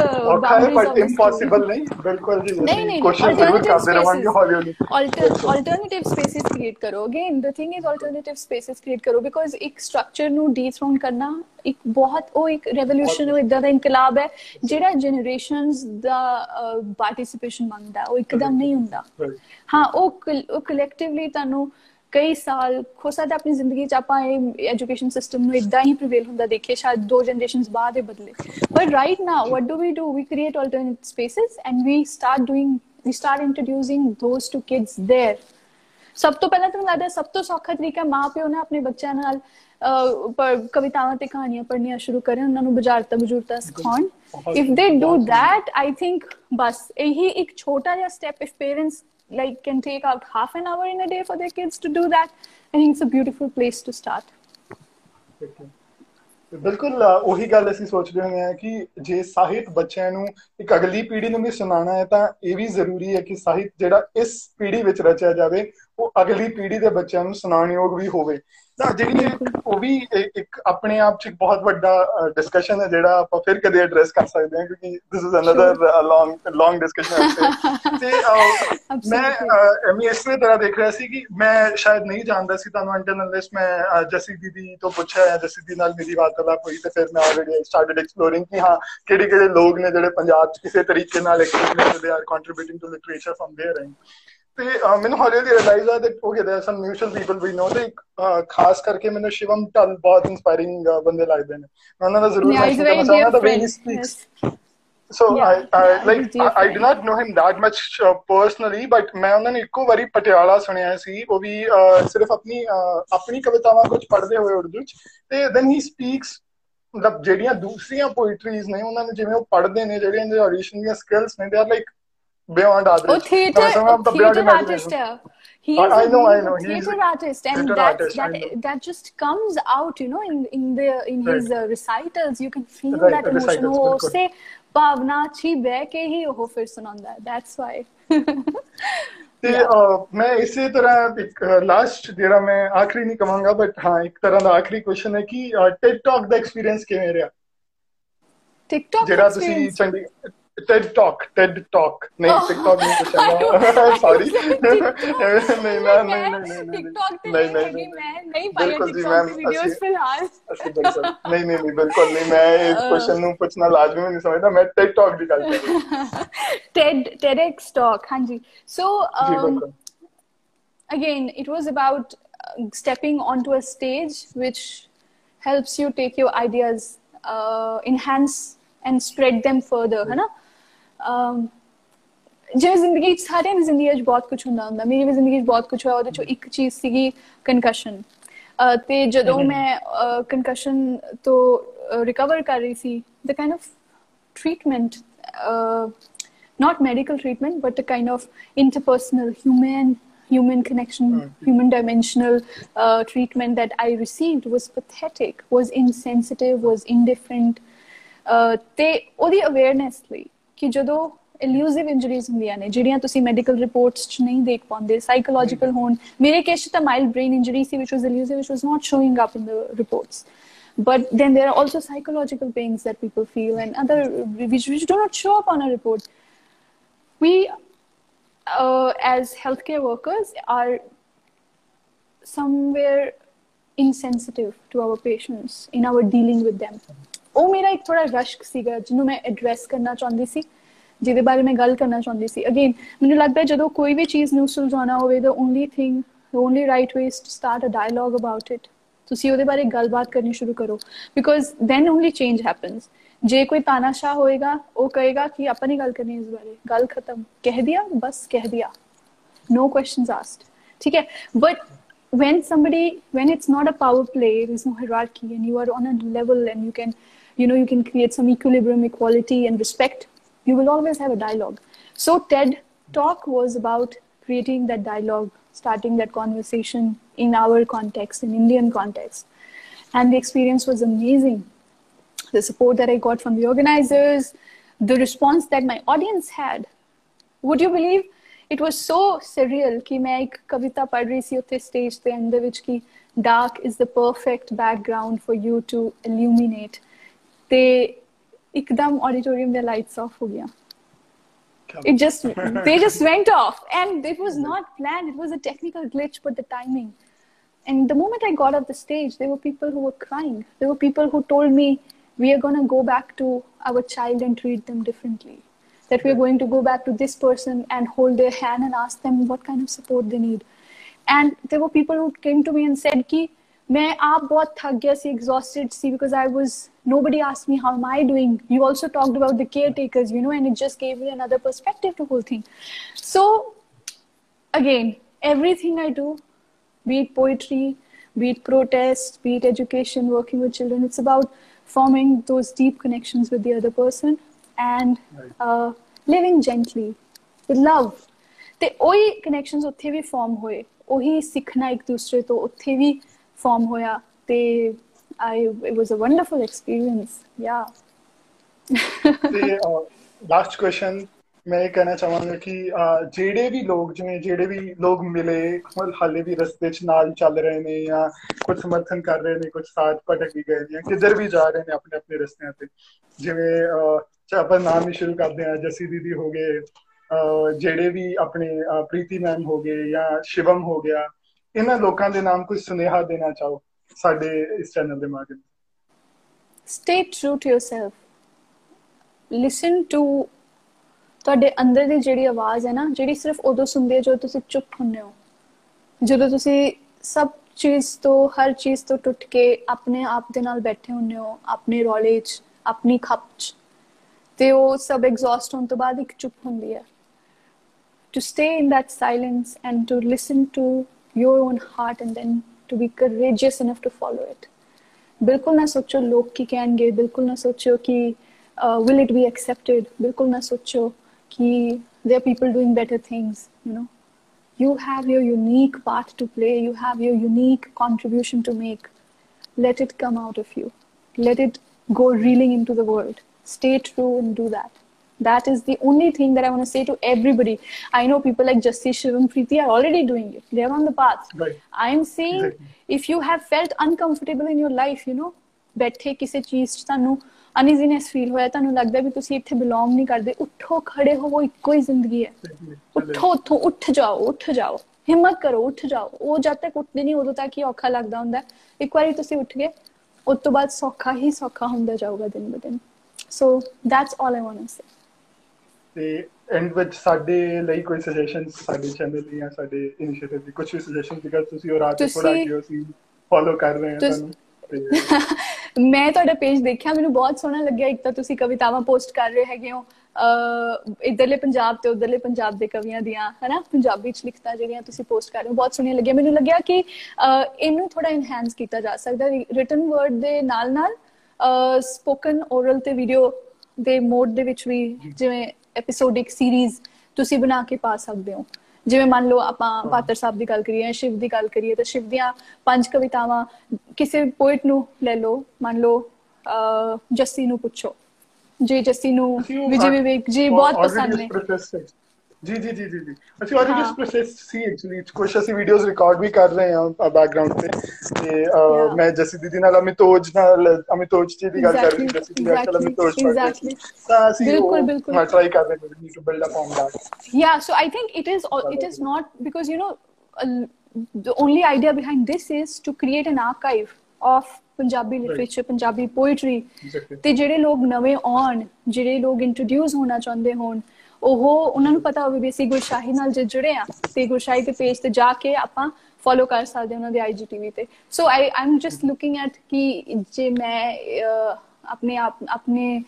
boundaries but of the impossible नहीं बिल्कुल जी नहीं नहीं कोशिश जरूर करते रहांगे हौली हौली alter, alternative spaces create करो again the thing is alternative spaces create करो because एक structure ਨੂੰ dethrone ਕਰਨਾ ਇੱਕ ਬਹੁਤ ਉਹ ਇੱਕ revolution ਉਹ ਇਦਾਂ ਦਾ ਇਨਕਲਾਬ ਹੈ ਜਿਹੜਾ generations ਦਾ participation ਮੰਗਦਾ ਉਹ ਇੱਕਦਮ ਨਹੀਂ ਹੁੰਦਾ ਹਾਂ ਉਹ ਉਹ collectively ਤੁਹਾਨੂੰ ਕਈ ਸਾਲ ਹੋ ਸਕਦਾ ਆਪਣੀ ਜ਼ਿੰਦਗੀ ਚ ਆਪਾਂ ਇਹ ਐਜੂਕੇਸ਼ਨ ਸਿਸਟਮ ਨੂੰ ਇਦਾਂ ਹੀ ਪ੍ਰੀਵੇਲ ਹੁੰਦਾ ਦੇਖੇ ਸ਼ਾਇਦ ਦੋ ਜਨਰੇਸ਼ਨਸ ਬਾਅਦ ਇਹ ਬਦਲੇ। But right now what do we do we create alternate spaces and we start doing we start introducing those to kids there. ਸਭ ਤੋਂ ਪਹਿਲਾਂ ਤੁਹਾਨੂੰ ਲੱਗਦਾ ਸਭ ਤੋਂ ਸੌਖਾ ਤਰੀਕਾ ਮਾਪਿਓ ਨੇ ਆਪਣੇ ਬੱਚਿਆਂ ਨਾਲ ਕਵਿਤਾਵਾਂ ਤੇ ਕਹਾਣੀਆਂ ਪੜ੍ਹਨੀਆਂ ਸ਼ੁਰੂ ਕਰਨ ਉਹਨਾਂ ਨੂੰ ਬੁਝਾਰਤਾਂ ਬੁਝੂਰਤਾਂ ਸਿਖਾਉਣ। If they do that i think ਬਸ ਇਹੀ ਇੱਕ ਛੋਟਾ ਜਿਹਾ step if parents like, can take out half an hour in a day for their kids to do that. I think it's a beautiful place to start. ਬਿਲਕੁਲ ਉਹੀ ਗੱਲ ਅਸੀਂ ਸੋਚਦੇ ਹੁੰਦੇ ਹਾਂ ਕਿ ਜੇ ਸਾਹਿਤ ਬੱਚਿਆਂ ਨੂੰ ਇੱਕ ਅਗਲੀ ਪੀੜ੍ਹੀ ਨੂੰ ਵੀ ਸੁਣਾਉਣਾ ਹੈ, ਤਾਂ ਇਹ ਵੀ ਜ਼ਰੂਰੀ ਹੈ ਕਿ ਸਾਹਿਤ ਜਿਹੜਾ ਇਸ ਪੀੜ੍ਹੀ ਵਿੱਚ ਰਚਿਆ ਜਾਵੇ, ਉਹ ਅਗਲੀ ਪੀੜ੍ਹੀ ਦੇ ਬੱਚਿਆਂ ਨੂੰ ਸੁਣਾਉਣ ਯੋਗ ਵੀ ਹੋਵੇ। ਤਾਂ ਜਿਹੜੀ ਉਹ ਵੀ ਇੱਕ ਆਪਣੇ ਆਪ ਚ ਬਹੁਤ ਵੱਡਾ ਡਿਸਕਸ਼ਨ ਹੈ ਜਿਹੜਾ ਆਪਾਂ ਫਿਰ ਕਦੇ ਐਡਰੈਸ ਕਰ ਸਕਦੇ ਹਾਂ ਕਿਉਂਕਿ this is another long long discussion ਤੇ ਮੈਂ ਐਮੀ ਇਸ ਤਰ੍ਹਾਂ ਦੇਖ ਰਿਹਾ ਸੀ ਕਿ ਮੈਂ ਸ਼ਾਇਦ ਨਹੀਂ ਜਾਣਦਾ ਸੀ ਤੁਹਾਨੂੰ ਅੰਟਰਨਲਿਸ ਮੈਂ ਜਸੀ ਦੀਦੀ ਤੋਂ ਪੁੱਛਿਆ ਜਾਂ ਜਸੀ ਦੀ ਨਾਲ ਮੇਰੀ ਵਾਰਤਾਲਾਪ ਹੋਈ ਤੇ ਫਿਰ ਮੈਂ ਆਲਰੇਡੀ ਸਟਾਰਟਡ ਐਕਸਪਲੋਰਿੰਗ ਕਿ ਹਾਂ ਕਿਹੜੇ ਕਿਹੜੇ ਲੋਕ ਨੇ ਜਿਹੜੇ ਪੰਜਾਬ ਚ ਕਿਸੇ ਤਰੀਕੇ ਨਾਲ ਐਕਸਪੀਰੀਅੰਸ ਦੇ are contributing to literature from there and ਤੇ ਮੈਨੂੰ ਹੌਲੀ ਹੌਲੀ ਰਿਅਲਾਈਜ਼ ਹੋਇਆ ਕਿ okay there some mutual people we know ਤੇ ਖਾਸ ਕਰਕੇ ਮੈਨੂੰ ਸ਼ਿਵਮ ਟਲ ਬਹੁਤ ਇਨਸਪਾਇਰਿੰਗ ਬੰਦੇ ਲੱਗਦੇ ਨੇ ਮੈਂ ਉਹਨਾਂ ਦਾ ਜ਼ਰੂਰ ਮੈਂਸ਼ਨ ਕਰਨਾ ਚਾਹੁੰਦਾ the way he speaks so yeah, I, I yeah, like I, I did not know him that much uh, personally but ਮੈਂ ਉਹਨਾਂ ਨੂੰ ਇੱਕੋ ਵਾਰੀ ਪਟਿਆਲਾ ਸੁਣਿਆ ਸੀ ਉਹ ਵੀ ਸਿਰਫ ਆਪਣੀ ਆਪਣੀ ਕਵਿਤਾਵਾਂ ਕੁਝ ਪੜ੍ਹਦੇ ਹੋਏ ਉਰਦੂ ਚ ਤੇ ਦੈਨ ਹੀ ਸਪੀਕਸ ਮਤਲਬ ਜਿਹੜੀਆਂ ਦੂਸਰੀਆਂ ਪੋਇਟਰੀਜ਼ ਨੇ ਉਹਨਾਂ ਨੂੰ ਜਿਵੇਂ ਉਹ ਪੜ੍ਹਦੇ ਨੇ ਜਿਹੜੀਆਂ ਦੇ ਆਡੀਸ਼ਨ ਦੀਆਂ ਸਕਿੱਲਸ ਨੇ they are like beyond average. Oh, theater, no, oh, the theater artist. Yeah. He is I, I know, I know. theater He's artist, and theater that, artist, that, that just comes out, you know, in in the in right. his uh, recitals. You can feel right. that emotion. Oh, say, ਭਾਵਨਾ ਅੱਛੀ ਬਹਿ ਕੇ ਹੀ ਉਹ ਫਿਰ ਸੁਣਾਉਂਦਾ that's why ਤੇ ਮੈਂ ਇਸੇ ਤਰ੍ਹਾਂ ਇੱਕ ਲਾਸਟ ਜਿਹੜਾ ਮੈਂ ਆਖਰੀ ਨਹੀਂ ਕਹਾਂਗਾ ਬਟ ਹਾਂ ਇੱਕ ਤਰ੍ਹਾਂ ਦਾ ਆਖਰੀ ਕੁਐਸਚਨ ਹੈ ਕਿ ਟਿਕਟੌਕ ਦਾ ਐਕਸਪੀਰੀਅੰਸ ਕਿਵੇਂ ਰਿਹਾ ਟਿਕਟੌਕ ਜਿਹੜਾ ਤੁਸੀਂ ਚੰਡੀ TED Talk, TED Talk. नहीं TikTok नहीं कुछ है सॉरी नहीं नहीं नहीं नहीं TikTok नहीं नहीं नहीं मैं नहीं पाया TikTok वीडियोस फिलहाल नहीं नहीं नहीं बिल्कुल नहीं मैं इस क्वेश्चन ਨੂੰ ਪੁੱਛਣਾ ਲਾਜ਼ਮੀ ਨਹੀਂ ਸਮਝਦਾ ਮੈਂ TED Talk ਦੀ ਗੱਲ ਕਰ ਰਿਹਾ TED TEDx Talk ਹਾਂਜੀ so um, again it was about stepping onto a stage which helps you take your ideas uh, enhance and spread them further है ना ਜਿਵੇਂ ਜ਼ਿੰਦਗੀ ਚ ਸਾਰਿਆਂ ਦੀ ਜ਼ਿੰਦਗੀ ਚ ਬਹੁਤ ਕੁਝ ਹੁੰਦਾ ਹੁੰਦਾ ਮੇਰੀ ਵੀ ਜ਼ਿੰਦਗੀ ਚ ਬਹੁਤ ਕੁਝ ਹੋਇਆ ਉਹਦੇ ਚੋਂ ਇੱਕ ਚੀਜ਼ ਸੀਗੀ ਕਨਕਸ਼ਨ ਤੇ ਜਦੋਂ ਮੈਂ ਕਨਕਸ਼ਨ ਤੋਂ ਰਿਕਵਰ ਕਰ ਰਹੀ ਸੀ the kind of treatment not medical treatment but a kind of interpersonal human human connection human dimensional uh, treatment that i received was pathetic was insensitive was indifferent uh, ਤੇ ਉਹਦੀ awareness ਲਈ ਕਿ ਜਦੋਂ ਇਲੂਸਿਵ injuries ਹੁੰਦੀਆਂ ਨੇ ਜਿਹੜੀਆਂ ਤੁਸੀਂ medical reports 'ਚ ਨਹੀਂ ਦੇਖ ਪਾਉਂਦੇ ਸਾਈਕੋਲੋਜੀਕਲ ਹੋਣ ਮੇਰੇ ਕੇਸ 'ਚ ਤਾਂ mild brain injury C which was elusive which was not showing up in the reports but then there are also psychological pains that people feel and other which, which do not show up on a report we uh, as healthcare workers are somewhere insensitive to our patients in our dealing with them ਉਹ ਮੇਰਾ ਇੱਕ ਥੋੜਾ ਰਸ਼ਕ ਸੀਗਾ ਜਿਹਨੂੰ ਮੈਂ address ਕਰਨਾ ਚਾਹੁੰਦੀ ਸੀ ਜਿਹਦੇ ਬਾਰੇ ਮੈਂ ਗੱਲ ਕਰਨਾ ਚਾਹੁੰਦੀ ਸੀ ਅਗੇਨ ਮੈਨੂੰ ਲੱਗਦਾ ਜਦੋਂ ਕੋਈ ਵੀ ਚੀਜ਼ ਨੂੰ ਸੁਲਝਾਉਣਾ ਹੋਵੇ ਦਾ only thing the only right way is to start a dialogue about it ਤੁਸੀਂ ਉਹਦੇ ਬਾਰੇ ਗੱਲਬਾਤ ਕਰਨੀ ਸ਼ੁਰੂ ਕਰੋ because then only change happens ਜੇ ਕੋਈ ਤਾਨਾਸ਼ਾਹ ਹੋਏਗਾ ਉਹ ਕਹੇਗਾ ਕਿ ਆਪਾਂ ਨਹੀਂ ਗੱਲ ਕਰਨੀ ਇਸ ਬਾਰੇ ਗੱਲ ਖਤਮ ਕਹਿ ਦਿਆ ਬਸ ਕਹਿ ਦਿਆ no questions asked ਠੀਕ ਹੈ but when somebody when it's not a power play there's no hierarchy and you are on a level and you can uh, you know you can create some equilibrium equality and respect you will always have a dialogue. So ted talk was about creating that dialogue starting that conversation in our context in indian context. And the experience was amazing. The support that i got from the organizers the response that my audience had. Would you believe? It was so surreal ਕਿ ਮੈਂ ਇੱਕ ਕਵਿਤਾ ਪੜ੍ਹ ਰਹੀ ਸੀ ਉੱਥੇ dark is the perfect background for you to illuminate. ਤੇ ਇੱਕਦਮ auditorium ਦੇ lights off ਹੋ ਗਿਆ it just they just went off and it was not planned it was a technical glitch but the timing and the moment i got off the stage there were people who were crying there were people who told me we are going to go back to our child and treat them differently that we're going to go back to this person and hold their hand and ask them what kind of support they need and there were people who came to me and said ki मैं आप बहुत थक गया सी exhausted C because I was nobody asked me how am I doing. You also talked about the caretakers, you know, and it just gave me another perspective to the whole thing. So again, everything I do, be it poetry, be it protest, be it education, working with children, it's about forming those deep connections with the other person and uh, living gently with love. ਤੇ ਉਹੀ connections ਉੱਥੇ ਵੀ farm ਹੋਏ ਉਹੀ ਸਿੱਖਣਾ ਇੱਕ ਦੂਸਰੇ ਤੋਂ ਉੱਥੇ ਵੀ form hoya te i it was a wonderful experience yeah. the uh, last question ਮੈਂ ਇਹ ਕਹਿਣਾ ਚਾਹਾਂਗਾ ਕਿ ਜਿਹੜੇ ਵੀ ਲੋਕ ਜਿਵੇਂ ਜਿਹੜੇ ਵੀ ਲੋਕ ਮਿਲੇ ਹਾਲੇ ਵੀ ਰਸਤੇ 'ਚ ਨਾਲ ਚੱਲ ਰਹੇ ਨੇ ਜਾਂ ਕੁਝ ਸਮਰਥਨ ਕਰ ਰਹੇ ਨੇ ਕੁਝ ਸਾਥ ਭਟਕ ਵੀ ਗਏ ਨੇ ਕਿੱਧਰ ਵੀ ਜਾ ਰਹੇ ਨੇ ਆਪਣੇ ਆਪਣੇ ਰਸਤਿਆਂ ਤੇ। ਜਿਵੇਂ ਆਪਾਂ ਨਾਮ ਹੀ ਸ਼ੁਰੂ ਕਰਦੇ ਆ ਜਸੀ ਦੀਦੀ ਹੋ ਗਏ ਜਿਹੜੇ ਵੀ ਆਪਣੇ ਪ੍ਰੀਤੀ ਮੈਮ ਹੋ ਗਏ ਜਾਂ ਸ਼ਿਵਮ ਹੋ ਗਿਆ ਇਹਨਾਂ ਲੋਕਾਂ ਦੇ ਨਾਮ ਕੋਈ ਸੁਨੇਹਾ ਦੇਣਾ ਚਾਹੋ ਸਾਡੇ ਇਸ ਚੈਨਲ ਦੇ ਮਾਧਿਅਮ stay true to yourself. Listen to ਤੁਹਾਡੇ ਅੰਦਰ ਦੀ ਜਿਹੜੀ ਆਵਾਜ਼ ਹੈ ਨਾ, ਜਿਹੜੀ ਸਿਰਫ ਉਦੋਂ ਸੁਣਦੇ ਹੋ ਜਦੋਂ ਤੁਸੀਂ ਚੁੱਪ ਹੁੰਨੇ ਹੋ। ਜਦੋਂ ਤੁਸੀਂ ਸਭ ਚੀਜ਼ ਤੋਂ, ਹਰ ਚੀਜ਼ ਤੋਂ ਟੁੱਟ ਕੇ ਆਪਣੇ ਆਪ ਦੇ ਨਾਲ ਬੈਠੇ ਹੁੰਨੇ ਹੋ, ਆਪਣੇ ਰੌਲੇ 'ਚ, ਆਪਣੀ ਖੱਪ 'ਚ, ਤੇ ਉਹ ਸਭ ਐਗਜ਼ੌਸਟ ਹੋਣ ਤੋਂ ਬਾਅਦ ਇੱਕ ਚੁੱਪ ਹੁੰਦੀ ਹੈ। To stay in that silence and to listen to your own heart and then to be courageous enough to follow it. बिल्कुल ना सोचो लोग की कहेंगे बिल्कुल ना सोचो कि विल इट बी एक्सेप्टेड बिल्कुल ना सोचो कि they are people doing better things you know you have your unique part to play you have your unique contribution to make. Let it come out of you. Let it go reeling into the world. Stay true and do that. That is the only thing that I want to say to everybody. I know people like Justice Shivam Preeti are already doing it. They're on the path. Right. I'm saying exactly. if you have felt uncomfortable in your life, you know, ਬੈਠੇ ਕਿਸੇ ਚੀਜ਼ 'ਚ ਤੁਹਾਨੂੰ uneasiness feel ਹੋਇਆ ਤੁਹਾਨੂੰ ਲੱਗਦਾ ਵੀ ਤੁਸੀਂ ਇੱਥੇ ਬਿਲੋਂਗ ਨਹੀਂ ਕਰਦੇ ਉੱਠੋ ਖੜੇ ਹੋਵੋ ਇੱਕੋ ਹੀ ਜ਼ਿੰਦਗੀ ਹੈ ਉੱਠੋ ਉੱਠੋ ਉੱਠ ਜਾਓ ਉੱਠ ਜਾਓ ਹਿੰਮਤ ਕਰੋ ਉੱਠ ਜਾਓ ਉਹ ਜਦ ਤੱਕ ਉੱਠਦੇ ਨਹੀਂ ਉਦੋਂ ਤੱਕ ਹੀ ਔਖਾ ਲੱਗਦਾ ਹੁੰਦਾ ਇੱਕ ਵਾਰੀ ਤੁਸੀਂ ਉੱਠ ਗਏ ਉਸ ਤੋਂ ਬਾਅਦ ਸੌਖਾ ਹੀ ਸੌਖਾ ਹੁੰਦਾ ਜਾਊਗਾ ਦਿਨ ਬ ਦਿਨ so that's all I want to say ਤੇ ਐਂਡ ਵਿੱਚ ਸਾਡੇ ਲਈ ਕੋਈ ਸੁਜੈਸ਼ਨਸ ਸਾਡੇ ਚੈਨਲ ਲਈ ਜਾਂ ਸਾਡੇ ਇਨੀਸ਼ੀਏਟਿਵ ਦੀ ਕੁਝ ਵੀ ਸੁਜੈਸ਼ਨਸ ਬਿਕਾਜ਼ ਤੁਸੀਂ ਉਹ ਰਾਤ ਥੋੜਾ ਜਿਹਾ ਸੀ ਫੋਲੋ ਕਰ ਰਹੇ ਹਾਂ ਤੁਹਾਨੂੰ ਮੈਂ ਤੁਹਾਡਾ ਪੇਜ ਦੇਖਿਆ ਮੈਨੂੰ ਬਹੁਤ ਸੋਹਣਾ ਲੱਗਿਆ ਇੱਕ ਤਾਂ ਤੁਸੀਂ ਕਵਿਤਾਵਾਂ ਪੋਸਟ ਕਰ ਰਹੇ ਹੈਗੇ ਹੋ ਅ ਇਧਰਲੇ ਪੰਜਾਬ ਤੇ ਉਧਰਲੇ ਪੰਜਾਬ ਦੇ ਕਵੀਆਂ ਦੀਆਂ ਹਨਾ ਪੰਜਾਬੀ ਚ ਲਿਖਤਾ ਜਿਹੜੀਆਂ ਤੁਸੀਂ ਪੋਸਟ ਕਰ ਰਹੇ ਹੋ ਬਹੁਤ ਸੋਹਣੀਆਂ ਲੱਗੀਆਂ ਮੈਨੂੰ ਲੱਗਿਆ ਕਿ ਇਹਨੂੰ ਥੋੜਾ ਇਨਹੈਂਸ ਕੀਤਾ ਜਾ ਸਕਦਾ ਰਿਟਨ ਵਰਡ ਦੇ ਨਾਲ ਨਾਲ ਸਪੋਕਨ ਔਰਲ ਤੇ ਵੀਡੀਓ ਦੇ ਮੋਡ ਦੇ ਵਿੱਚ ਵੀ ਜਿਵੇਂ ਐਪੀਸੋਡਿਕ ਸੀਰੀਜ਼ ਤੁਸੀਂ ਬਣਾ ਕੇ ਪਾ ਸਕਦੇ ਹੋ। ਜਿਵੇਂ ਮੰਨ ਲਓ ਆਪਾਂ ਪਾਤਰ ਸਾਹਿਬ ਦੀ ਗੱਲ ਕਰੀਏ ਸ਼ਿਵ ਦੀ ਗੱਲ ਕਰੀਏ ਤਾਂ ਸ਼ਿਵ ਦੀਆਂ ਪੰਜ ਕਵਿਤਾਵਾਂ ਕਿਸੇ ਪੋਇਟ ਨੂੰ ਲੈ ਲਓ ਮੰਨ ਲਓ ਜੱਸੀ ਨੂੰ ਪੁੱਛੋ। ਜੀ ਜੱਸੀ ਨੂੰ ਵਿਜੇ ਵਿਵੇਕ ਜੀ ਬਹੁਤ ਪਸੰਦ ਨੇ। ਜੀ ਜੀ ਜੀ ਜੀ ਅਸੀਂ ਆਲਰੇਡੀ ਇਸ ਪ੍ਰੋਸੈਸ ਸੀ ਐਕਚੁਅਲੀ ਕੁਝ ਅਸੀਂ ਵੀਡੀਓਜ਼ ਰਿਕਾਰਡ ਵੀ ਕਰ ਰਹੇ ਹਾਂ ਬੈਕਗ੍ਰਾਉਂਡ ਤੇ। ਤੇ ਮੈਂ ਜਸੀ ਦੀਦੀ ਨਾਲ ਅਮਿਤੋਜ ਨਾਲ ਅਮਿਤੋਜ ਜੀ ਦੀ ਗੱਲ ਕਰ ਰਹੀ ਜਸੀ ਦੀ ਨਾਲ ਅਮਿਤੋਜ ਐਗਜ਼ੈਕਟਲੀ ਤਾਂ ਅਸੀਂ ਬਿਲਕੁਲ ਬਿਲਕੁਲ। ਹਾਂ ਟਰਾਈ ਕਰ ਰਹੇ ਹਾਂ need to build up on that yeah so I think it is it is not because you know the only idea behind this is to create an archive of Punjabi literature Punjabi poetry ਤੇ ਜਿਹੜੇ ਲੋਕ ਨਵੇਂ ਆਉਣ ਜਿਹੜੇ ਲੋਕ introduce ਹੋਣਾ ਚਾਹੁੰਦੇ ਹੋਣ ਉਹ ਉਹਨਾਂ ਨੂੰ ਪਤਾ ਹੋਵੇ ਵੀ ਅਸੀਂ ਗੁਰਸ਼ਾਹੀ ਨਾਲ ਜੁੜੇ ਆ ਤੇ ਗੁਰਸ਼ਾਹੀ ਦੇ ਪੇਜ ਤੇ ਜਾ ਕੇ ਆਪਾਂ ਫੋਲੋ ਕਰ ਸਕਦੇ ਉਹਨਾਂ ਦੇ ਆਈਜੀਟੀਵੀ ਤੇ। So I am just looking at ਕਿ ਜੇ ਮੈਂ ਆਪਣੇ ਆਪ, ਆਪਣੇ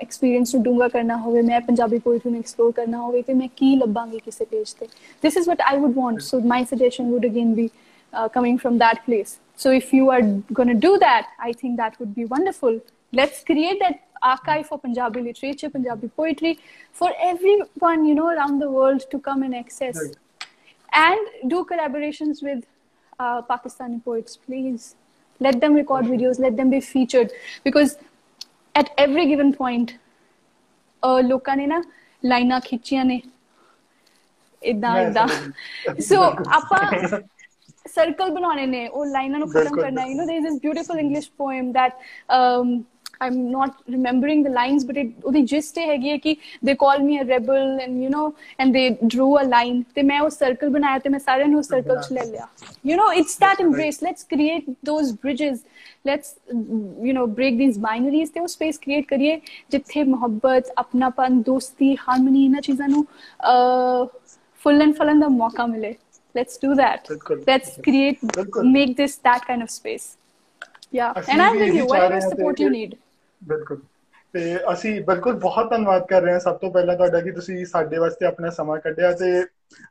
ਐਕਸਪੀਰੀਅੰਸ ਨੂੰ ਡੂੰਗਾ ਕਰਨਾ ਹੋਵੇ, ਮੈਂ ਪੰਜਾਬੀ ਪੋਇਟਰੀ ਨੂੰ ਐਕਸਪਲੋਰ ਕਰਨਾ ਹੋਵੇ ਤੇ ਮੈਂ ਕੀ ਲੱਭਾਂਗੀ ਕਿਸੇ ਪੇਜ ਤੇ। This is what I would want so my suggestion would again be coming from that place. So if you are going to do that, i think that would be wonderful. Let's create that archive for Punjabi literature, Punjabi poetry for everyone, you know, around the world to come and access. Right. And do collaborations with uh, Pakistani poets, please. Let them record videos, let them be featured. Because at every given point, uh, ਲੋਕਾਂ ਨੇ ਨਾ ਲਾਈਨਾਂ ਖਿੱਚੀਆਂ ਨੇ ਇਦਾਂ ਇਦਾਂ ਸੋ ਆਪਾਂ circle ਬਣਾਉਣੇ ਨੇ ਉਹ ਲਾਈਨਾਂ ਨੂੰ ਖਤਮ ਕਰਨਾ you know there is this beautiful English poem that um, I'm not remembering the lines, but it ਉਹਦੀ gist ਇਹ ਹੈਗੀ ਹੈ ਕਿ they call me a rebel and you know and they drew a line ਤੇ ਮੈਂ ਉਹ circle ਬਣਾਇਆ ਤੇ ਮੈਂ ਸਾਰਿਆਂ ਨੂੰ ਸਰਕਲ ਚ ਲੈ ਲਿਆ you know it's that embrace let's create those bridges let's you know break these binaries ਤੇ ਉਹ ਸਪੇਸ ਕ੍ਰੀਏਟ ਕਰੀਏ ਜਿੱਥੇ ਮੁਹੱਬਤ ਆਪਣਾਪਨ ਦੋਸਤੀ ਹਾਰਮਨੀ ਇਹਨਾਂ ਚੀਜ਼ਾਂ ਨੂੰ ਫੁੱਲਣ ਫਲਣ ਦਾ ਮੌਕਾ ਮਿਲੇ let's do that let's create make this that kind of space yeah and i'm with you whatever support you need ਬਿਲਕੁਲ। ਤੇ ਅਸੀਂ ਬਿਲਕੁਲ ਬਹੁਤ ਧੰਨਵਾਦ ਕਰ ਰਹੇ ਹਾਂ ਸਭ ਤੋਂ ਪਹਿਲਾਂ ਤੁਹਾਡਾ ਕਿ ਤੁਸੀਂ ਸਾਡੇ ਵਾਸਤੇ ਆਪਣਾ ਸਮਾਂ ਕੱਢਿਆ ਤੇ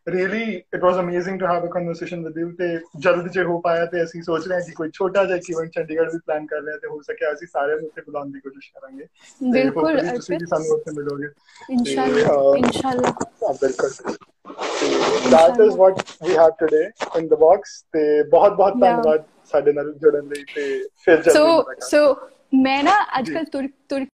really it was amazing to have a conversation with you ਤੇ ਜਲਦ ਜੇ ਹੋ ਪਾਇਆ ਤੇ ਅਸੀਂ ਸੋਚ ਰਹੇ ਹਾਂ ਕਿ ਕੋਈ ਛੋਟਾ ਜਿਹਾ ਇਵੈਂਟ ਚੰਡੀਗੜ੍ਹ ਵੀ ਪਲਾਨ ਕਰ ਰਹੇ ਹਾਂ ਤੇ ਹੋ ਸਕਿਆ ਅਸੀਂ ਸਾਰਿਆਂ ਨੂੰ ਉੱਥੇ ਬੁਲਾਉਣ ਦੀ ਕੋਸ਼ਿਸ਼ ਕਰਾਂਗੇ। ਬਿਲਕੁਲ ਤੁਸੀਂ ਵੀ ਸਾਨੂੰ ਉੱਥੇ ਮਿਲੋਗੇ। ਇਨਸ਼ਾਅੱਲਾ ਇਨਸ਼ਾਅੱਲਾ। ਬਿਲਕੁਲ। That is what we have today in the box ਤੇ ਬਹੁਤ ਬਹੁਤ ਧੰਨਵਾਦ ਸਾਡੇ ਨਾਲ ਜੁੜਨ ਲਈ ਤੇ ਫਿਰ ਜਲਦੀ ਸੋ ਸੋ ਮੈਂ ਨਾ ਅੱਜਕੱਲ ਤੁਰ ਤੁਰ